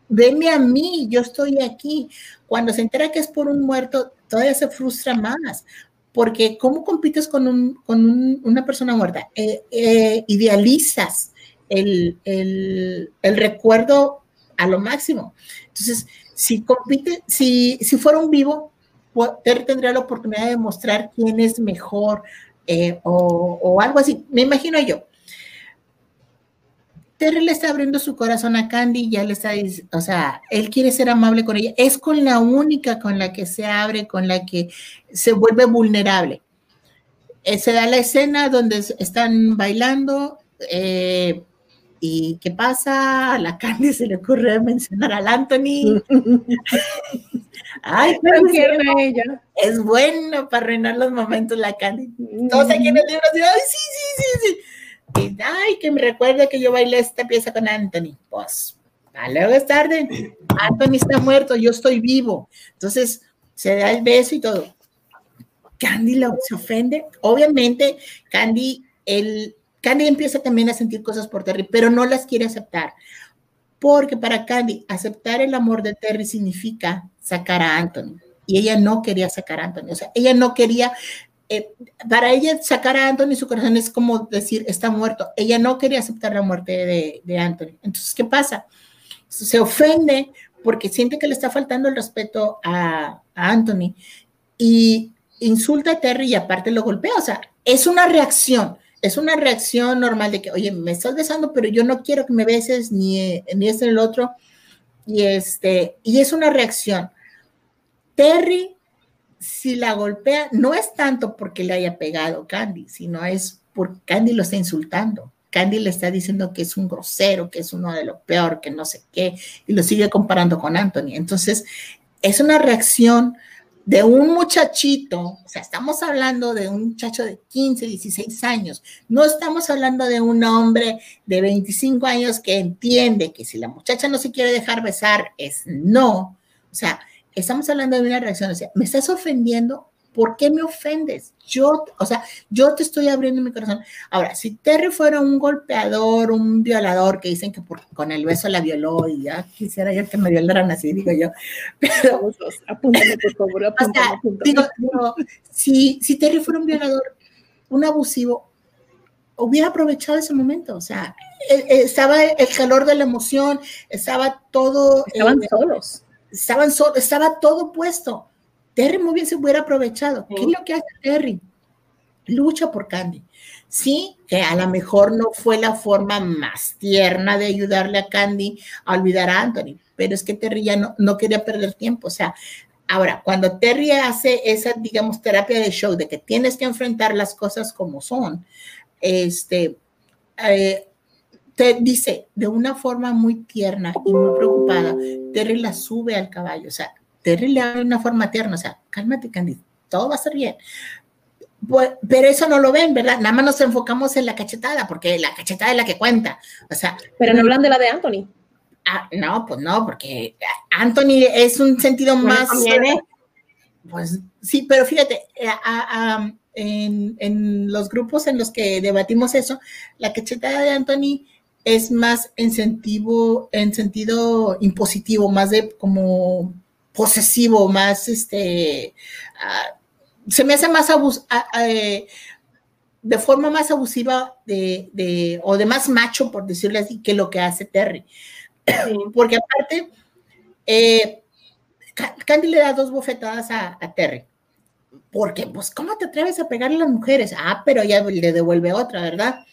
venme a mí, yo estoy aquí. Cuando se entera que es por un muerto, todavía se frustra más, porque ¿cómo compites con, un, con una persona muerta? Eh, eh, idealizas el, el, el, recuerdo a lo máximo. Entonces, si compite, si, si fuera un vivo, tendría la oportunidad de mostrar quién es mejor eh, o, algo así. Me imagino yo. Terry le está abriendo su corazón a Candy, ya le está diciendo, o sea, él quiere ser amable con ella. Es con la única con la que se abre, con la que se vuelve vulnerable. Eh, se da la escena donde están bailando, eh, ¿Y qué pasa? A la Candy se le ocurre mencionar al Anthony. Ay, pero ella. Es bueno para reinar los momentos la Candy. Todos aquí en el libro dicen, ay, sí, sí, sí, sí. Y, ay, que me recuerda que yo bailé esta pieza con Anthony. Pues, a luego es tarde. Anthony está muerto, yo estoy vivo. Entonces, se da el beso y todo. Candy lo, se ofende. Obviamente, Candy, el, Candy empieza también a sentir cosas por Terry, pero no las quiere aceptar. Porque para Candy, aceptar el amor de Terry significa sacar a Anthony. Y ella no quería sacar a Anthony. O sea, ella no quería, eh, para ella sacar a Anthony su corazón es como decir, está muerto. Ella no quería aceptar la muerte de, de Anthony. Entonces, ¿qué pasa? Se ofende porque siente que le está faltando el respeto a, a Anthony y insulta a Terry y aparte lo golpea. O sea, es una reacción es una reacción normal de que, oye, me estás besando, pero yo no quiero que me beses ni, ni este el otro. Y, este, y es una reacción. Terry, si la golpea, no es tanto porque le haya pegado Candy, sino es porque Candy lo está insultando. Candy le está diciendo que es un grosero, que es uno de lo peor, que no sé qué, y lo sigue comparando con Anthony. Entonces, es una reacción de un muchachito, o sea, estamos hablando de un muchacho de 15, 16 años, no estamos hablando de un hombre de 25 años que entiende que si la muchacha no se quiere dejar besar es no, o sea, estamos hablando de una reacción, o sea, me estás ofendiendo ¿por qué me ofendes? Yo, o sea, yo te estoy abriendo mi corazón. Ahora, si Terry fuera un golpeador, un violador, que dicen que con el beso la violó y ya quisiera yo que me violaran así, digo yo. Pero, apúntame, por favor, apúntame, Digo, si, si Terry fuera un violador, un abusivo, hubiera aprovechado ese momento, o sea, eh, eh, estaba el calor de la emoción, estaba todo... Estaban eh, solos. Estaban solos, estaba todo puesto. Terry muy bien se hubiera aprovechado. ¿Qué es lo que hace Terry? Lucha por Candy. Sí, que a lo mejor no fue la forma más tierna de ayudarle a Candy a olvidar a Anthony, pero es que Terry ya no, no quería perder tiempo. O sea, ahora, cuando Terry hace esa, digamos, terapia de show de que tienes que enfrentar las cosas como son, este, eh, te dice de una forma muy tierna y muy preocupada, Terry la sube al caballo, o sea, Terry le habla de una forma tierna, o sea, cálmate, Candy, todo va a estar bien. Pues, pero eso no lo ven, ¿verdad? Nada más nos enfocamos en la cachetada, porque la cachetada es la que cuenta. O sea, pero no hablan de la de Anthony. Ah, no, pues no, porque Anthony es un sentido más. Pues sí, pero fíjate, eh, en, en, los grupos en los que debatimos eso, la cachetada de Anthony es más en sentido, en sentido impositivo, más de como posesivo, más este, ah, se me hace más abus ah, eh, de forma más abusiva de, de, o de más macho, por decirlo así, que lo que hace Terry. Porque aparte, eh, Candy le da dos bofetadas a, a Terry porque, pues, ¿cómo te atreves a pegarle a las mujeres? Ah, pero ella le devuelve otra, ¿verdad?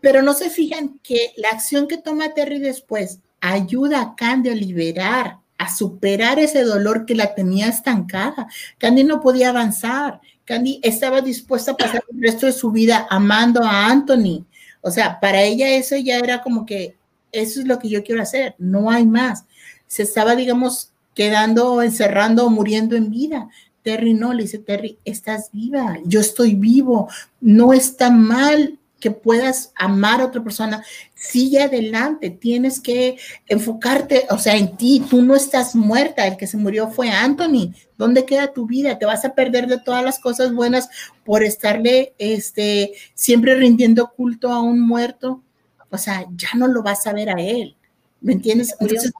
Pero no se fijan que la acción que toma Terry después ayuda a Candy a liberar, a superar ese dolor que la tenía estancada. Candy no podía avanzar. Candy estaba dispuesta a pasar el resto de su vida amando a Anthony. O sea, para ella eso ya era como que eso es lo que yo quiero hacer, no hay más. Se estaba, digamos, quedando, encerrando o muriendo en vida. Terry no, le dice Terry, estás viva, yo estoy vivo, no está mal que puedas amar a otra persona, sigue adelante, tienes que enfocarte, o sea, en ti, tú no estás muerta, el que se murió fue Anthony, ¿dónde queda tu vida? Te vas a perder de todas las cosas buenas por estarle, este, siempre rindiendo culto a un muerto, o sea, ya no lo vas a ver a él, ¿me entiendes? Entonces,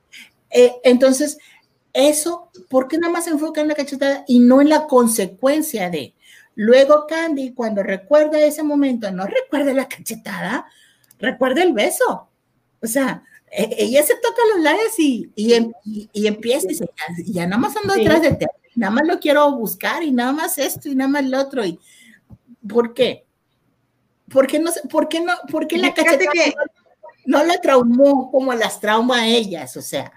eh, entonces eso, ¿por qué nada más se enfoca en la cachetada y no en la consecuencia de? Luego Candy, cuando recuerda ese momento, no recuerda la cachetada, recuerda el beso. O sea, e, ella se toca los labios y, y, em, empieza y, se, ya nada más ando detrás de ti, nada más lo quiero buscar y nada más esto y nada más lo otro. Y, ¿Por qué? ¿Por qué no, por qué no, por qué la cachetada no, no la traumó como las trauma a ellas? O sea.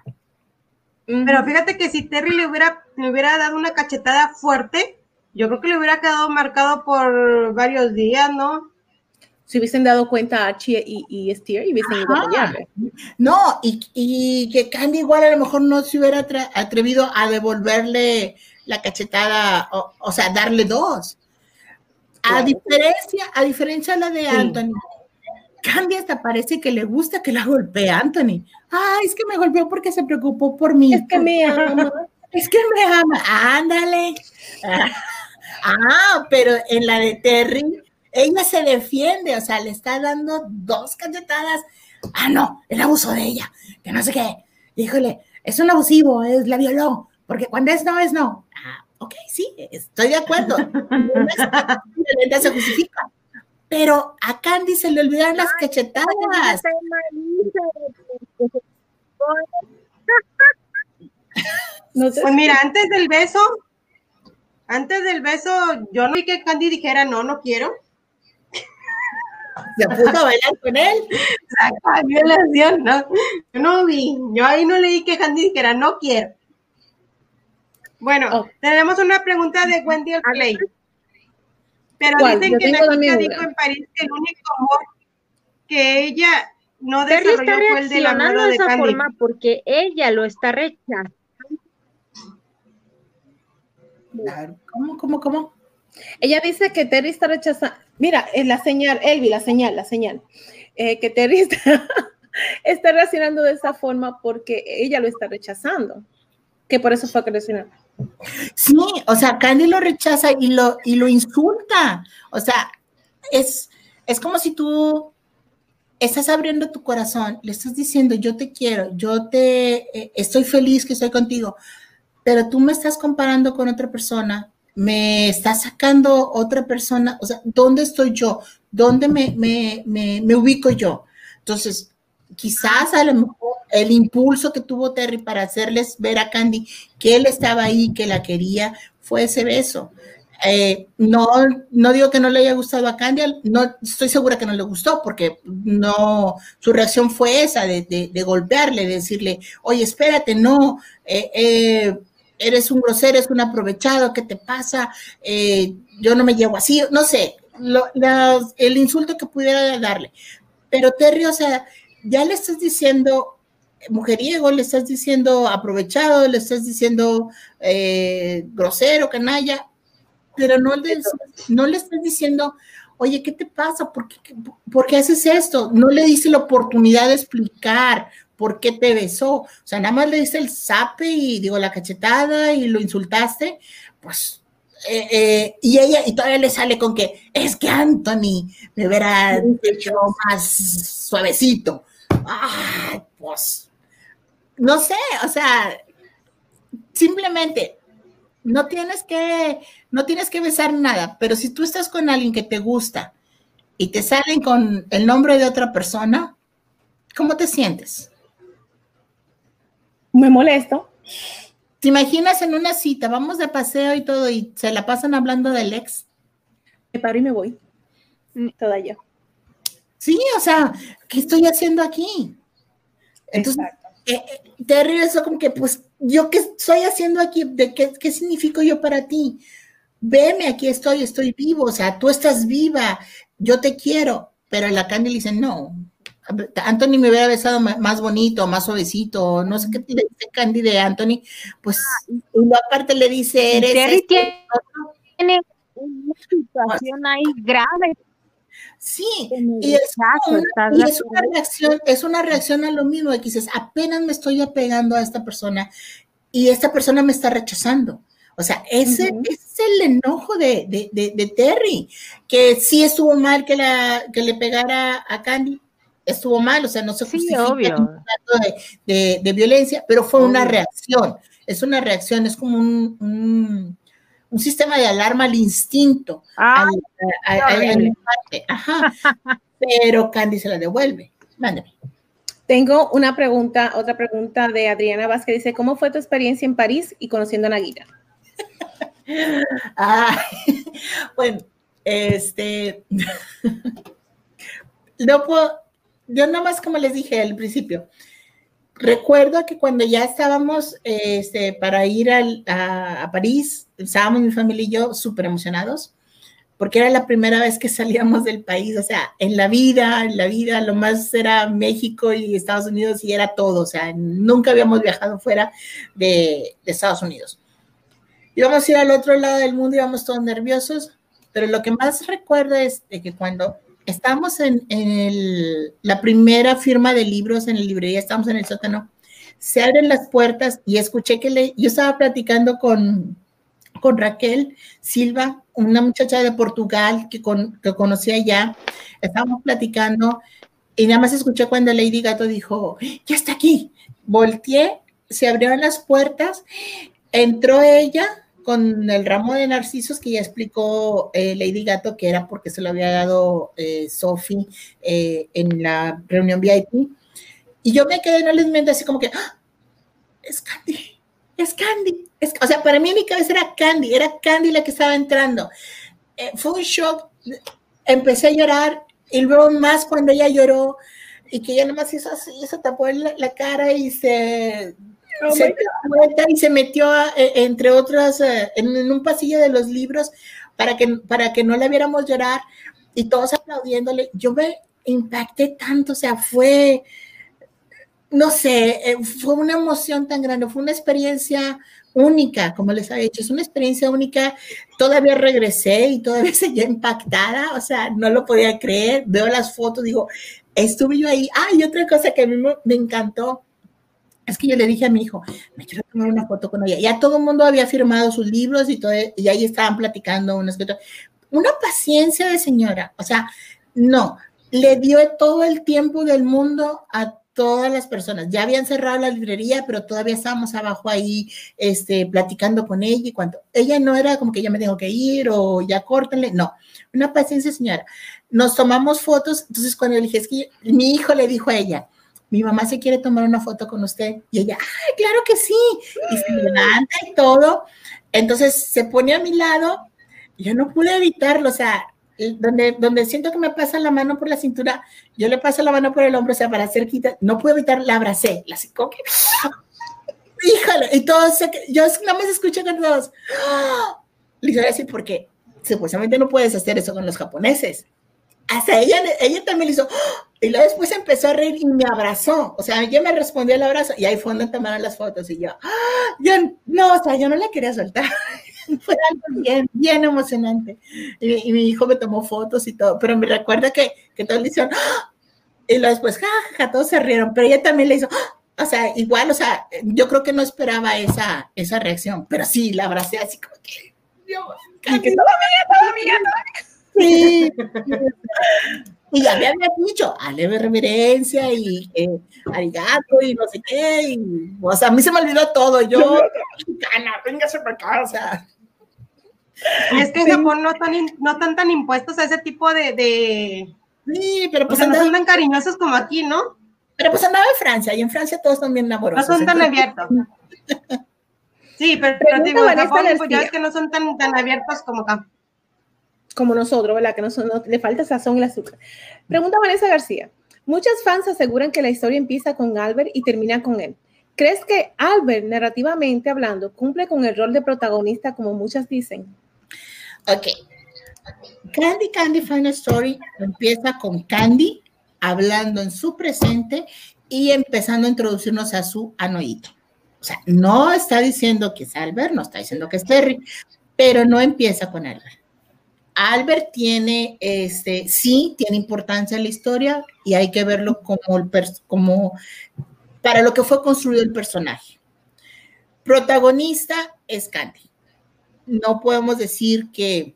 Pero fíjate que si Terry le hubiera, le hubiera dado una cachetada fuerte, yo creo que le hubiera quedado marcado por varios días, ¿no? Si hubiesen dado cuenta a Archie y, y Steer y hubiesen ido a. No, y, y, que Candy igual a lo mejor no se hubiera atrevido a devolverle la cachetada, o, sea, darle dos. A diferencia, a diferencia de la de Anthony, Candy hasta parece que le gusta que la golpee Anthony. Ay, es que me golpeó porque se preocupó por mí. Es que me ama. es que me ama. Ándale. Ah, pero en la de Terry, ella se defiende, o sea, le está dando dos cachetadas. Ah, no, el abuso de ella, que no sé qué. Híjole, es un abusivo, es la violó, porque cuando es no, es no. Ah, ok, sí, estoy de acuerdo. se justifica pero a Candy se le olvidaron las cachetadas. No Pues mira, antes del beso, antes del beso, yo no vi que Candy dijera no, no quiero. Se puso a bailar con él. Exacto, violación, ¿no? Yo no vi, yo ahí no leí que Candy dijera no quiero. Bueno, oh. tenemos una pregunta de Wendy Clay. Pero dicen que la chica dijo en París que el único amor que ella no desarrolló fue el del amor de, esa forma porque ella lo está rechazando. ¿Cómo, cómo, cómo? Ella dice que Terry está rechazando. Mira, es la señal, Elvi, la señal, la señal. Eh, que Terry está, está reaccionando de esa forma porque ella lo está rechazando. Que por eso fue a reaccionar. Sí, o sea, Candy lo rechaza y lo, y lo insulta. O sea, es, es como si tú estás abriendo tu corazón, le estás diciendo, yo te quiero, yo te eh, estoy feliz que estoy contigo, pero tú me estás comparando con otra persona, me estás sacando otra persona, o sea, ¿dónde estoy yo? ¿Dónde me, me, me ubico yo? Entonces, quizás a lo mejor el impulso que tuvo Terry para hacerles ver a Candy que él estaba ahí, que la quería, fue ese beso. Eh, no, no digo que no le haya gustado a Candy, no estoy segura que no le gustó, porque no, su reacción fue esa de, golpearle, de decirle, oye, espérate, no, eh, eh, eres un grosero, eres un aprovechado, ¿qué te pasa? yo no me llevo así, no sé, el insulto que pudiera darle. Pero Terry, o sea, ya le estás diciendo mujeriego, le estás diciendo aprovechado, le estás diciendo grosero, canalla, pero no le, no le estás diciendo, oye, ¿qué te pasa? ¿Por qué, haces esto? No le dice la oportunidad de explicar por qué te besó. O sea, nada más le dice el sape y digo la cachetada y lo insultaste, pues eh, eh, y ella, y todavía le sale con que es que Anthony me hubiera hecho más suavecito. Ay, pues, no sé, o sea, simplemente no tienes que, no tienes que besar nada, pero si tú estás con alguien que te gusta y te salen con el nombre de otra persona, ¿cómo te sientes? Me molesto. ¿Te imaginas en una cita, vamos de paseo y todo, y se la pasan hablando del ex? Me paro y me voy. Mm, toda yo. Sí, o sea, ¿qué estoy haciendo aquí? Entonces, eh, eh, te regreso como que, pues, ¿yo qué estoy haciendo aquí? ¿De qué, qué significo yo para ti? Veme, aquí estoy, estoy vivo, o sea, tú estás viva, yo te quiero, pero la Candy le dice, no, Anthony me hubiera besado más bonito, más suavecito, no sé qué le dice Candy de Anthony, pues y aparte le dice, eres... Este tiene una situación ahí grave Sí, y es, una, reacción, es una reacción a lo mismo, de que dices, apenas me estoy apegando a esta persona y esta persona me está rechazando. O sea, ese, es el enojo de, Terry, que sí estuvo mal que, la, que le pegara a Candy, estuvo mal, o sea, no se justifica de, de, violencia, pero fue una reacción, es una reacción, es como un un sistema de alarma al instinto. Ah, Pero Candy se la devuelve. Mándeme. Tengo una pregunta, otra pregunta de Adriana Vázquez. Dice, ¿cómo fue tu experiencia en París y conociendo a Naguira? ah, bueno, este, no puedo, yo nada más como les dije al principio, recuerdo que cuando ya estábamos este, para ir a, París, estábamos mi familia y yo súper emocionados, porque era la primera vez que salíamos del país, o sea, en la vida, en la vida, lo más era México y Estados Unidos y era todo, o sea, nunca habíamos viajado fuera de, Estados Unidos. Íbamos a ir al otro lado del mundo, íbamos todos nerviosos, pero lo que más recuerdo es de que cuando estamos en, la primera firma de libros en la librería, estamos en el sótano, se abren las puertas y escuché que le, yo estaba platicando con, Raquel Silva, una muchacha de Portugal que, con, que conocía ya, estábamos platicando y nada más escuché cuando Lady Gato dijo, ya está aquí, volteé, se abrieron las puertas, entró ella, con el ramo de narcisos que ya explicó eh, Lady Gato que era porque se lo había dado eh, Sophie eh, en la reunión VIP. Y yo me quedé, no les miento, así como que, ¡Ah! es Candy, es Candy. o sea, para mí en mi cabeza era Candy, era Candy la que estaba entrando. fue un shock, empecé a llorar y luego más cuando ella lloró y que ella nomás hizo así, se tapó la cara y se Oh se y se metió, e, entre otras, eh, en, un pasillo de los libros para que, para que no la viéramos llorar y todos aplaudiéndole. Yo me impacté tanto, o sea, fue, no sé, eh, fue una emoción tan grande, fue una experiencia única, como les había dicho, es una experiencia única. Todavía regresé y todavía seguía impactada, o sea, no lo podía creer. Veo las fotos, digo, estuve yo ahí. Ah, y otra cosa que a mí me encantó es que yo le dije a mi hijo, me quiero tomar una foto con ella. Ya todo el mundo había firmado sus libros y todo, y ahí estaban platicando unas que Una paciencia de señora, o sea, no, le dio todo el tiempo del mundo a todas las personas. Ya habían cerrado la librería, pero todavía estábamos abajo ahí, este, platicando con ella y cuando ella no era como que ya me tengo que ir o ya córtenle, no, una paciencia señora. Nos tomamos fotos, entonces cuando le dije, es que mi hijo le dijo a ella, mi mamá se quiere tomar una foto con usted. Y ella, ay, claro que sí. Y se levanta y todo. Entonces se pone a mi lado y yo no pude evitarlo, o sea, donde, donde siento que me pasa la mano por la cintura, yo le paso la mano por el hombro, o sea, para cerquita, no puedo evitar, la abracé, la como híjole, y todos, yo nada más escucho con todos, le voy a porque supuestamente no puedes hacer eso con los japoneses. Hasta ella, ella también le hizo, y luego después empezó a reír y me abrazó, o sea, ella me respondió al abrazo, y ahí fue donde tomaron las fotos, y yo, yo, no, o sea, yo no la quería soltar. fue algo bien, bien emocionante. Y, mi hijo me tomó fotos y todo, pero me recuerda que, que todos le hicieron, ¡Ah! y luego después, ja, todos se rieron, pero ella también le hizo, ¡Ah! o sea, igual, o sea, yo creo que no esperaba esa, esa reacción, pero sí, la abracé así como que, Dios, que todavía, todavía. Sí. Y ya me había dicho, leve reverencia y eh, arigato y no sé qué. Y, o sea, a mí se me olvidó todo. Yo, mexicana, véngase para acá, o sea. Es que en Japón no están, no están tan impuestos a ese tipo de. de... Sí, pero pues. no son tan cariñosos como aquí, ¿no? Pero pues andaba en Francia y en Francia todos son bien amorosos. No son tan abiertos. sí, pero, pero digo, en Japón, pues ya ves que no son tan, tan abiertos como acá. Como nosotros, ¿verdad? Que no, le falta sazón y el azúcar. Pregunta Vanessa García. Muchas fans aseguran que la historia empieza con Albert y termina con él. ¿Crees que Albert, narrativamente hablando, cumple con el rol de protagonista como muchas dicen? Ok. Candy Candy Final Story empieza con Candy hablando en su presente y empezando a introducirnos a su anoíto. O sea, no está diciendo que es Albert, no está diciendo que es Terry, pero no empieza con Albert. Albert tiene, este, sí, tiene importancia en la historia y hay que verlo como, el como para lo que fue construido el personaje. Protagonista es Candy no podemos decir que,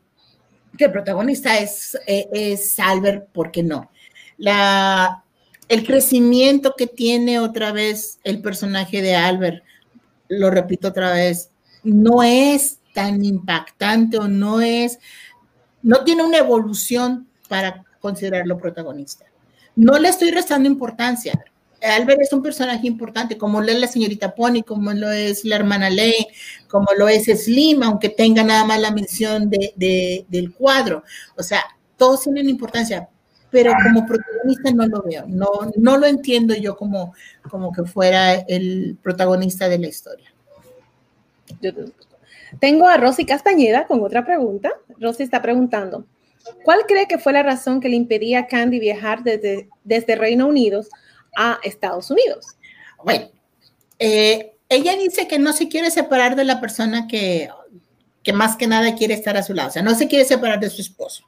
el protagonista es, eh, es Albert, porque no. La, el crecimiento que tiene otra vez el personaje de Albert, lo repito otra vez, no es tan impactante o no es, no tiene una evolución para considerarlo protagonista. No le estoy restando importancia. Albert es un personaje importante, como lo es la señorita Pony, como lo es la hermana Lane, como lo es Slim, aunque tenga nada más la mención de, del cuadro. O sea, todos tienen importancia, pero como protagonista no lo veo, no, no lo entiendo yo como, como que fuera el protagonista de la historia. Tengo a Rosy Castañeda con otra pregunta. Rosy está preguntando, ¿cuál cree que fue la razón que le impedía a Candy viajar desde, desde Reino Unido a Estados Unidos. Bueno, eh, ella dice que no se quiere separar de la persona que, que más que nada quiere estar a su lado, o sea, no se quiere separar de su esposo.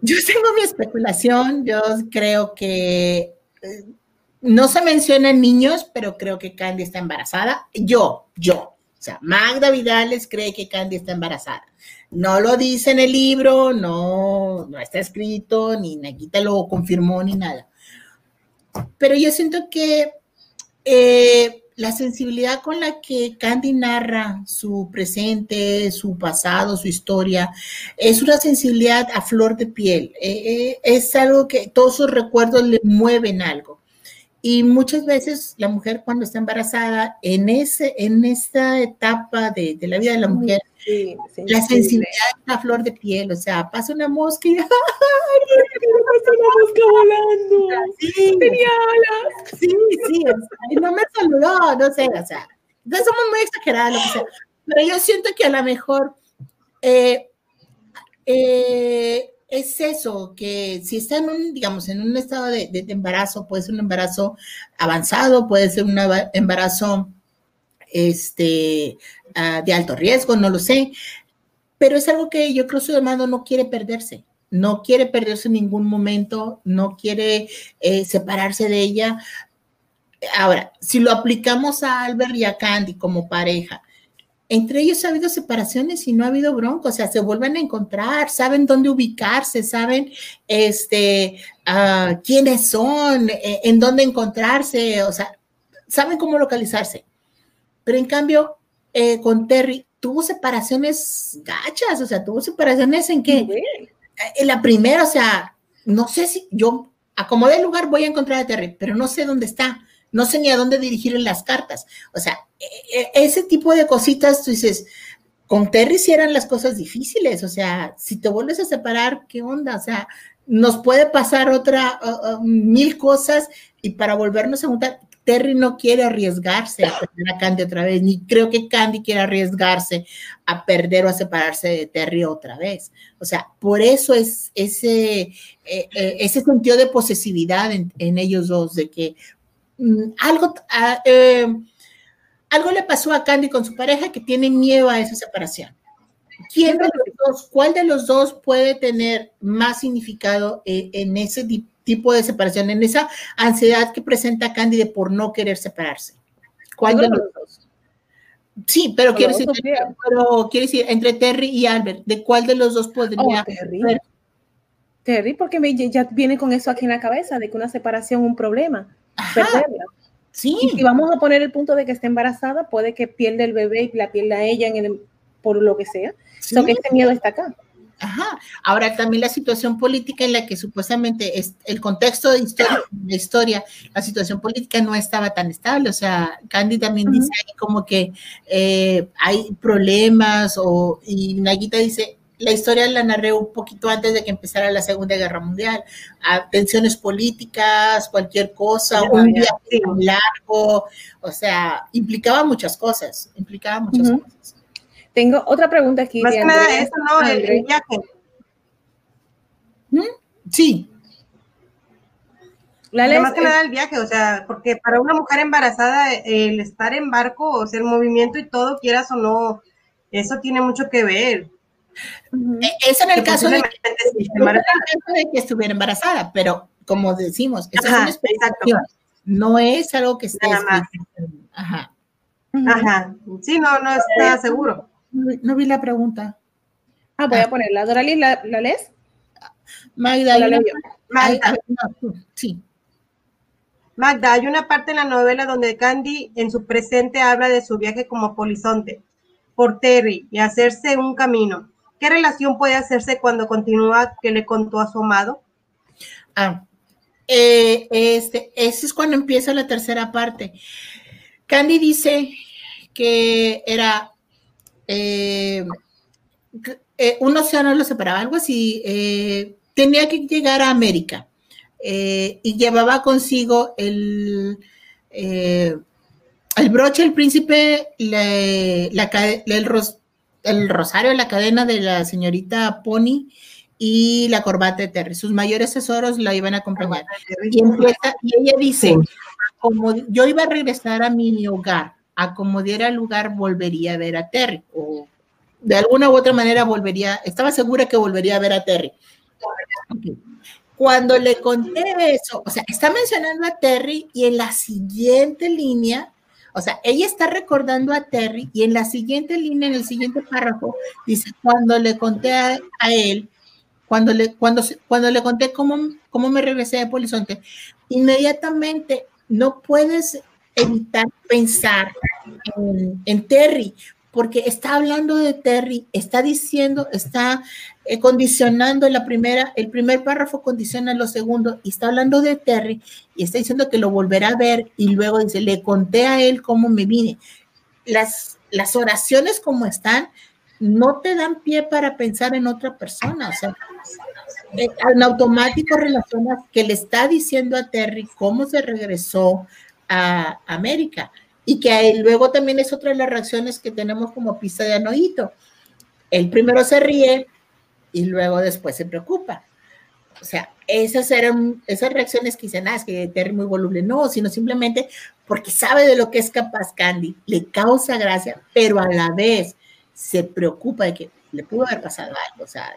Yo tengo mi especulación, yo creo que eh, no se mencionan niños, pero creo que Candy está embarazada. Yo, yo, sea, Magda Vidales cree que Candy está embarazada. No lo dice en el libro, no, no está escrito, ni Naguita lo confirmó, ni nada. Pero yo siento que eh, la sensibilidad con la que Candy narra su presente, su pasado, su historia, es una sensibilidad a flor de piel. Eh, eh, es algo que todos sus recuerdos le mueven algo. Y muchas veces la mujer cuando está embarazada, en, ese, en esta etapa de, de la vida de la mujer, la sensibilidad es la flor de piel, o sea, pasa una mosca y pasa una mosca volando. Sí, tenía alas. Sí, sí, no me saludó, no sé, o sea, entonces somos muy exagerados, que sea. Pero yo siento que a lo mejor eh, eh, es eso, que si está en un, digamos, en un estado de, embarazo, puede ser un embarazo avanzado, puede ser un embarazo este, ah, de alto riesgo, no lo sé, pero es algo que yo creo su hermano no quiere perderse, no quiere perderse en ningún momento, no quiere eh, separarse de ella. ahora, si lo aplicamos a Albert y a Candy como pareja, entre ellos ha habido separaciones y no ha habido bronco, o sea, se vuelven a encontrar, saben dónde ubicarse, saben este, uh, quiénes son, eh, en dónde encontrarse, o sea, saben cómo localizarse. Pero en cambio, eh, con Terry tuvo separaciones gachas, o sea, tuvo separaciones en que en la primera, o sea, no sé si yo acomodé el lugar, voy a encontrar a Terry, pero no sé dónde está no sé ni a dónde dirigir las cartas. O sea, e, e, ese tipo de cositas, tú dices, con Terry si eran las cosas difíciles, o sea, si te vuelves a separar, ¿qué onda? O sea, nos puede pasar otra, mil cosas y para volvernos a juntar, Terry no quiere arriesgarse a perder a Candy otra vez, ni creo que Candy quiera arriesgarse a perder o a separarse de Terry otra vez. O sea, por eso es ese, eh, ese sentido de posesividad en, ellos dos, de que algo, ah, eh, algo le pasó a Candy con su pareja que tiene miedo a esa separación. ¿Quién de los dos, cuál de los dos puede tener más significado eh, en ese tipo de separación, en esa ansiedad que presenta Candy de por no querer separarse? ¿Cuál de los dos? Sí, pero quiero decir, pero quiero decir, entre Terry y Albert, ¿de cuál de los dos podría? Oh, Terry. porque ya viene con eso aquí en la cabeza, de que una separación es un problema perderla. Sí. Y si vamos a poner el punto de que esté embarazada, puede que pierda el bebé y la pierda ella en por lo que sea. Sí. que este miedo está acá. Ajá. Ahora también la situación política en la que supuestamente es el contexto de historia, de historia, la situación política no estaba tan estable. O sea, Candy también dice ahí como que eh, hay problemas o y Naguita dice la historia la narré un poquito antes de que empezara la Segunda Guerra Mundial. A tensiones políticas, cualquier cosa, un viaje largo, o sea, implicaba muchas cosas, implicaba muchas cosas. Tengo otra pregunta aquí. Más que nada eso, ¿no? El, viaje. ¿Mm? Sí. La más que nada el viaje, o sea, porque para una mujer embarazada, el estar en barco, o sea, el movimiento y todo, quieras o no, eso tiene mucho que ver. E, es en el caso de, que, estuviera embarazada, pero como decimos, es una expectativa, no es algo que esté Ajá. Ajá. Sí, no, no está seguro. No, vi la pregunta. Ah, voy a ponerla. Dorali, ¿la, ¿la lees? Magda, la Magda. sí. Magda, hay una parte en la novela donde Candy en su presente habla de su viaje como polizonte por Terry y hacerse un camino. ¿Qué relación puede hacerse cuando continúa que le contó a su amado? Ah, eh, este, ese es cuando empieza la tercera parte. Candy dice que era eh, eh, un océano lo separaba, algo así. tenía que llegar a América y llevaba consigo el, el broche, el príncipe, la, la, el, el rosario, la cadena de la señorita Pony y la corbata de Terry. Sus mayores tesoros la iban a acompañar. Y, ella dice, como yo iba a regresar a mi hogar, a como diera lugar, volvería a ver a Terry. O de alguna u otra manera volvería, estaba segura que volvería a ver a Terry. Cuando le conté eso, o sea, está mencionando a Terry y en la siguiente línea o sea, ella está recordando a Terry y en la siguiente línea, en el siguiente párrafo, dice, cuando le conté a, él, cuando le, cuando, cuando le conté cómo, cómo me regresé de Polizonte, inmediatamente no puedes evitar pensar en, en Terry, porque está hablando de Terry, está diciendo, está eh, condicionando la primera, el primer párrafo condiciona lo segundo y está hablando de Terry y está diciendo que lo volverá a ver y luego dice, le conté a él cómo me vine. Las, las oraciones como están no te dan pie para pensar en otra persona, o sea, eh, en automático relacionas que le está diciendo a Terry cómo se regresó a América y que luego también es otra de las reacciones que tenemos como pista de anoito. El primero se ríe y luego después se preocupa. O sea, esas eran esas reacciones que dicen, ah, es que Terry muy voluble. No, sino simplemente porque sabe de lo que es capaz Candy, le causa gracia, pero a la vez se preocupa de que le pudo haber pasado algo. O sea,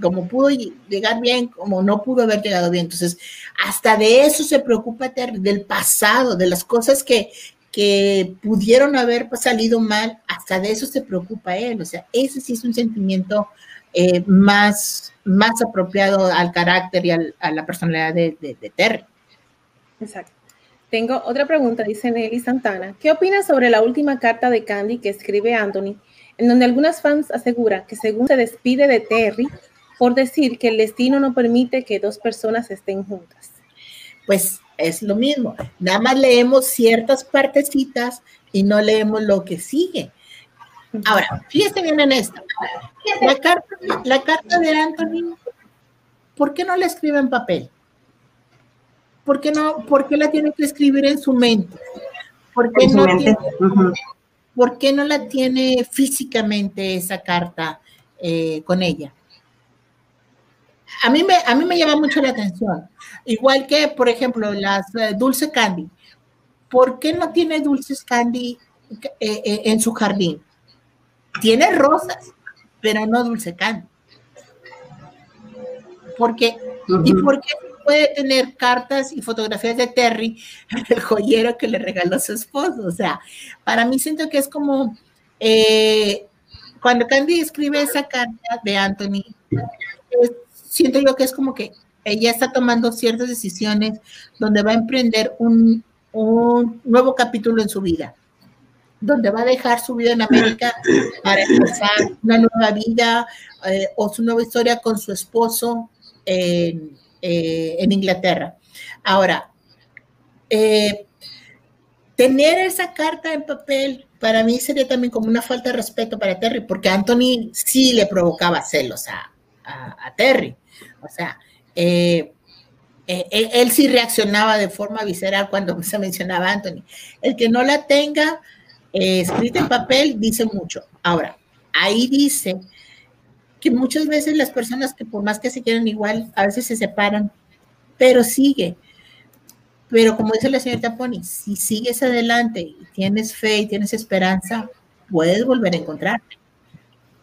como pudo llegar bien, como no pudo haber llegado bien. Entonces, hasta de eso se preocupa del pasado, de las cosas que, que pudieron haber salido mal, hasta de eso se preocupa él. O sea, ese sí es un sentimiento eh, más, más apropiado al carácter y a la personalidad de, de, Terry. Exacto. Tengo otra pregunta, dice Nelly Santana. ¿Qué opinas sobre la última carta de Candy que escribe Anthony, en donde algunas fans aseguran que según se despide de Terry por decir que el destino no permite que dos personas estén juntas? Pues es lo mismo. Nada más leemos ciertas partecitas y no leemos lo que sigue. Ahora, fíjese bien en esto. La carta, la carta de Anthony, ¿por qué no la escribe en papel? ¿Por qué, no, ¿Por qué la tiene que escribir en su mente? ¿Por qué, no, Tiene, ¿por qué no la tiene físicamente esa carta eh, con ella? A mí, me, a mí me llama mucho la atención. Igual que, por ejemplo, las eh, Dulce Candy. ¿Por qué no tiene dulces candy eh, en su jardín? Tiene rosas, pero no dulce candy. Porque, ¿Y por qué puede tener cartas y fotografías de Terry, el joyero que le regaló su esposo? O sea, para mí siento que es como eh, cuando Candy escribe esa carta de Anthony, siento yo que es como que ella está tomando ciertas decisiones donde va a emprender un, un nuevo capítulo en su vida donde va a dejar su vida en América para empezar una nueva vida eh, o su nueva historia con su esposo en, eh, Inglaterra. Ahora, eh, tener esa carta en papel para mí sería también como una falta de respeto para Terry, porque Anthony sí le provocaba celos a, Terry. O sea, él, sí reaccionaba de forma visceral cuando se mencionaba a Anthony. El que no la tenga, eh, escrita en papel dice mucho. Ahora, ahí dice que muchas veces las personas que por más que se quieran igual, a veces se separan, pero sigue. Pero como dice la señorita Pony, si sigues adelante y tienes fe y tienes esperanza, puedes volver a encontrarte.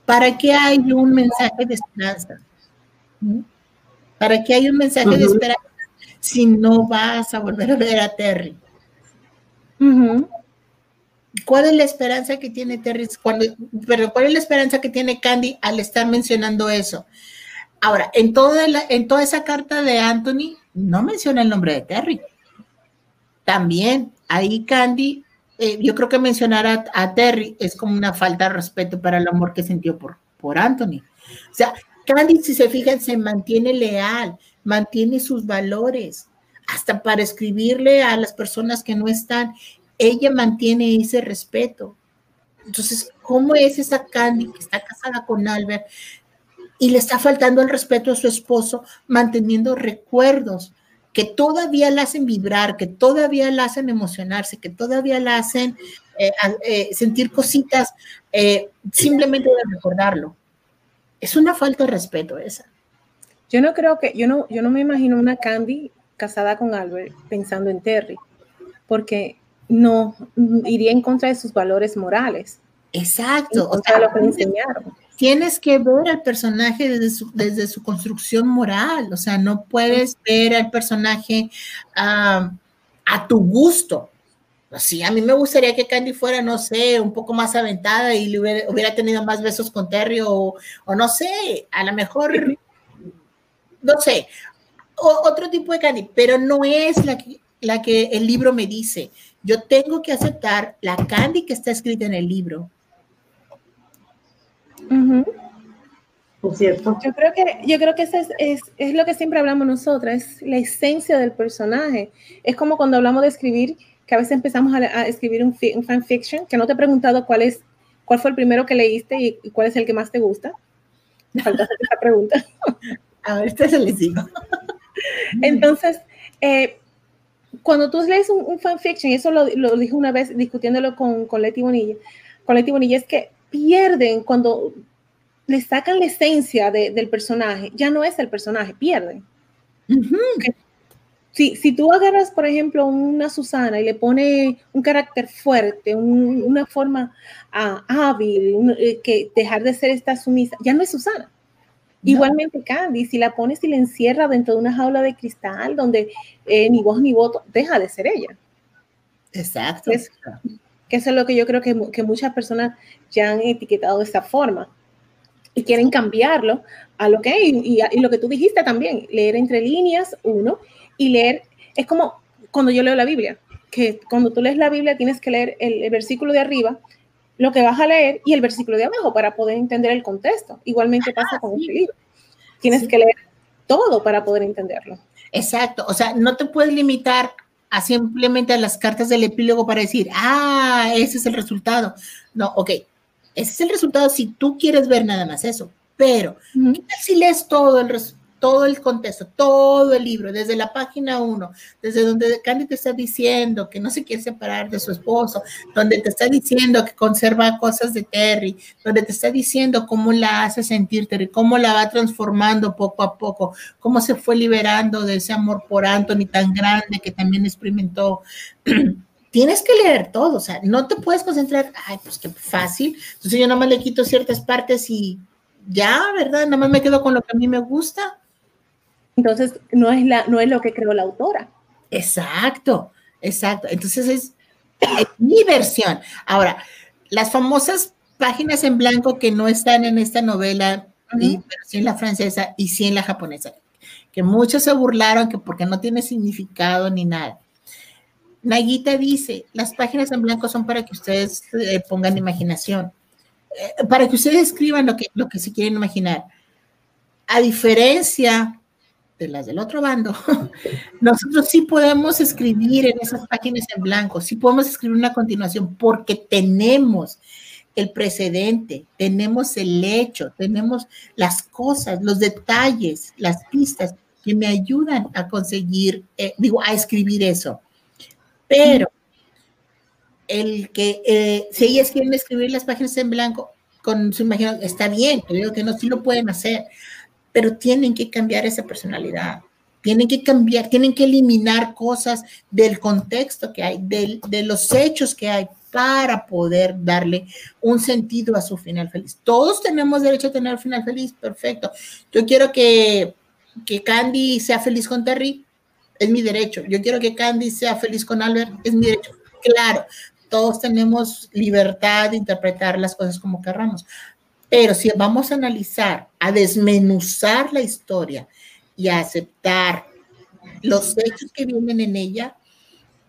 ¿Para qué hay un mensaje de esperanza? ¿Mm? ¿Para qué hay un mensaje de esperanza si no vas a volver a ver a Terry? ¿Cuál es la esperanza que tiene Terry? Pero ¿cuál es la esperanza que tiene Candy al estar mencionando eso? Ahora, en toda, en toda esa carta de Anthony, no menciona el nombre de Terry. También, ahí Candy, eh, yo creo que mencionar a, Terry es como una falta de respeto para el amor que sintió por, por Anthony. O sea, Candy, si se fijan, se mantiene leal, mantiene sus valores, hasta para escribirle a las personas que no están ella mantiene ese respeto. Entonces, ¿cómo es esa Candy que está casada con Albert y le está faltando el respeto a su esposo, manteniendo recuerdos que todavía la hacen vibrar, que todavía la hacen emocionarse, que todavía la hacen eh, eh, sentir cositas eh, simplemente de recordarlo? Es una falta de respeto esa. Yo no creo que, yo no, yo no me imagino una Candy casada con Albert pensando en Terry, porque no iría en contra de sus valores morales. Exacto. O sea, lo que enseñaron. Tienes que ver al personaje desde su, desde su construcción moral, o sea, no puedes ver al personaje a tu gusto. Sí, a mí me gustaría que Candy fuera, no sé, un poco más aventada y le hubiera, tenido más besos con Terry o, no sé, a lo mejor, no sé, otro tipo de Candy, pero no es la la que el libro me dice. Yo tengo que aceptar la Candy que está escrita en el libro. cierto. Yo creo que, yo creo que eso es, lo que siempre hablamos nosotras, es la esencia del personaje. Es como cuando hablamos de escribir, que a veces empezamos a, escribir un, fanfiction, que no te he preguntado cuál es, cuál fue el primero que leíste y, cuál es el que más te gusta. Me falta hacer esa pregunta. A ver, este se les digo. Entonces, eh, cuando tú lees un, fanfiction, y eso lo, lo, dije una vez discutiéndolo con, con Leti Bonilla, con Leti Bonilla, es que pierden cuando le sacan la esencia del personaje, ya no es el personaje, pierden. si, si, tú agarras, por ejemplo, una Susana y le pone un carácter fuerte, una forma ah, hábil, eh, que dejar de ser esta sumisa, ya no es Susana. Igualmente Candy, si la pones y la encierra dentro de una jaula de cristal donde eh, ni voz ni voto, deja de ser ella. Exacto. que eso es lo que yo creo que, que muchas personas ya han etiquetado de esta forma y quieren cambiarlo a lo que. Y, y, lo que tú dijiste también, leer entre líneas, uno, y leer, es como cuando yo leo la Biblia, que cuando tú lees la Biblia tienes que leer el, el versículo de arriba, lo que vas a leer y el versículo de abajo para poder entender el contexto. Igualmente pasa con este libro. Tienes sí. que leer todo para poder entenderlo. Exacto, o sea, no te puedes limitar a simplemente a las cartas del epílogo para decir, ah, ese es el resultado. No, ok, ese es el resultado si tú quieres ver nada más eso. Pero. ¿qué tal si lees todo el, todo el contexto, todo el libro, desde la página 1, desde donde Candy te está diciendo que no se quiere separar de su esposo, donde te está diciendo que conserva cosas de Terry, donde te está diciendo cómo la hace sentir Terry, cómo la va transformando poco a poco, cómo se fue liberando de ese amor por Anthony tan grande que también experimentó. tienes que leer todo, o sea, no te puedes concentrar, ay, pues qué fácil, entonces yo nada más le quito ciertas partes y ya, ¿verdad? Nada más me quedo con lo que a mí me gusta. Entonces, no es, la, no es lo que creó la autora. Exacto, exacto. Entonces, es, es mi versión. Ahora, las famosas páginas en blanco que no están en esta novela, uh -huh. y, pero sí en la francesa y sí en la japonesa, que muchos se burlaron que porque no tiene significado ni nada. Naguita dice, las páginas en blanco son para que ustedes eh, pongan imaginación, eh, para que ustedes escriban lo que, lo que se quieren imaginar. A diferencia de las del otro bando, nosotros sí podemos escribir en esas páginas en blanco, sí podemos escribir una continuación porque tenemos el precedente, tenemos el hecho, tenemos las cosas, los detalles, las pistas que me ayudan a conseguir, eh, digo, a escribir eso. Pero el que, eh, si ellas quieren escribir las páginas en blanco con su imaginación, está bien, digo que no, sí lo pueden hacer, pero tienen que cambiar esa personalidad, tienen que cambiar, tienen que eliminar cosas del contexto que hay, del, de los hechos que hay para poder darle un sentido a su final feliz. Todos tenemos derecho a tener un final feliz, perfecto. Yo quiero que, que Candy sea feliz con Terry, es mi derecho. Yo quiero que Candy sea feliz con Albert, es mi derecho. Claro, todos tenemos libertad de interpretar las cosas como querramos, pero si vamos a analizar, a desmenuzar la historia y a aceptar los hechos que vienen en ella,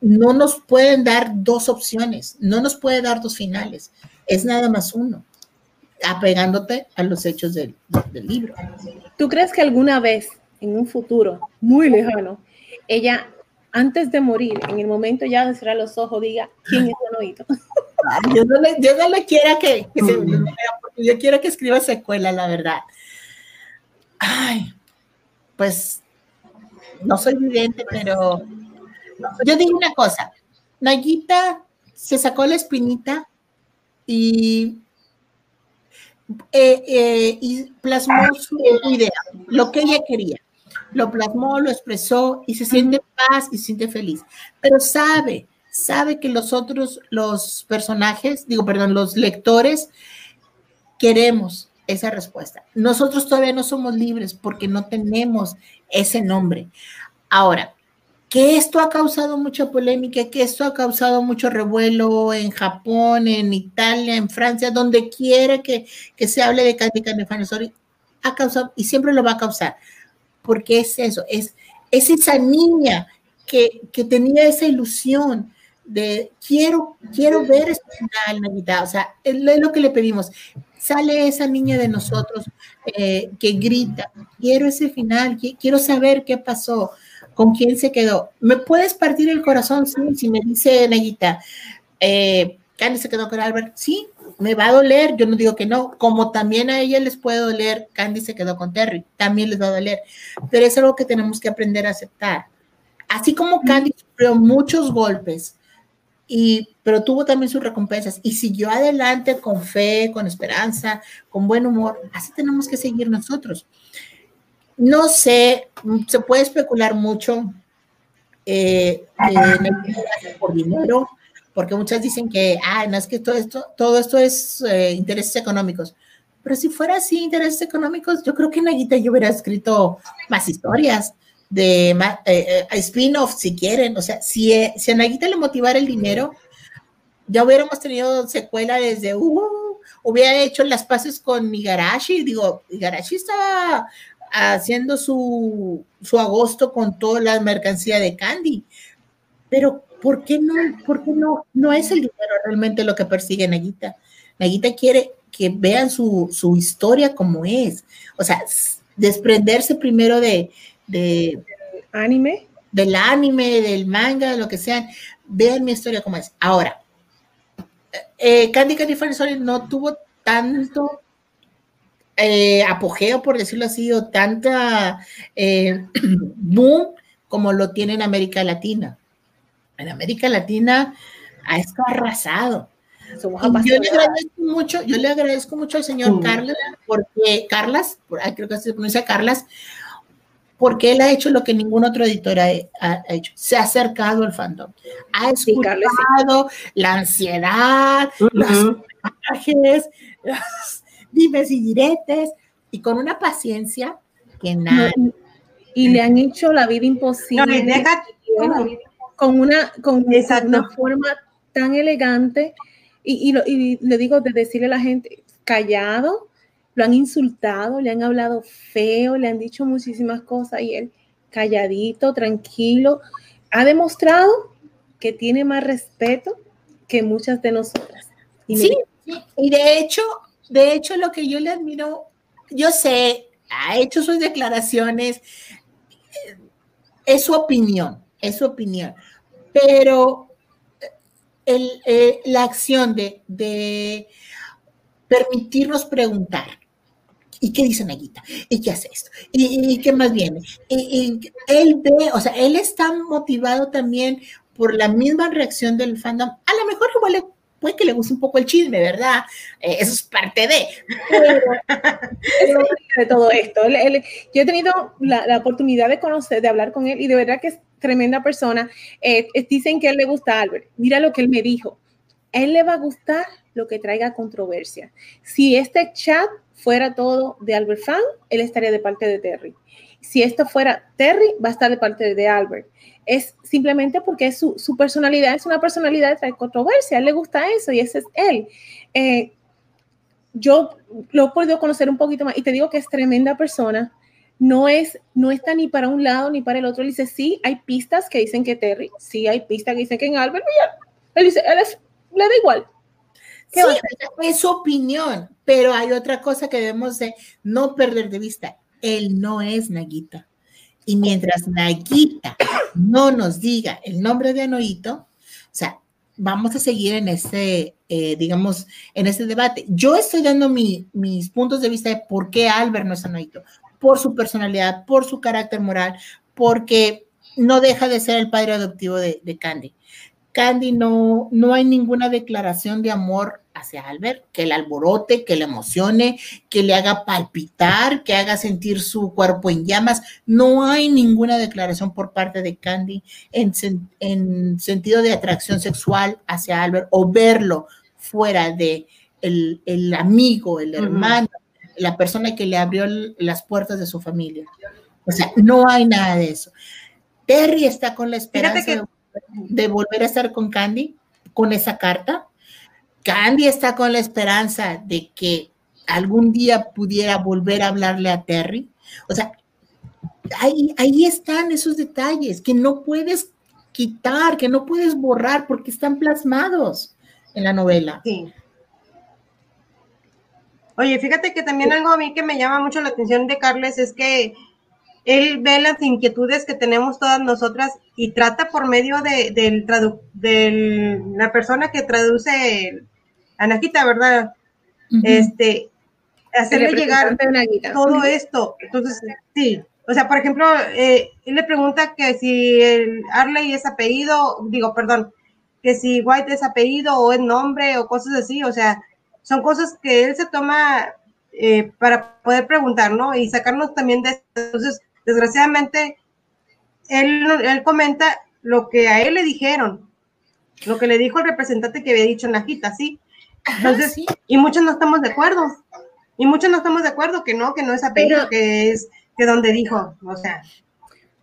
no nos pueden dar dos opciones, no nos puede dar dos finales, es nada más uno, apegándote a los hechos del, del libro. ¿Tú crees que alguna vez, en un futuro muy lejano, ella antes de morir, en el momento ya de cerrar los ojos, diga quién es Juanito. Yo no le, yo no le quiero que, que se, porque yo quiero que escriba secuela, la verdad. Ay, pues no soy vidente, pero yo digo una cosa. Nayita se sacó la espinita y, eh, eh, y plasmó su idea, lo que ella quería lo plasmó, lo expresó y se siente paz y se siente feliz. Pero sabe, sabe que los otros, los personajes, digo, perdón, los lectores, queremos esa respuesta. Nosotros todavía no somos libres porque no tenemos ese nombre. Ahora, que esto ha causado mucha polémica, que esto ha causado mucho revuelo en Japón, en Italia, en Francia, donde quiera que, que se hable de Candy Canefanesori, ha causado y siempre lo va a causar porque es eso, es, es esa niña que, que, tenía esa ilusión de quiero, quiero ver este final, Navidad, o sea, es lo que le pedimos. Sale esa niña de nosotros eh, que grita, quiero ese final, quiero saber qué pasó, con quién se quedó. ¿Me puedes partir el corazón? Sí, si me dice Neguita, eh, Candy se quedó con Albert, sí, me va a doler, yo no digo que no, como también a ella les puede doler, Candy se quedó con Terry, también les va a doler, pero es algo que tenemos que aprender a aceptar. Así como Candy sufrió muchos golpes, y, pero tuvo también sus recompensas y siguió adelante con fe, con esperanza, con buen humor, así tenemos que seguir nosotros. No sé, se puede especular mucho eh, por dinero, porque muchas dicen que, ah, no es que todo esto, todo esto es eh, intereses económicos. pero si fuera así, intereses económicos, yo creo que Naguita yo hubiera escrito más historias de eh, eh, spin-off si quieren, o sea, si, eh, si a Naguita le motivara el dinero, ya hubiéramos tenido secuela desde, uh, hubiera hecho las paces con Igarashi, digo, Igarashi estaba haciendo su, su agosto con toda la mercancía de Candy, pero ¿por qué no, por qué no, no es el dinero realmente lo que persigue Naguita? Naguita quiere que vean su, su historia como es, o sea, desprenderse primero de, de anime, del anime, del manga, de lo que sea, vean mi historia como es. Ahora, eh, Candy Candy Story no tuvo tanto eh, apogeo, por decirlo así, o tanta eh, boom como lo tiene en América Latina. En América Latina ha estado arrasado. Yo le agradezco mucho, yo le agradezco mucho al señor Carlos, porque Carlas, creo que se pronuncia Carlas, porque él ha hecho lo que ningún otro editor ha, hecho. Se ha acercado al fandom. Ha escuchado la ansiedad, los mensajes, dimes y diretes, y con una paciencia que nada. y le han hecho la vida imposible. con una, con, una forma tan elegante. Y, y, y le digo de decirle a la gente, callado, lo han insultado, le han hablado feo, le han dicho muchísimas cosas y él calladito, tranquilo, ha demostrado que tiene más respeto que muchas de nosotras. Y sí, y de hecho, de hecho lo que yo le admiro, yo sé, ha hecho sus declaraciones, es su opinión, es su opinión, pero eh, la acción de, de permitirnos preguntar, ¿Y qué dice Naguita? ¿Y qué hace esto? ¿Y, qué más viene? Y, él ve, o sea, él está motivado también por la misma reacción del fandom. A lo mejor igual puede que le guste un poco el chisme, ¿verdad? Eh, eso es parte de. Pero, de todo esto. yo he tenido la, oportunidad de conocer, de hablar con él y de verdad que es tremenda persona. Eh, dicen que él le gusta a Albert. Mira lo que él me dijo. él le va a gustar lo que traiga controversia. Si este chat fuera todo de Albert Fan, él estaría de parte de Terry. Si esto fuera Terry, va a estar de parte de Albert. Es simplemente porque su, su personalidad es una personalidad de controversia. Le gusta eso y ese es él. Eh, yo lo he podido conocer un poquito más y te digo que es tremenda persona. No es, no está ni para un lado ni para el otro. Él dice, sí, hay pistas que dicen que Terry, sí, hay pistas que dicen que en Albert, él dice, él le da igual. Es su opinión, pero hay otra cosa que debemos de no perder de vista. Él no es Naguita. Y mientras Naguita no nos diga el nombre de Anoito, o sea, vamos a seguir en ese, eh, digamos, en ese debate. Yo estoy dando mis puntos de vista de por qué Albert no es Anoito, por su personalidad, por su carácter moral, porque no deja de ser el padre adoptivo de, de Candy. Candy no, no hay ninguna declaración de amor hacia Albert, que le alborote, que le emocione, que le haga palpitar, que haga sentir su cuerpo en llamas. No hay ninguna declaración por parte de Candy en, en sentido de atracción sexual hacia Albert o verlo fuera de el, el amigo, el hermano, la persona que le abrió las puertas de su familia. O sea, no hay nada de eso. Terry está con la esperanza de volver a estar con Candy, con esa carta. Candy está con la esperanza de que algún día pudiera volver a hablarle a Terry. O sea, ahí, ahí están esos detalles que no puedes quitar, que no puedes borrar porque están plasmados en la novela. Sí. Oye, fíjate que también algo a mí que me llama mucho la atención de Carles es que él ve las inquietudes que tenemos todas nosotras y trata por medio de, del de la persona que traduce Anajita, ¿verdad? Este, hacerle llegar todo esto. Entonces, sí. O sea, por ejemplo, eh, él le pregunta que si el Arley es apellido, digo, perdón, que si White es apellido o es nombre o cosas así. O sea, son cosas que él se toma eh, para poder preguntar, ¿no? Y sacarnos también de... Entonces, desgraciadamente, él, él comenta lo que a él le dijeron, lo que le dijo el representante que había dicho en la ¿sí? Entonces, y muchos no estamos de acuerdo. Y muchos no estamos de acuerdo que no, que no es apellido, que es que donde dijo, o sea.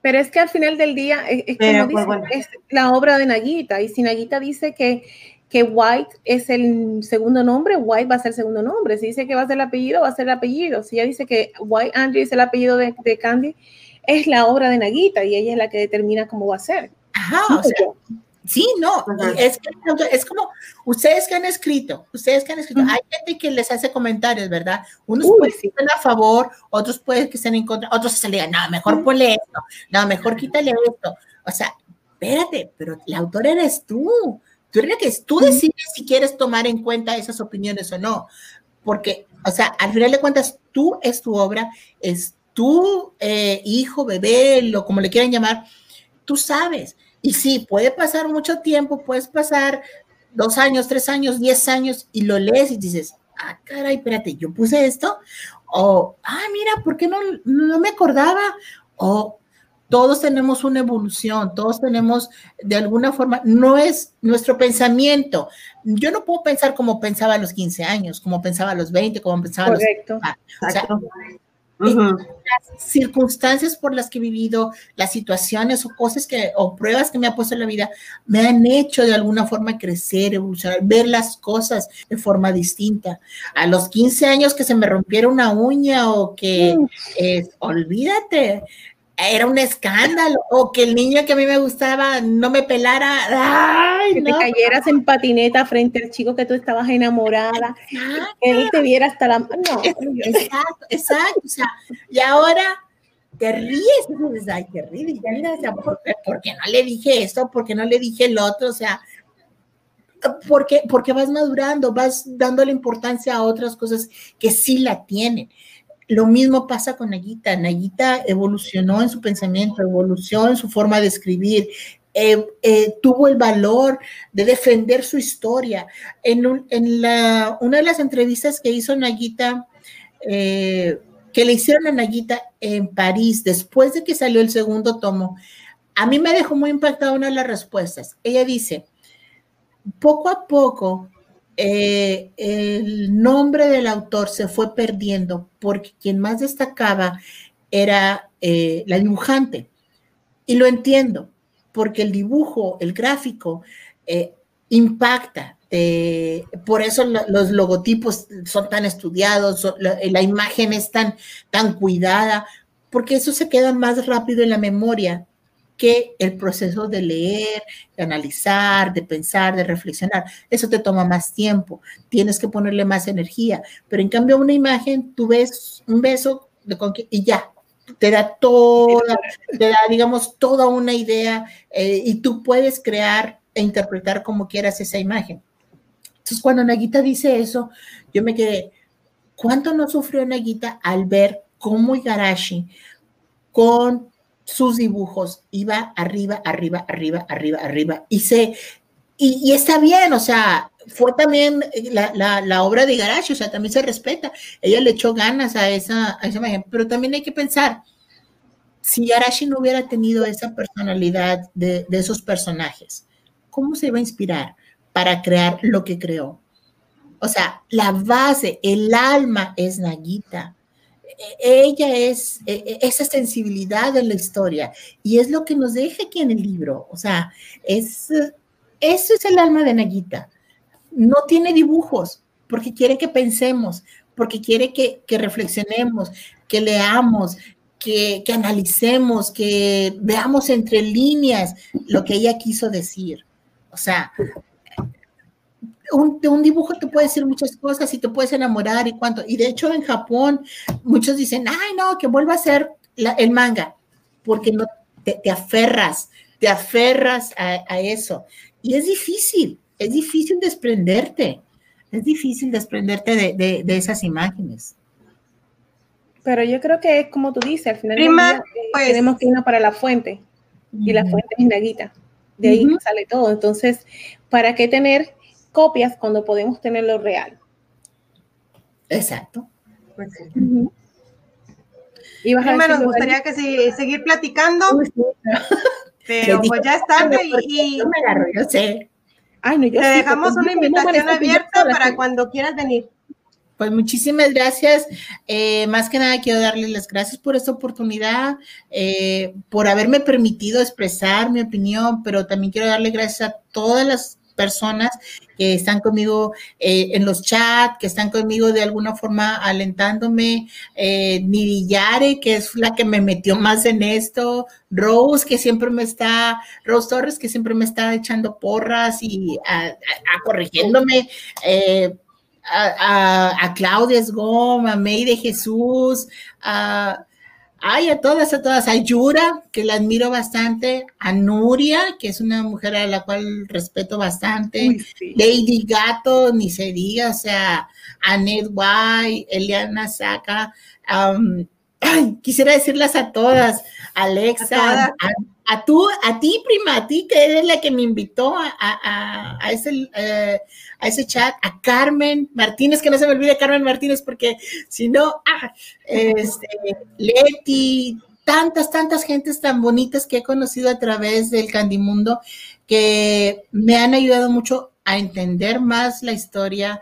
Pero es que al final del día, es, es como pues, dice, es la obra de Naguita, y si Naguita dice que, que White es el segundo nombre, White va a ser el segundo nombre. Si dice que va a ser el apellido, va a ser el apellido. Si ella dice que White Andrew es el apellido de, de Candy, es la obra de Naguita y ella es la que determina cómo va a ser. Ajá, o sea, Sí, no, es, es, como ustedes que han escrito, ustedes que han escrito, hay gente que les hace comentarios, ¿verdad? Unos pueden estar a favor, otros pueden que estén en contra, otros se le digan, no, mejor ponle esto, no, mejor quítale esto. O sea, espérate, pero el autor eres tú. Tú eres que tú decides si quieres tomar en cuenta esas opiniones o no. Porque, o sea, al final de cuentas, tú es tu obra, es tu eh, hijo, bebé, lo como le quieran llamar, tú sabes. Y sí, puede pasar mucho tiempo, puedes pasar dos años, tres años, diez años y lo lees y dices, ah, caray, espérate, yo puse esto. O, ah, mira, ¿por qué no, no me acordaba? O todos tenemos una evolución, todos tenemos de alguna forma, no es nuestro pensamiento. Yo no puedo pensar como pensaba a los 15 años, como pensaba a los 20, como pensaba a los... Correcto. Sea, las circunstancias por las que he vivido, las situaciones o cosas que, o pruebas que me ha puesto en la vida, me han hecho de alguna forma crecer, evolucionar, ver las cosas de forma distinta. A los 15 años que se me rompiera una uña o que, olvídate, era un escándalo, o que el niño que a mí me gustaba no me pelara, que te cayeras en patineta frente al chico que tú estabas enamorada, que él te viera hasta la... No, exacto, exacto, o sea, y ahora te ríes, dices, ay, qué ridículo, o sea, ¿por, qué no le dije esto? ¿Por qué no le dije el otro? O sea, porque, porque vas madurando, vas dándole importancia a otras cosas que sí la tienen. Lo mismo pasa con Nayita. Nayita evolucionó en su pensamiento, evolucionó en su forma de escribir, eh, eh, tuvo el valor de defender su historia. En, la, una de las entrevistas que hizo Nayita, eh, que le hicieron a Nayita en París, después de que salió el segundo tomo, a mí me dejó muy impactada una de las respuestas. Ella dice, poco a poco eh, el nombre del autor se fue perdiendo porque quien más destacaba era eh, la dibujante. Y lo entiendo, porque el dibujo, el gráfico, eh, impacta. por eso los logotipos son tan estudiados, la, la, imagen es tan, tan cuidada, porque eso se queda más rápido en la memoria que el proceso de leer, de analizar, de pensar, de reflexionar. Eso te toma más tiempo, tienes que ponerle más energía, pero en cambio una imagen, tú ves un beso de y ya, te da toda, te da, digamos, toda una idea eh, y tú puedes crear e interpretar como quieras esa imagen. Entonces, cuando Naguita dice eso, yo me quedé, ¿cuánto no sufrió Naguita al ver cómo Igarashi, con sus dibujos, iba arriba, arriba, arriba, arriba, arriba, y se, y, está bien, o sea, fue también la, la, obra de Garashi, o sea, también se respeta, ella le echó ganas a esa, a esa imagen, pero también hay que pensar, si Garashi no hubiera tenido esa personalidad de, de esos personajes, ¿cómo se iba a inspirar para crear lo que creó? O sea, la base, el alma es Nagita ella es e, e, esa sensibilidad en la historia y es lo que nos deja aquí en el libro. O sea, es, eso es el alma de Naguita. No tiene dibujos porque quiere que pensemos, porque quiere que, reflexionemos, que leamos, que, que, analicemos, que veamos entre líneas lo que ella quiso decir. O sea, un, un, dibujo te puede decir muchas cosas y te puedes enamorar y cuánto. Y de hecho en Japón muchos dicen, ay no, que vuelva a ser el manga, porque no te, aferras, te aferras a, eso. Y es difícil, es difícil desprenderte, es difícil desprenderte de, de, esas imágenes. Pero yo creo que es como tú dices, al final eh, pues, tenemos que irnos para la fuente y la fuente es Naguita. De ahí sale todo. Entonces, ¿para qué tener copias cuando podemos tenerlo real. Exacto. Y me gustaría que sí, seguir platicando, pero pues ya es tarde y, yo me agarro, yo sé. Ay, no, yo te dejamos una invitación abierta para cuando quieras venir. Pues muchísimas gracias. Eh, más que nada quiero darles las gracias por esta oportunidad, eh, por haberme permitido expresar mi opinión, pero también quiero darle gracias a todas las personas que están conmigo eh, en los chats, que están conmigo de alguna forma alentándome, eh, que es la que me metió más en esto, Rose, que siempre me está, Rose Torres, que siempre me está echando porras y a, corrigiéndome. Eh, a, a, Claudia Esgom, a May de Jesús, a Ay, a todas, a todas. A Yura, que la admiro bastante. A Nuria, que es una mujer a la cual respeto bastante. Lady Gato, ni se diga. O sea, Annette White, Eliana Saca. Quisiera decirlas a todas. Alexa, a, tú, a ti, prima, a ti, que eres la que me invitó a, a, ese, eh, a ese chat, a Carmen Martínez, que no se me olvide Carmen Martínez, porque si no, ah, este, Leti, tantas, tantas gentes tan bonitas que he conocido a través del Candimundo, que me han ayudado mucho a entender más la historia,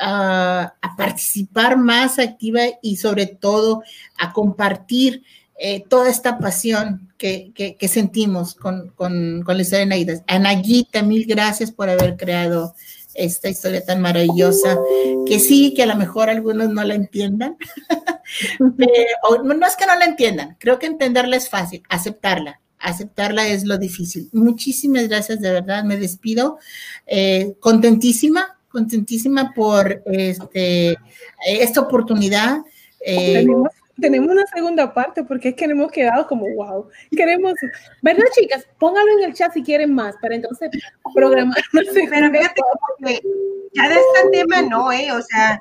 a, participar más activa y sobre todo a compartir eh, toda esta pasión que, sentimos con, con, con, la historia de Naida. Anaguita, mil gracias por haber creado esta historia tan maravillosa, que sí, que a lo mejor algunos no la entiendan, no es que no la entiendan, creo que entenderla es fácil, aceptarla, aceptarla es lo difícil. Muchísimas gracias, de verdad, me despido, eh, contentísima, contentísima por este, esta oportunidar. Eh, tenemos una segunda parte porque es que hemos quedado como wow. Queremos, ¿verdad, chicas? Pónganlo en el chat si quieren más para entonces programar Pero fíjate que ya de este tema no, ¿eh? O sea,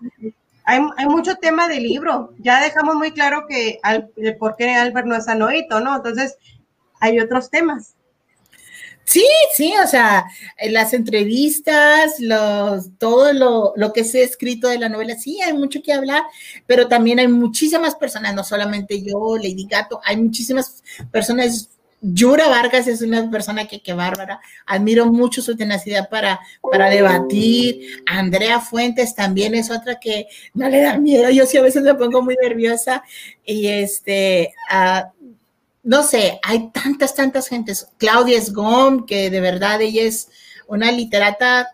hay, hay, mucho tema de libro. Ya dejamos muy claro que al, el por qué Albert no es anoito, ¿no? Entonces, hay otros temas. Sí, sí, o sea, las entrevistas, los, todo lo, lo, que se ha escrito de la novela, sí, hay mucho que hablar, pero también hay muchísimas personas, no solamente yo, Lady Gato, hay muchísimas personas. Yura Vargas es una persona que, que bárbara, admiro mucho su tenacidad para, para debatir. Andrea Fuentes también es otra que no le da miedo, yo sí a veces me pongo muy nerviosa y este, uh, no sé, hay tantas, tantas gentes. Claudia Esgom, que de verdad ella es una literata,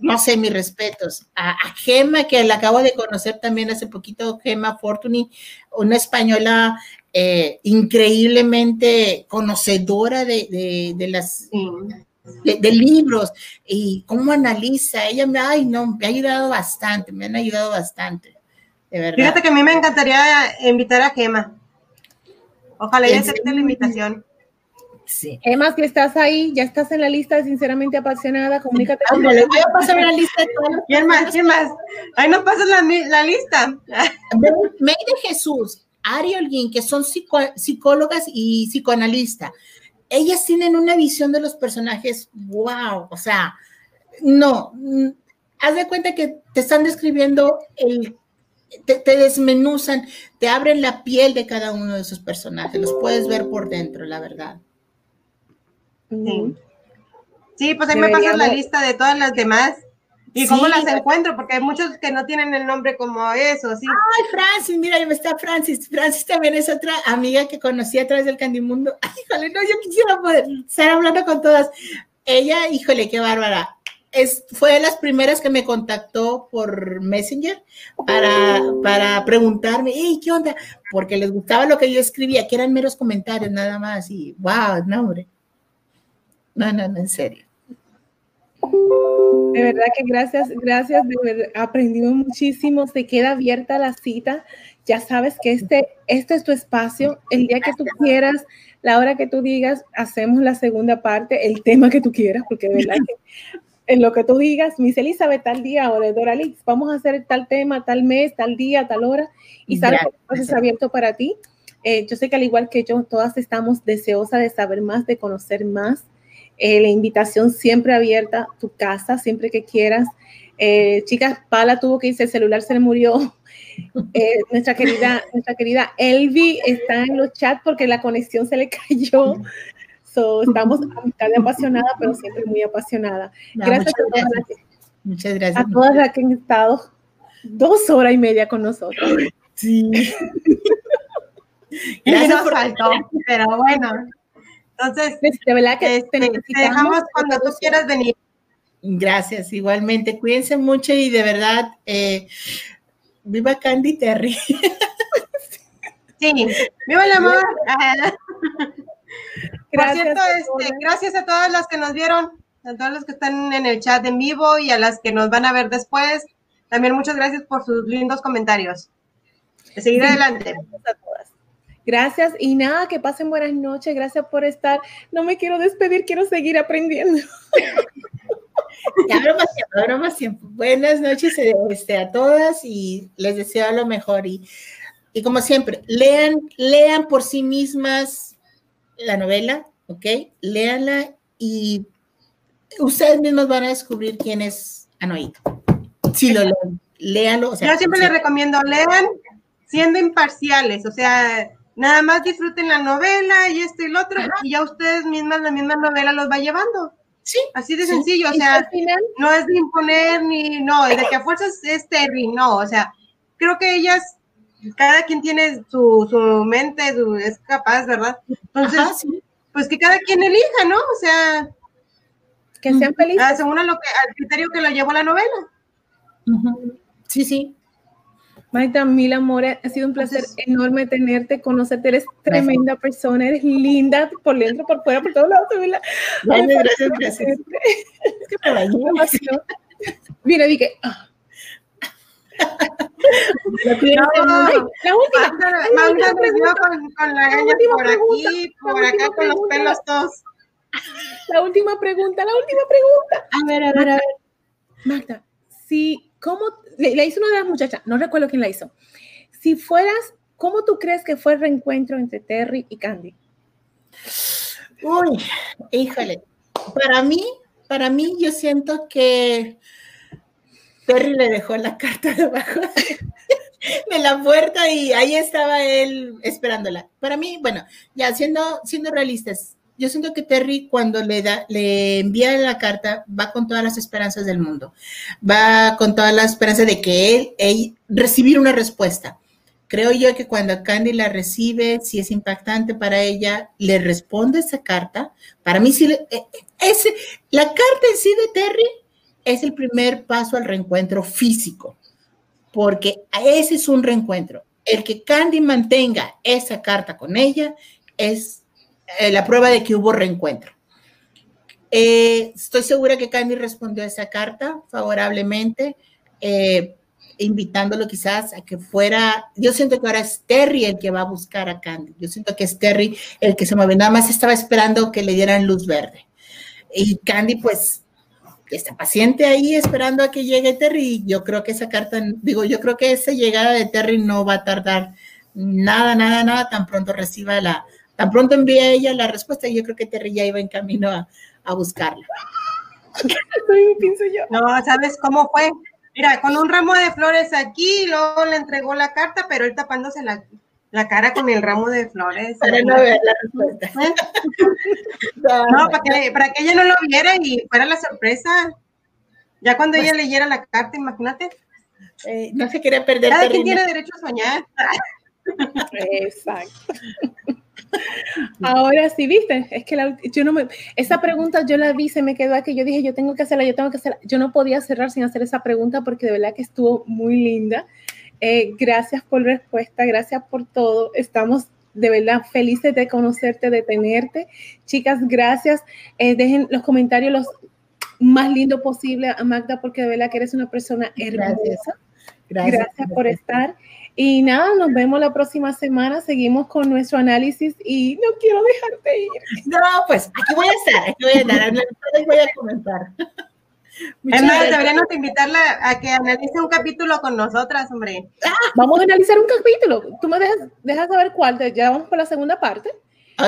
no sé, mis respetos. A, Gema, que la acabo de conocer también hace poquito, Gema Fortuny, una española eh, increíblemente conocedora de, las... De, libros y cómo analiza. Ella me, ay, no, me ha ayudado bastante, me han ayudado bastante, de verdad. Fíjate que a mí me encantaría invitar a Gema. Ojalá ya acepte la invitación. Sí. Emma, si estás ahí, ya estás en la lista de sinceramente apasionada, comunícate con voy a pasar la lista de todos. ¿Quién más? ¿Quién más? Ahí no pasas la, la lista. May de Jesús, Ari Holguín, que son psicólogas y psicoanalistas. Ellas tienen una visión de los personajes, wow, o sea, no, mm, haz de cuenta que te están describiendo el te, desmenuzan, te abren la piel de cada uno de esos personajes, los puedes ver por dentro, la verdad. Sí, pues ahí me pasas la lista de todas las demás. ¿Y cómo las encuentro? Porque hay muchos que no tienen el nombre como eso, ¿sí? Ay, Francis, mira, ahí está Francis. Francis también es otra amiga que conocí a través del Candimundo. Ay, híjole, no, yo quisiera poder estar hablando con todas. Ella, híjole, qué bárbara fue de las primeras que me contactó por Messenger para, para preguntarme, hey, ¿qué onda? Porque les gustaba lo que yo escribía, que eran meros comentarios nada más. Y wow, no, hombre. No, no, no, en serio. De verdad que gracias, gracias, aprendimos muchísimo, se queda abierta la cita, ya sabes que este, este es tu espacio, el día que tú quieras, la hora que tú digas, hacemos la segunda parte, el tema que tú quieras, porque de verdad que en lo que tú digas, Miss Elizabeth, tal día o de Doralix, vamos a hacer tal tema, tal mes, tal día, tal hora, y que es abierto para ti. Eh, yo sé que al igual que yo, todas estamos deseosas de saber más, de conocer más. Eh, la invitación siempre abierta, tu casa, siempre que quieras. Eh, chicas, Pala tuvo que irse, el celular se le murió. nuestra querida, nuestra querida Elvi está en los chats porque la conexión se le cayó estamos a mitad de apasionada, pero siempre muy apasionada. gracias, a todas, Las, muchas gracias. A todas las que han estado. dos horas y media con nosotros. Sí. Gracias por faltó, pero bueno. Entonces, de verdad que este, te, dejamos cuando tú quieras venir. Gracias, igualmente. Cuídense mucho y de verdad, eh, viva Candy Terry. Sí, viva el amor. Por cierto, este, gracias a todas las que nos vieron, a todos los que están en el chat en vivo y a las que nos van a ver después. También muchas gracias por sus lindos comentarios. De seguir adelante. Gracias a todas. Gracias y nada, que pasen buenas noches. Gracias por estar. No me quiero despedir, quiero seguir aprendiendo. Ya, más tiempo, Buenas noches este, a todas y les deseo lo mejor. Y, y como siempre, lean, lean por sí mismas la novela, ¿ok? Léanla y ustedes mismos van a descubrir quién es Anoito. Si lo leen, léanlo. Yo siempre les recomiendo, lean siendo imparciales, o sea, nada más disfruten la novela y esto y lo otro, y ya ustedes mismas, la misma novela los va llevando. Sí. Así de sencillo, o sea, no es de imponer ni, no, de que a fuerzas es Terry, no, o sea, creo que ellas, cada quien tiene su, su mente, es capaz, ¿verdad? Entonces, pues que cada quien elija, ¿no? O sea, que sean felices. Ah, según lo que, al criterio que lo llevó la novela. Sí, sí. Maita, mil amores, ha sido un placer enorme tenerte, conocerte, eres tremenda persona, eres linda por dentro, por fuera, por todos lados. gracias, gracias. Es que me Mira, dije, La, última, pregunta, con, con la gaña por aquí, por acá, con los pelos todos. La última pregunta, la última pregunta. A ver, a ver, a ver. Magda, si, ¿cómo? Le, hizo una de las muchachas, no recuerdo quién la hizo. Si fueras, ¿cómo tú crees que fue el reencuentro entre Terry y Candy? Uy, híjole. Para mí, para mí, yo siento que Terry le dejó la carta debajo de la puerta y ahí estaba él esperándola. Para mí, bueno, ya siendo, siendo realistas, yo siento que Terry cuando le da, le envía la carta, va con todas las esperanzas del mundo, va con toda la esperanza de que él, él recibir una respuesta. Creo yo que cuando Candy la recibe, si es impactante para ella, le responde esa carta. Para mí, sí, eh, ese, la carta en sí de Terry es el primer paso al reencuentro físico, porque ese es un reencuentro. El que Candy mantenga esa carta con ella es eh, la prueba de que hubo reencuentro. Eh, estoy segura que Candy respondió a esa carta favorablemente, eh, invitándolo quizás a que fuera, yo siento que ahora es Terry el que va a buscar a Candy, yo siento que es Terry el que se mueve, nada más estaba esperando que le dieran luz verde. Y Candy pues está paciente ahí esperando a que llegue Terry. Yo creo que esa carta, digo, yo creo que esa llegada de Terry no va a tardar nada, nada, nada, tan pronto reciba la, Tan pronto envía ella la respuesta y yo creo que Terry ya iba en camino a, a buscarla. no, ¿sabes cómo fue? Mira, con un ramo de flores aquí, luego le entregó la carta, pero él tapándose la, la cara con el ramo de flores. Para no ver la respuesta. no, para que, para que ella no lo viera y fuera la sorpresa. Ya cuando ella pues leyera la carta, imagínate. Eh, no se quiere perder. Cada quien tiene derecho a soñar. Exacto. Ahora sí, viste, es que yo no me, esa pregunta yo la vi, se me quedó aquí, yo dije, yo tengo que hacerla, yo tengo que hacerla. Yo no podía cerrar sin hacer esa pregunta porque de verdad que estuvo muy linda. Eh, gracias por la respuesta, gracias por todo. Estamos de verdad felices de conocerte, de tenerte. Chicas, gracias. Eh, dejen los comentarios los más lindos posible a Magda porque de verdad que eres una persona hermosa. Gracias, gracias por estar. Y nada, nos vemos la próxima semana. Seguimos con nuestro análisis y no quiero dejarte ir. No, pues aquí voy a estar, aquí voy a estar, voy a comentar. Es más, deberíamos invitarla a que analice un capítulo con nosotras, hombre. Ah, vamos a analizar un capítulo. Tú me dejas, dejas saber cuál, ya vamos por la segunda parte.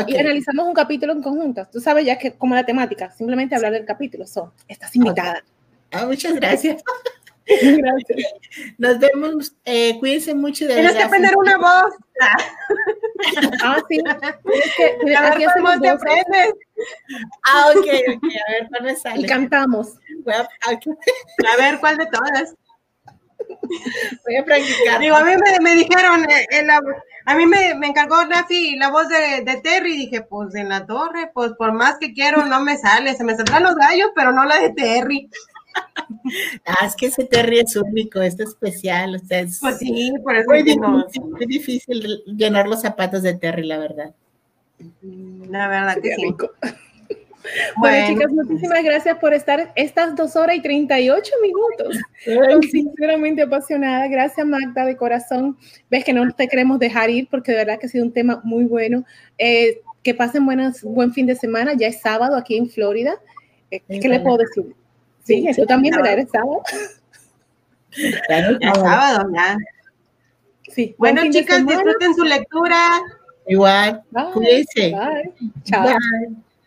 Y analizamos un capítulo en conjunto. Tú sabes ya que como la temática, simplemente hablar del capítulo. So, estás invitada. Ah, muchas gracias. Gracias. Nos vemos. Eh, cuídense mucho de Tienes que aprender una voz. ah, sí. que, aquí hacemos de Ah, ok, ok. A ver, ¿cuál me sale? Y cantamos. A ver, ¿cuál de todas? Voy a practicar. Digo, a mí me, me dijeron, eh, en la- a mí me, me encargó Rafi la voz de, de Terry. Dije, pues en la torre, pues por más que quiero, no me sale. Se me saldrán los gallos, pero no la de Terry. Ah, es que ese Terry es único, es especial. O sea, es Pues sí, por eso muy, difícil, muy difícil llenar los zapatos de Terry, la verdad. la verdad que sí. rico. Bueno, Bueno, chicas, muchísimas gracias por estar estas dos horas y 38 minutos. Estoy sinceramente apasionada. Gracias, Magda, de corazón. Ves que no te queremos dejar ir porque de verdad que ha sido un tema muy bueno. Eh, que pasen buenas, buen fin de semana. Ya es sábado aquí en Florida. Eh, ¿Qué le puedo decir? Sí, Sí, tú también. ¿verdad? Eres sábado. Claro, ya es sábado, ya. Sí. buen Bueno, chicas, disfruten su lectura. Igual, Bye. cuídense. Bye. Chao. Bye.